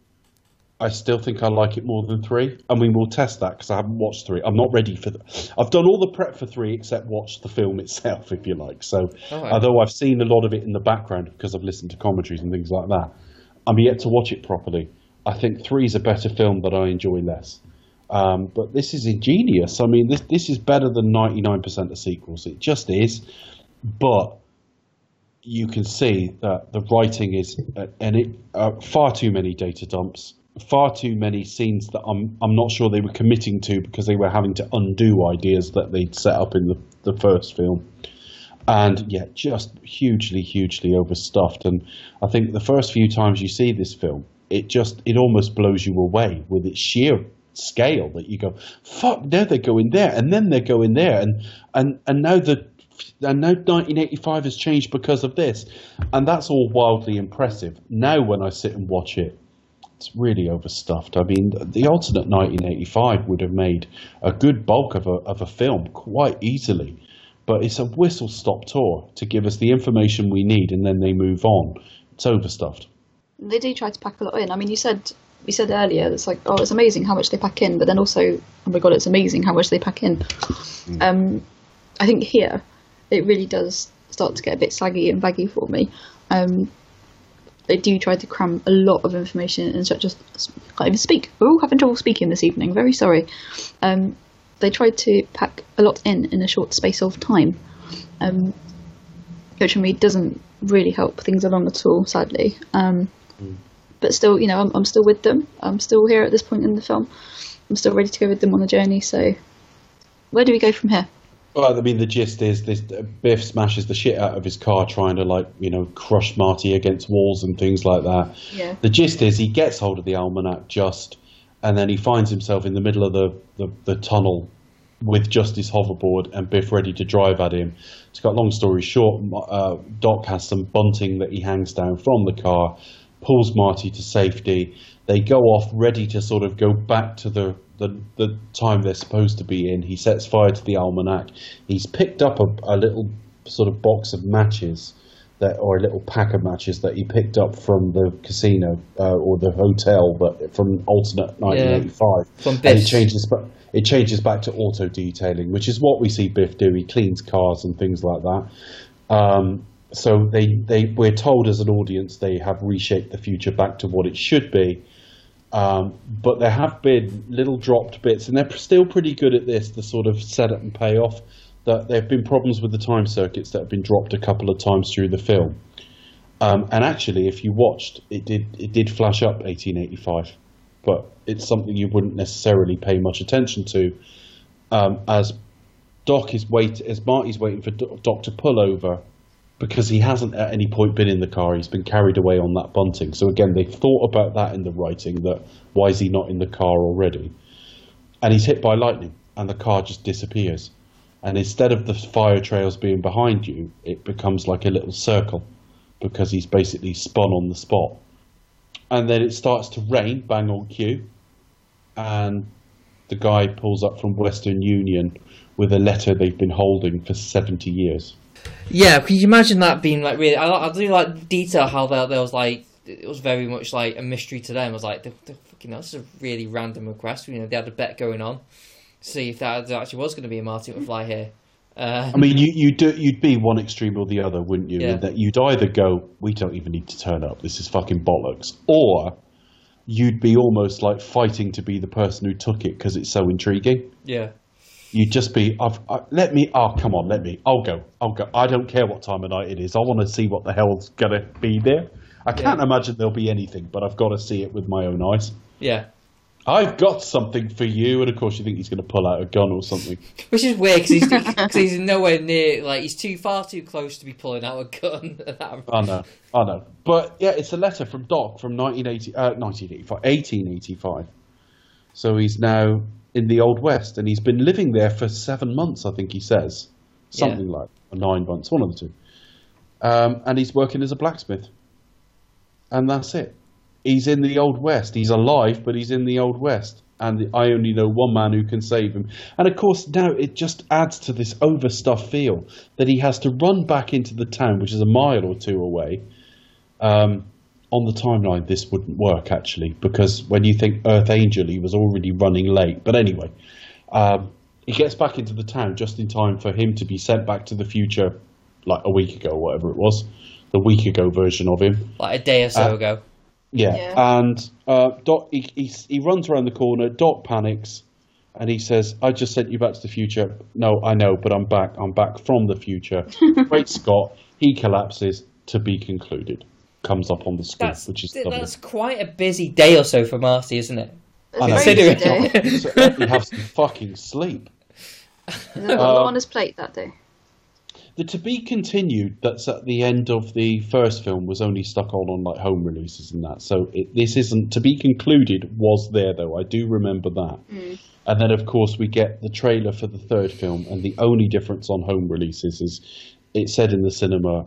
I still think I like it more than three. And we will test that because I haven't watched three. I'm not ready for. The, I've done all the prep for three except watch the film itself, if you like. So, Oh, although I've seen a lot of it in the background because I've listened to commentaries and things like that, I'm yet to watch it properly. I think three is a better film that I enjoy less. Um, but this is ingenious. I mean, this this is better than 99% of sequels. It just is. But you can see that the writing is uh, and it uh, far too many data dumps, far too many scenes that I'm I'm not sure they were committing to because they were having to undo ideas that they'd set up in the, the first film. And yeah, just hugely, hugely overstuffed. And I think the first few times you see this film, it just it almost blows you away with its sheer scale that you go, fuck, now they're going there, and then they're going there, and and and now the and now 1985 has changed because of this, and that's all wildly impressive. Now when I sit and watch it, it's really overstuffed. I mean, the alternate 1985 would have made a good bulk of a of a film quite easily, but it's a whistle stop tour to give us the information we need, and then they move on. It's overstuffed. They do try to pack a lot in. I mean, you said you said earlier it's like, oh, it's amazing how much they pack in, but then also, oh my god, it's amazing how much they pack in. Um, I think here it really does start to get a bit saggy and baggy for me. Um, they do try to cram a lot of information in such a can't even speak. We're all having trouble speaking this evening. Very sorry. Um, they tried to pack a lot in in a short space of time, um, which for me doesn't really help things along at all. Sadly. Um, but still, you know, I'm, I'm still with them. I'm still here at this point in the film. I'm still ready to go with them on the journey. So, where do we go from here? Well, I mean, the gist is this: Biff smashes the shit out of his car, trying to like you know crush Marty against walls and things like that. Yeah. The gist is he gets hold of the almanac just, and then he finds himself in the middle of the the, the tunnel with just his hoverboard and Biff ready to drive at him. To cut long story short, uh, Doc has some bunting that he hangs down from the car, pulls Marty to safety. They go off ready to sort of go back to the, the, the time they're supposed to be in. He sets fire to the almanac. He's picked up a, a little sort of box of matches. That, or a little pack of matches that he picked up from the casino uh, or the hotel, but from alternate 1985. From and it changes, it changes back to auto detailing, which is what we see Biff do. He cleans cars and things like that. Um, so they, they, we're told as an audience they have reshaped the future back to what it should be. Um, but there have been little dropped bits, and they're still pretty good at this, the sort of setup and payoff. That there have been problems with the time circuits that have been dropped a couple of times through the film. Um, and actually, if you watched, it did it did flash up 1885, but it's something you wouldn't necessarily pay much attention to, um, as Doc is wait as Marty's waiting for Do- Doc to pull over because he hasn't at any point been in the car. He's been carried away on that bunting. So again, they thought about that in the writing. That why is he not in the car already? And he's hit by lightning, and the car just disappears. And instead of the fire trails being behind you, it becomes like a little circle because he's basically spun on the spot. And then it starts to rain, bang on cue, and the guy pulls up from Western Union with a letter they've been holding for 70 years. Yeah, can you imagine that being like really? I, I do like detail how there, there was like it was very much like a mystery to them. It was like, the, the fucking hell, this is a really random request. You know, they had a bet going on to see if that actually was going to be a Martin McFly here. Uh, I mean, you you do you'd be one extreme or the other, wouldn't you? Yeah. That you'd either go, "We don't even need to turn up. This is fucking bollocks," or you'd be almost like fighting to be the person who took it because it's so intriguing. yeah, You'd just be, I've, I, "Let me, oh come on, let me. I'll go. I'll go. I don't care what time of night it is. I want to see what the hell's gonna be there. I can't imagine there'll be anything, but I've got to see it with my own eyes." yeah. I've got something for you, and of course you think he's going to pull out a gun or something. Which is weird because he's, 'cause he's nowhere near, like, he's too far too close to be pulling out a gun. I know, I know. But yeah, it's a letter from Doc from 1980, uh, 1985, 1885. So he's now in the Old West, and he's been living there for seven months, I think he says. Something like or nine months, one of the two. Um, and he's working as a blacksmith. And that's it. He's in the Old West. He's alive, but he's in the Old West. And I only know one man who can save him. And of course, now it just adds to this overstuffed feel that he has to run back into the town, which is a mile or two away. Um, on the timeline, this wouldn't work actually, because when you think Earth Angel, he was already running late. But anyway, um, he gets back into the town just in time for him to be sent back to the future, like a week ago, whatever it was, the week ago version of him. Like a day or so Uh, ago. Yeah, Yeah. and uh, Doc he, he he runs around the corner. Doc panics, and he says, "I just sent you back to the future." No, I know, but I'm back. I'm back from the future. Great Scott. He collapses. To be concluded. Comes up on the screen, That's, which is th- lovely. that's quite a busy day or so for Marty, isn't it? It's I a know. very busy Considering- day. so let me have some fucking sleep. There's a lot on his plate that day. The to be continued that's at the end of the first film was only stuck on on like home releases and that. So it, this isn't to be concluded was there though. I do remember that. Mm. And then of course we get the trailer for the third film, and the only difference on home releases is it said in the cinema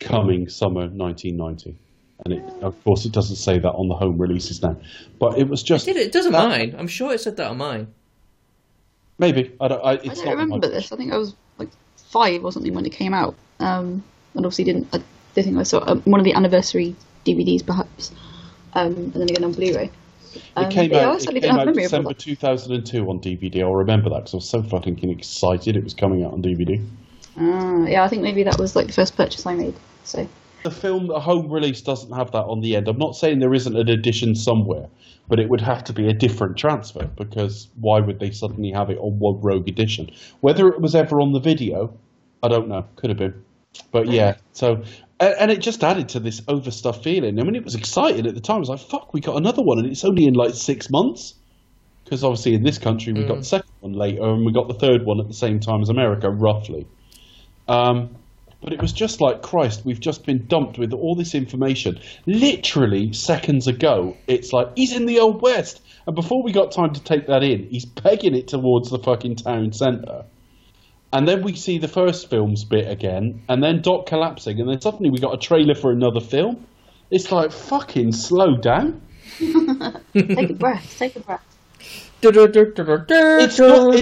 coming summer 1990. And it, of course, it doesn't say that on the home releases now, but it was just Did it? It doesn't that- mine. I'm sure it said that on mine. Maybe I don't. I, I don't not remember this. I think I was like five or something when it came out. Um, and obviously didn't. I don't think I saw um, one of the anniversary DVDs, perhaps. Um, and then again on Blu-ray. Um, It came but yeah, out. certainly It came out memory of all December 2002 on DVD. I'll remember that because I was so fucking excited it was coming out on DVD. Ah, yeah, I think maybe that was like the first purchase I made. So The film, the home release, doesn't have that on the end. I'm not saying there isn't an edition somewhere, but it would have to be a different transfer because why would they suddenly have it on one rogue edition? Whether it was ever on the video, I don't know. Could have been, but yeah. So. And and it just added to this overstuffed feeling. I mean, it was exciting at the time. I was like, "Fuck, we got another one," and it's only in like six months. Because obviously, in this country, we got the second one later, and we got the third one at the same time as America, roughly. Um, but it was just like Christ. We've just been dumped with all this information. Literally seconds ago, it's like he's in the old west, and before we got time to take that in, he's pegging it towards the fucking town centre. And then we see the first film's bit again, and then Doc collapsing, and then suddenly we got a trailer for another film. It's like fucking slow down. take a breath. Take a breath. It's not,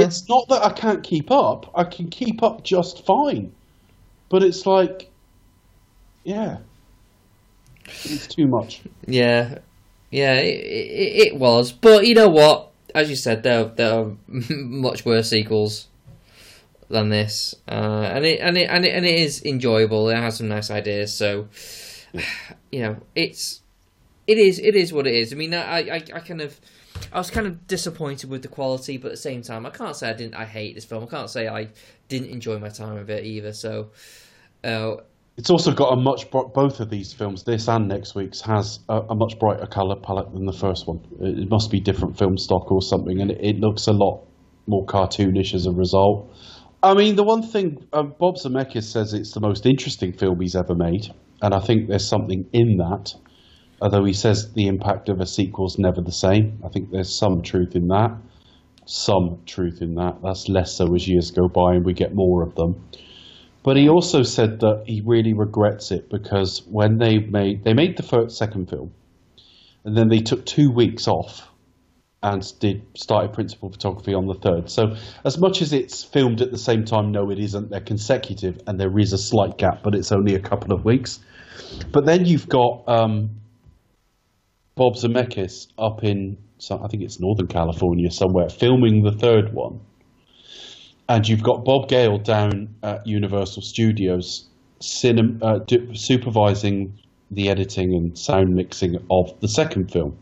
it's, not that I can't keep up. I can keep up just fine. But it's like, yeah. It's too much. Yeah, yeah, it, it, it was. But you know what? As you said, there there are much worse sequels than this, uh, and it and it and it and it is enjoyable. It has some nice ideas. So, you know, it's it is it is what it is. I mean, I I, I kind of. I was kind of disappointed with the quality, but at the same time, I can't say I didn't. I hate this film. I can't say I didn't enjoy my time with it either. So, uh, It's also got a much both of these films, this and next week's, has a, a much brighter color palette than the first one. It, must be different film stock or something, and it, it looks a lot more cartoonish as a result. I mean, the one thing uh, Bob Zemeckis says it's the most interesting film he's ever made, and I think there's something in that. Although he says the impact of a sequel's never the same, I think there's some truth in that. Some truth in that. That's less so as years go by and we get more of them. But he also said that he really regrets it because when they made they made the first second film, and then they took two weeks off and did started principal photography on the third. So as much as it's filmed at the same time, no, it isn't. They're consecutive, and there is a slight gap, but it's only a couple of weeks. But then you've got um, Bob Zemeckis up in I think it's Northern California somewhere filming the third one. And you've got Bob Gale down at Universal Studios cinem- uh, do, supervising the editing and sound mixing of the second film,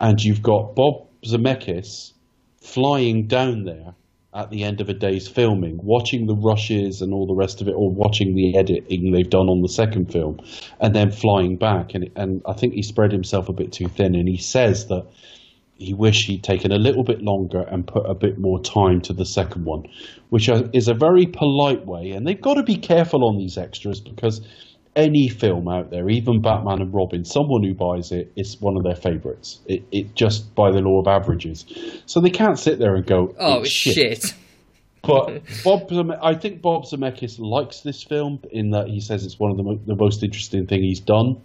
and you've got Bob Zemeckis flying down there at the end of a day's filming, watching the rushes and all the rest of it, or watching the editing they've done on the second film, and then flying back. And, and I think he spread himself a bit too thin. And he says that he wished he'd taken a little bit longer and put a bit more time to the second one, which is a very polite way. And they've got to be careful on these extras because any film out there, even Batman and Robin, someone who buys it, it is one of their favourites. It, it just by the law of averages, so they can't sit there and go, Oh, oh "It's shit. shit." But Bob, I think Bob Zemeckis likes this film in that he says it's one of the, mo- the most interesting thing he's done.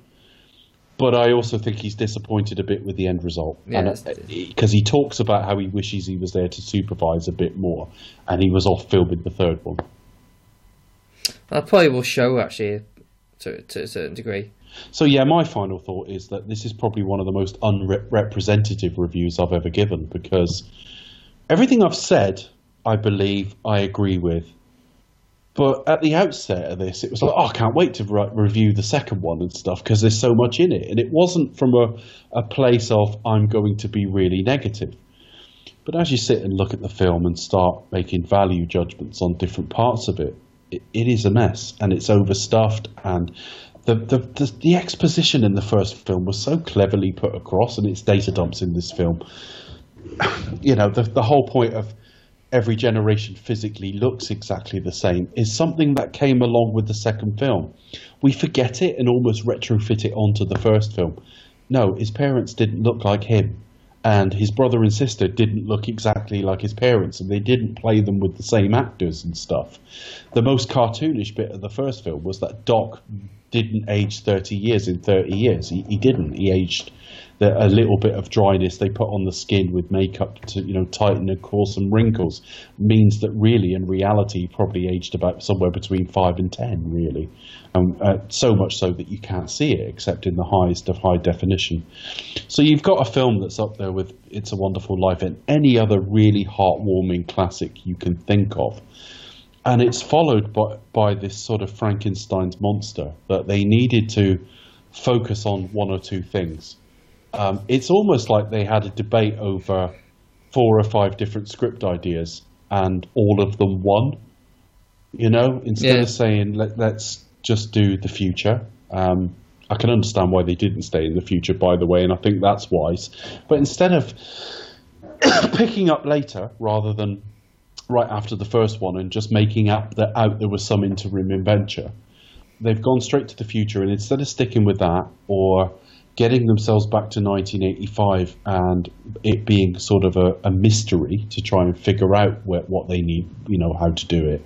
But I also think he's disappointed a bit with the end result, Yeah, uh, because he talks about how he wishes he was there to supervise a bit more, and he was off filming the third one. That probably will show actually to to a certain degree. So yeah, my final thought is that this is probably one of the most unrepresentative reviews I've ever given because everything I've said, I believe, I agree with. But at the outset of this, it was like, oh, I can't wait to re- review the second one and stuff because there's so much in it. And it wasn't from a, a place of, I'm going to be really negative. But as you sit and look at the film and start making value judgments on different parts of it, it, it is a mess and it's overstuffed. And the, the, the, the exposition in the first film was so cleverly put across, and its data dumps in this film. You know, the, the whole point of every generation physically looks exactly the same is something that came along with the second film. We forget it and almost retrofit it onto the first film. No, his parents didn't look like him, and his brother and sister didn't look exactly like his parents, and they didn't play them with the same actors and stuff. The most cartoonish bit of the first film was that Doc didn't age 30 years in 30 years. He, he didn't. He aged the, a little bit of dryness they put on the skin with makeup to you know tighten and cause some wrinkles means that really in reality probably aged about somewhere between five and ten really. Um, uh, so much so that you can't see it except in the highest of high definition. So you've got a film that's up there with it's a wonderful life and any other really heartwarming classic you can think of. And it's followed by, by this sort of Frankenstein's monster that they needed to focus on one or two things. Um, it's almost like they had a debate over four or five different script ideas, and all of them won. You know, instead Yeah. of saying Let, let's just do the future. Um, I can understand why they didn't stay in the future, by the way, and I think that's wise. But instead of picking up later rather than right after the first one and just making up that out there was some interim adventure. They've gone straight to the future, and instead of sticking with that or getting themselves back to 1985 and it being sort of a, a mystery to try and figure out where, what they need, you know, how to do it.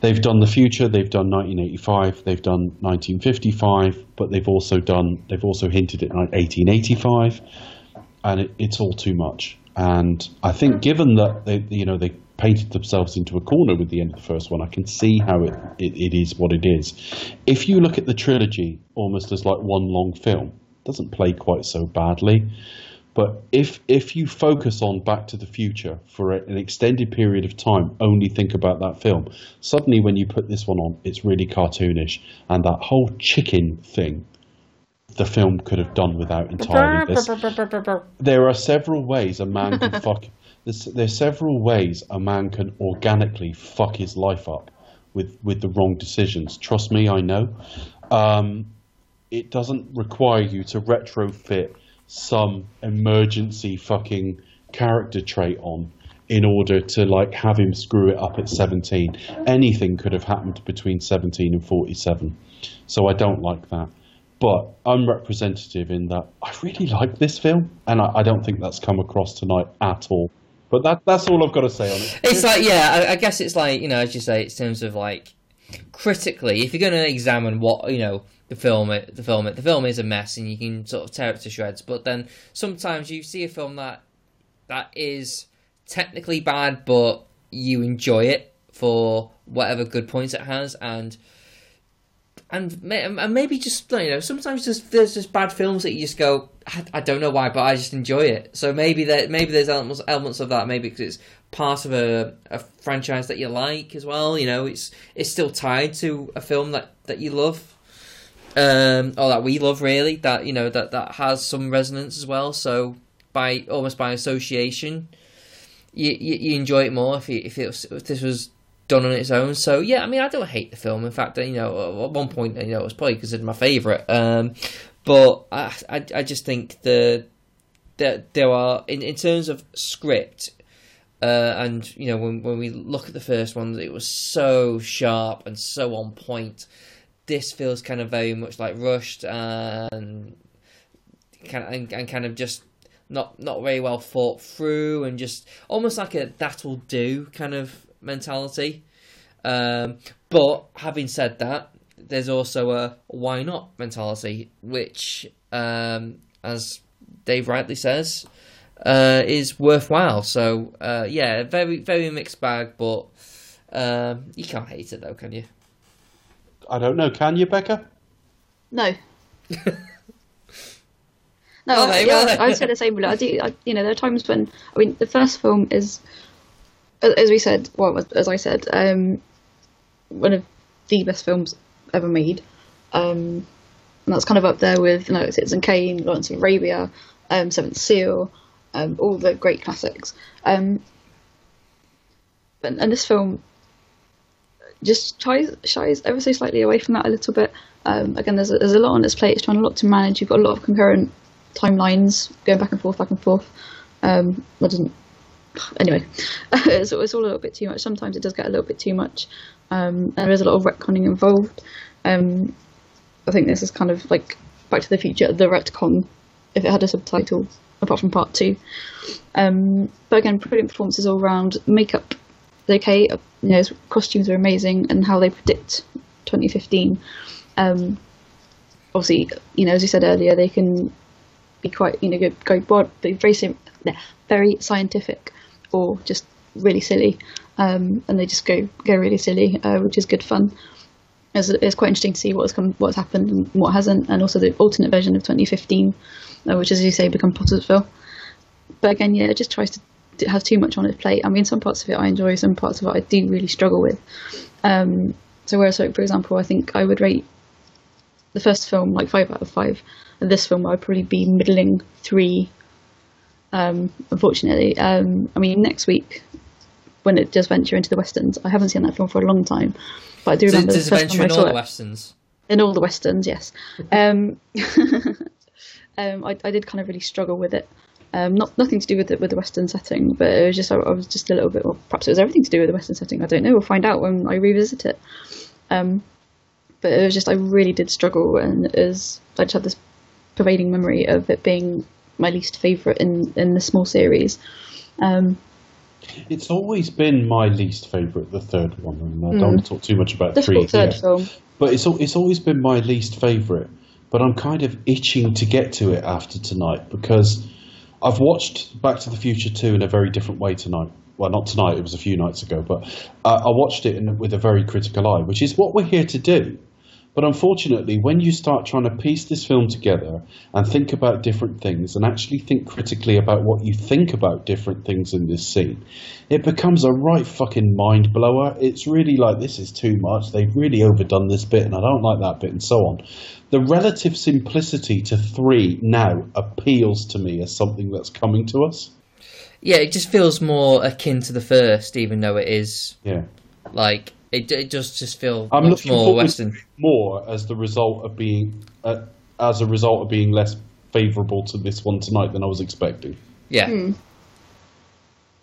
They've done the future. They've done 1985. They've done 1955, but they've also done. They've also hinted at 1885, and it, it's all too much. And I think, given that they, you know, they painted themselves into a corner with the end of the first one, I can see how it, it, it is what it is. If you look at the trilogy almost as like one long film, doesn't play quite so badly. But if if you focus on Back to the Future for an extended period of time, only think about that film. Suddenly, when you put this one on, it's really cartoonish, and that whole chicken thing, the film could have done without entirely. There's, there are several ways a man can fuck. There's, there's several ways a man can organically fuck his life up with with the wrong decisions. Trust me, I know. Um, it doesn't require you to retrofit some emergency fucking character trait on in order to like have him screw it up at 17 anything could have happened between 17 and 47 so i don't like that. But i'm representative in that i really like this film and i, I don't think that's come across tonight at all. But that, that's all i've got to say on it. It's like yeah, I, I guess it's like you know, as you say, in terms of like critically, if you're going to examine what you know the film, the film, the film is a mess, and you can sort of tear it to shreds. But then sometimes you see a film that that is technically bad, but you enjoy it for whatever good points it has, and and and maybe just you know sometimes there's just bad films that you just go I, I don't know why but I just enjoy it so maybe that maybe there's elements elements of that maybe because it's part of a, a franchise that you like as well you know it's it's still tied to a film that that you love um or that we love really that you know that that has some resonance as well so by almost by association you, you, you enjoy it more if you, if, it was, if this was done on its own. So yeah, I mean, I don't hate the film. In fact, you know, at one point, you know, it was probably considered my favorite. Um, but I, I, I just think the that there are in, in terms of script. Uh, and you know when when we look at the first one, it was so sharp and so on point. This feels kind of very much like rushed and kind of, and, and kind of just not not very well thought through and just almost like a that'll do kind of mentality. Um, but having said that, there's also a why not mentality, which, um, as Dave rightly says, uh, is worthwhile. So uh, yeah, very very mixed bag, but um, you can't hate it though, can you? I don't know. Can you, Becca? No. No, Well, they- yeah, well, I'd say the same. But I do, I, you know, there are times when I mean, the first film is, as as we said, well, as- as I said, um, one of the best films ever made, um, and that's kind of up there with you know, Citizen Kane, Lawrence of Arabia, um, Seventh Seal, um, all the great classics. Um, and, and this film just tries shies ever so slightly away from that a little bit. Um, again, there's a, there's a lot on its plate. It's trying a lot to manage. You've got a lot of concurrent timelines going back and forth, back and forth. Um, that doesn't. Anyway, it's, it's all a little bit too much. Sometimes it does get a little bit too much, um, there is a lot of retconning involved. Um, I think this is kind of like Back to the Future, the retcon, if it had a subtitle, apart from part two. Um, but again, brilliant performances all round. Makeup, is okay. Uh, You know, costumes are amazing, and how they predict 2015. Um, obviously, you know, as you said earlier, they can be quite, you know, go, go broad, be very, sim- very scientific, or just really silly, um, and they just go go really silly, uh, which is good fun. It's, it's quite interesting to see what's come, what's happened and what hasn't, and also the alternate version of 2015, uh, which, as you say, become Pottersville. But again, yeah, it just tries to have too much on its plate. I mean, some parts of it I enjoy, some parts of it I do really struggle with. Um, so, whereas, like, for example, I think I would rate the first film like five out of five, and this film I'd probably be middling three. Um, unfortunately, um, I mean, next week when it does venture into the westerns, I haven't seen that film for a long time, but I do Does, remember does the it first venture time I in saw all the it westerns? in all the westerns, yes. Um, um, I, I did kind of really struggle with it. Um, not nothing to do with the, with the western setting, but it was just I, I was just a little bit. Well, perhaps it was everything to do with the western setting. I don't know. We'll find out when I revisit it. Um, but it was just I really did struggle, and was I just had this pervading memory of it being my least favourite in in the small series. Um, It's always been my least favourite, the third one, and I don't want to talk too much about three third here. film. But it's it's always been my least favourite. But I'm kind of itching to get to it after tonight because I've watched Back to the Future 2 in a very different way tonight. Well, not tonight, it was a few nights ago, but uh, I watched it in, with a very critical eye, which is what we're here to do. But unfortunately, when you start trying to piece this film together and think about different things and actually think critically about what you think about different things in this scene, it becomes a right fucking mind blower. It's really like, this is too much. They've really overdone this bit and I don't like that bit and so on. The relative simplicity to three now appeals to me as something that's coming to us. Yeah, it just feels more akin to the first, even though it is Yeah. like it. It does just feel I'm much more western. more as the result of being, uh, as a result of being less favourable to this one tonight than I was expecting. Yeah, Hmm.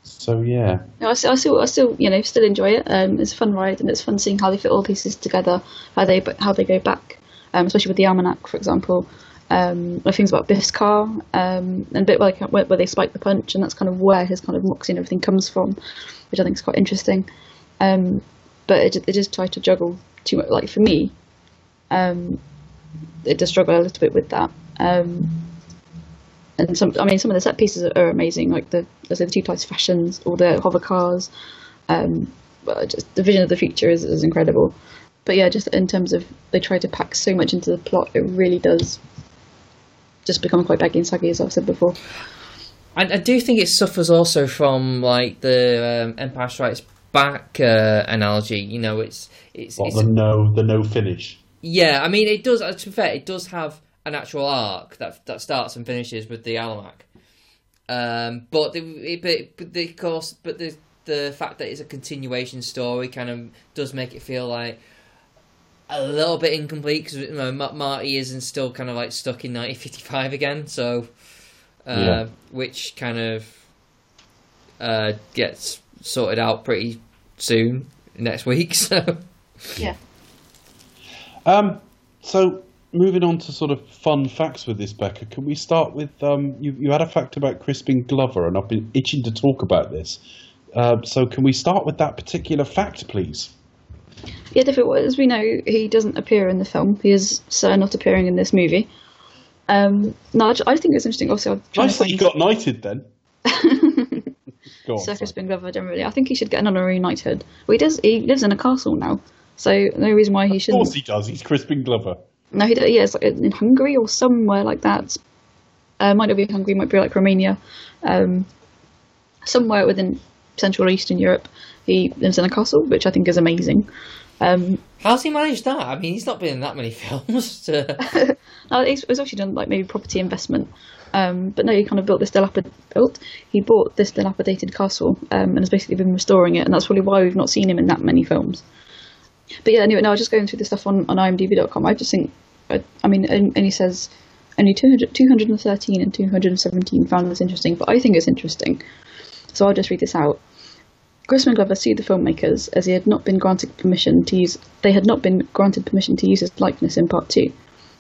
So yeah, No, I still, I still, I still, you know, still enjoy it. Um, it's a fun ride, and it's fun seeing how they fit all pieces together, how they, how they go back, um, especially with the almanac, for example. Um, things about Biff's car, um, and a bit like where, where they spike the punch, and that's kind of where his kind of moxie and everything comes from, which I think is quite interesting. Um, but it, it just tried to juggle too much. Like for me, um, it does struggle a little bit with that. Um, and some, I mean, some of the set pieces are, are amazing, like the, let's say the two types fashions, or the hover cars. Um, just the vision of the future is, is incredible. But yeah, just in terms of they try to pack so much into the plot, it really does just become quite baggy and saggy, as I've said before. I, I do think it suffers also from like the um, Empire Strikes Back uh, analogy. You know, it's it's, what it's the no, the no finish. yeah. I mean, it does. uh, To be fair, it does have an actual arc that that starts and finishes with the Almanac. Um, but the but, but the course, but the the fact that it's a continuation story kind of does make it feel like a little bit incomplete because you know, Marty isn't still kind of like stuck in 1955 again. So, uh, Yeah. which kind of uh, gets sorted out pretty soon next week. So, Yeah. Um, so moving on to sort of fun facts with this, Becca. Can we start with um, you? You had a fact about Crispin Glover, and I've been itching to talk about this. Uh, so can we start with that particular fact, please? Yeah, different. As we know, he doesn't appear in the film. He is certainly not appearing in this movie. Um, no, I ju- I think it's interesting. Also, I'm trying Nice to that you got knighted then. Go on. Sir sorry. Crispin Glover generally. I think he should get an honorary knighthood. Well, he does. He lives in a castle now, so no reason why he Of shouldn't. Of course he does. He's Crispin Glover. No, he d- yeah, it's like in Hungary or somewhere like that. Uh, might not be Hungary, might be like Romania. Um, somewhere within Central or Eastern Europe, he lives in a castle, which I think is amazing. Um, how's he managed that? I mean, he's not been in that many films. To... no, it's, it's actually done like maybe property investment. Um, but no, he kind of built this. He bought this dilapidated castle um, and has basically been restoring it, and that's probably why we've not seen him in that many films. But yeah, anyway, no, I was just going through the stuff on, on IMDb.com. I just think, I, I mean, and, and he says only 200, 213 and 217 found this interesting, but I think it's interesting. So I'll just read this out. Crispin Glover sued the filmmakers as he had not been granted permission to use. They had not been granted permission to use his likeness in Part Two.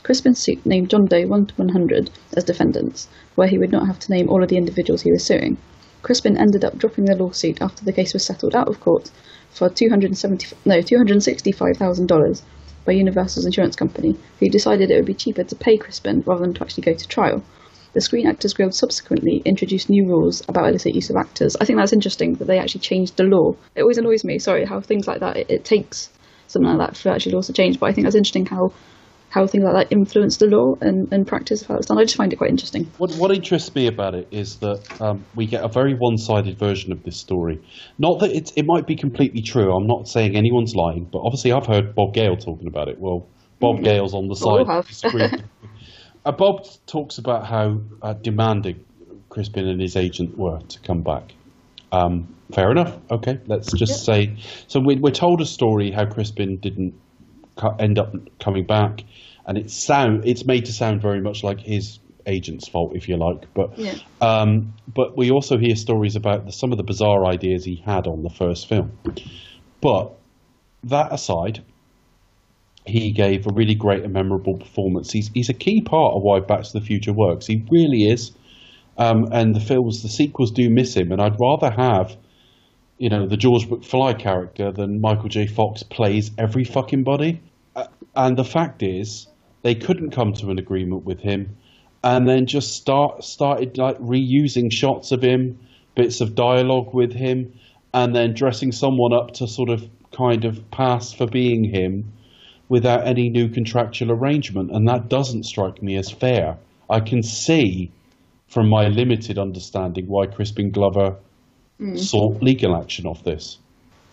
Crispin's suit named John Doe 1 to 100 as defendants, where he would not have to name all of the individuals he was suing. Crispin ended up dropping the lawsuit after the case was settled out of court for 270 no $265,000 by Universal's insurance company, who decided it would be cheaper to pay Crispin rather than to actually go to trial. The Screen Actors Guild subsequently introduced new rules about illicit use of actors. I think that's interesting that they actually changed the law. It always annoys me, sorry, how things like that, it, it takes something like that for actually laws to change, but I think that's interesting how how things like that influence the law and, and practice of how it's done. I just find it quite interesting. What, what interests me about it is that um, we get a very one-sided version of this story. Not that it's, it might be completely true. I'm not saying anyone's lying, but obviously I've heard Bob Gale talking about it. Well, Bob Gale's on the side. have. disagreeing. uh, Bob talks about how uh, demanding Crispin and his agent were to come back. Um, fair enough. Okay, let's just say. So we, we're told a story how Crispin didn't co- end up coming back, and it's sound it's made to sound very much like his agent's fault, if you like. But Yeah. um, but we also hear stories about the, some of the bizarre ideas he had on the first film. But that aside, he gave a really great and memorable performance. He's he's a key part of why Back to the Future works. He really is. Um, and the films, the sequels do miss him, and I'd rather have, you know, the George McFly character than Michael J. Fox plays every fucking body. Uh, and the fact is, they couldn't come to an agreement with him, and then just start started like reusing shots of him, bits of dialogue with him, and then dressing someone up to sort of kind of pass for being him without any new contractual arrangement, and that doesn't strike me as fair. I can see, from my limited understanding, why Crispin Glover sought legal action off this.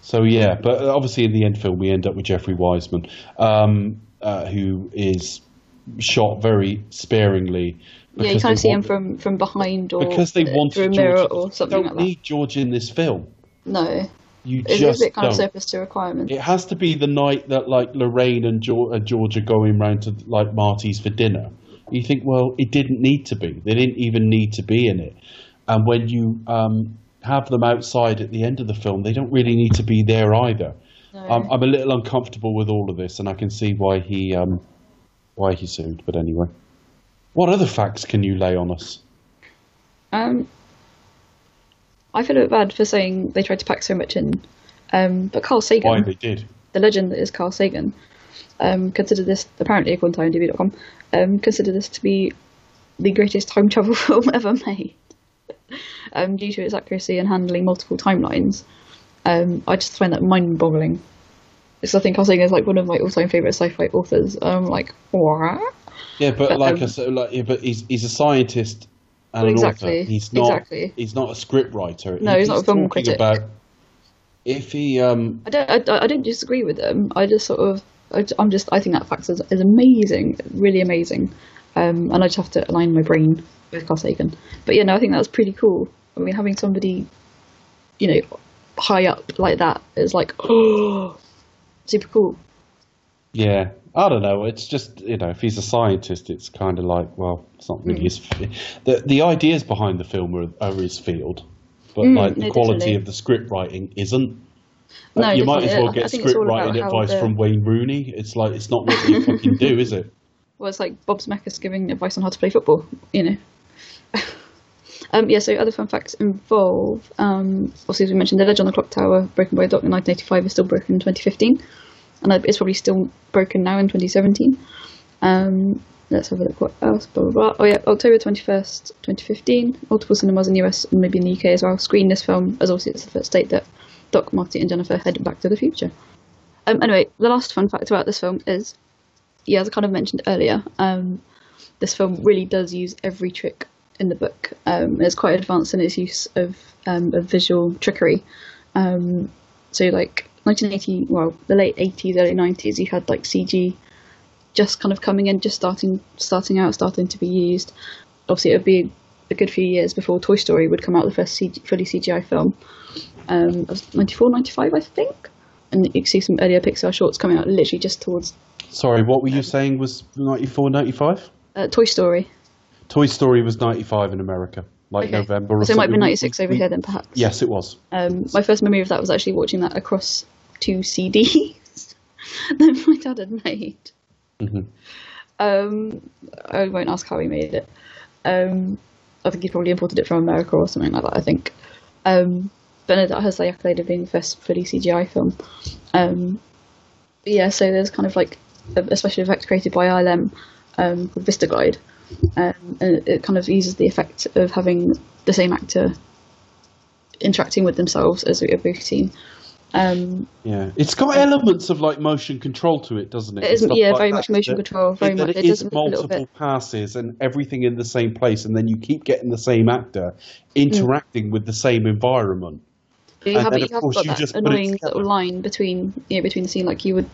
So yeah, but obviously in the end film we end up with Jeffrey Weissman, um, uh, who is shot very sparingly. Yeah, you because kind of they see him from, from behind or because they uh, want through a George. mirror or something like don't that. need George in this film. No, You it's just a bit kind don't. of surface to requirement. It has to be the night that like Lorraine and, George, and George are going round to like Marty's for dinner. You think, well, it didn't need to be. They didn't even need to be in it. And when you um, have them outside at the end of the film, they don't really need to be there either. No. I'm, I'm a little uncomfortable with all of this, and I can see why he um, why he sued. But anyway, what other facts can you lay on us? Um, I feel a bit bad for saying they tried to pack so much in, um, but Carl Sagan, Why they did? the legend that is Carl Sagan, um, considered this apparently according to IMDb.com, um, considered this to be the greatest time travel film ever made, um, due to its accuracy in handling multiple timelines. Um, I just find that mind-boggling. Because I think Carl Sagan is like one of my all-time favorite sci-fi authors. I'm like, what? Yeah, but But, like um, I said, like yeah, but he's he's a scientist and Well, an exactly, author. He's not. exactly. He's not a script writer. No, he's not a film critic. About if he um I don't, I, don't- I don't disagree with them. I just sort of, I, am just, I think that fact is, is amazing, really amazing. Um, and I just have to align my brain with Carl Sagan. But yeah, no, I think that was pretty cool. I mean, having somebody, you know, high up like that is like, oh, super cool. Yeah, I don't know. It's just you know, if he's a scientist, it's kind of like, well, it's not really his. f- The the ideas behind the film are, are his field, but Mm, like the no, quality definitely. of the script writing isn't. No, you might as well get it's script writing advice the- from Wayne Rooney. It's like it's not what you fucking do, is it? Well, it's like Bob Zemeckis giving advice on how to play football, you know. um, yeah, so other fun facts involve, um, obviously, as we mentioned, the ledge on the clock tower, broken by a Doc in 1985, is still broken in 2015. And it's probably still broken now in 2017. Um, let's have a look what else. Blah, blah, blah. Oh, yeah, October 21st, 2015. Multiple cinemas in the US and maybe in the UK as well screened this film, as obviously it's the first date that Doc, Marty, and Jennifer head back to the future. Um, anyway, the last fun fact about this film is yeah, as I kind of mentioned earlier, um, this film really does use every trick in the book. Um, it's quite advanced in its use of, um, of visual trickery. Um, so, like 1980, well, the late 80s, early 90s, you had like CG just kind of coming in, just starting, starting out, starting to be used. Obviously, it would be a good few years before Toy Story would come out, the first CG, fully CGI film. Um, it was 94, 95, I think. And you can see some earlier Pixar shorts coming out literally just towards Sorry, what were you saying was 94, 95? uh, Toy Story. Toy Story was 95 in America, like Okay. November or So it might be something. 96 over We- here then, perhaps. Yes, it was. Um, my first memory of that was actually watching that across two CDs that my dad had made. Mhm. Um, I won't ask how he made it. Um, I think he probably imported it from America or something like that, I think. Um, that has the accolade of being the first fully CGI film. Um, yeah, so there's kind of like a, a special effect created by ILM um, called VistaGlide. Um, and it, it kind of uses the effect of having the same actor interacting with themselves as we- we've seen. Um, Yeah, it's got elements of like motion control to it, doesn't it? It is- yeah, like very that, much motion control, very that much- It it is does look a little multiple passes and everything in the same place, and then you keep getting the same actor interacting with the same environment. you And have, then, you of have course, got you that it annoying little line between you know between the scene like you would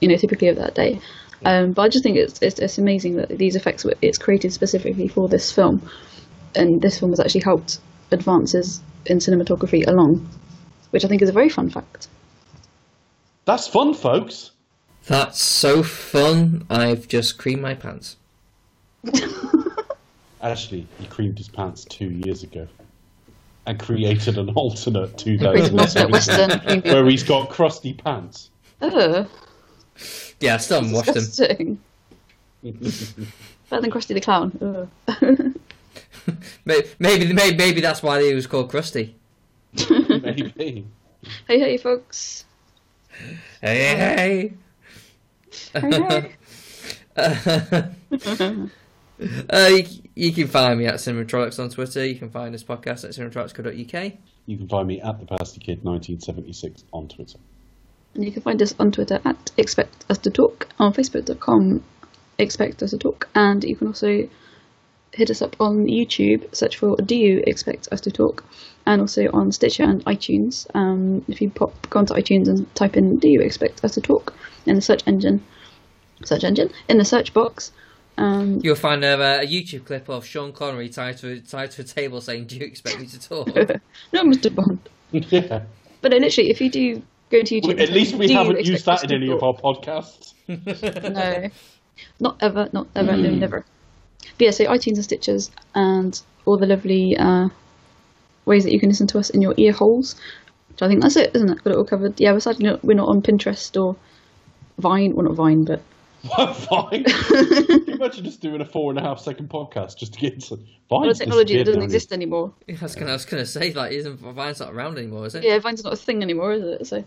you know typically of that day. Um, but I just think it's, it's it's amazing that these effects were it's created specifically for this film, and this film has actually helped advances in cinematography along, which I think is a very fun fact. That's fun, folks. That's so fun. I've just creamed my pants. Actually, he creamed his pants two years ago. And created an alternate two days Created an alternate Western cream. where he's got crusty pants. Ugh, Yeah, I still haven't washed them. Better than Krusty the Clown. Maybe, maybe, maybe, maybe that's why he was called Krusty. Maybe. hey, hey, folks. Hey, hey, Hey, hey. hey. uh, you, you can find me at Cinematronics on Twitter. You can find this podcast at cinematronics.co.uk. You can find me at the Pasty Kid 1976 on Twitter. And you can find us on Twitter at Expect Us to Talk, on Facebook.com, Expect Us to Talk, and you can also hit us up on YouTube, search for Do You Expect Us to Talk, and also on Stitcher and iTunes. Um, if you pop go onto iTunes and type in Do You Expect Us to Talk in the search engine, search engine, in the search box, um, You'll find a, a YouTube clip of Sean Connery tied to, tied to a table saying, Do you expect me to talk? no, Mr. Bond. yeah. But no, literally, if you do go to YouTube, At least we do haven't used that in any of our podcasts. no, not ever, not ever, no, never. But yeah, so iTunes and Stitchers and all the lovely uh, ways that you can listen to us in your ear holes. So I think that's it, isn't it? Got it all covered. Yeah, we're sadly not, we're not on Pinterest or Vine. Well, not Vine, but Vine. You imagine just doing a four and a half second podcast just to get into all the technology that doesn't now. exist anymore. I was gonna, I was gonna say, like, isn't Vine's not around anymore, is it? Yeah, Vine's not a thing anymore, is it? So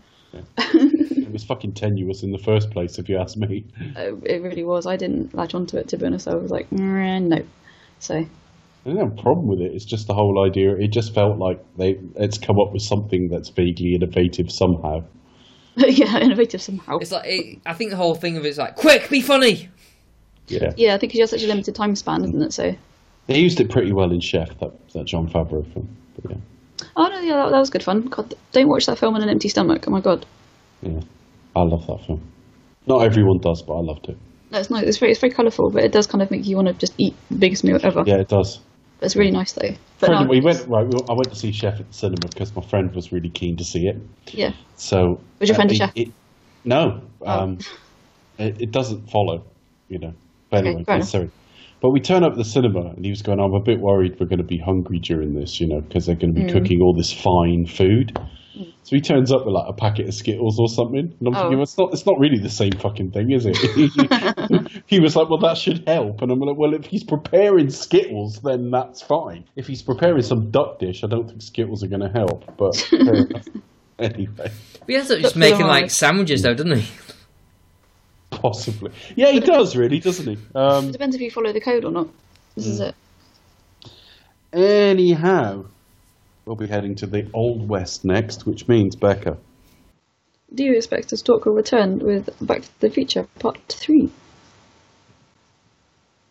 It was fucking tenuous in the first place, if you ask me. uh, it really was. I didn't latch onto it to be honest. I was like, "Mm, no. So I don't have a problem with it. It's just the whole idea. It just felt like they it's come up with something that's vaguely innovative somehow. yeah, innovative somehow. It's like, it, I think the whole thing of it's like, quick, be funny! Yeah, Yeah, I think it's just such a limited time span, isn't it? So they used it pretty well in Chef, that that Jon Favreau film. But yeah, Oh no, yeah, that, that was good fun. God, don't watch that film on an empty stomach. Oh my god, yeah, I love that film. Not everyone does, but I loved it. no, it's not. It's very, it's very colourful, but it does kind of make you want to just eat the biggest meal ever. Yeah, it does. It's really nice though. But Friend- no, we went right. we- I went to see Chef at the cinema because my friend was really keen to see it. yeah. So Was your friend a chef? it- no, um, it, it doesn't follow. You know. But Okay, anyway, fair yeah, enough. sorry. But we turn up at the cinema, and he was going. I'm a bit worried we're going to be hungry during this, you know, because they're going to Mm. be cooking all this fine food. So he turns up with like a packet of Skittles or something, and I'm Oh. thinking, well, it's not, it's not really the same fucking thing, is it? he was like, well, that should help, and I'm like, well, if he's preparing Skittles, then that's fine. If he's preparing some duck dish, I don't think Skittles are going to help. But fair enough. anyway, We ends up just making like sandwiches though, doesn't he? Possibly, yeah, he does really, doesn't he? Um, It depends if you follow the code or not. This is Mm. it. anyhow, we'll be heading to the Old West next, which means Becca. Do you expect us to talk will return with Back to the Future Part 3?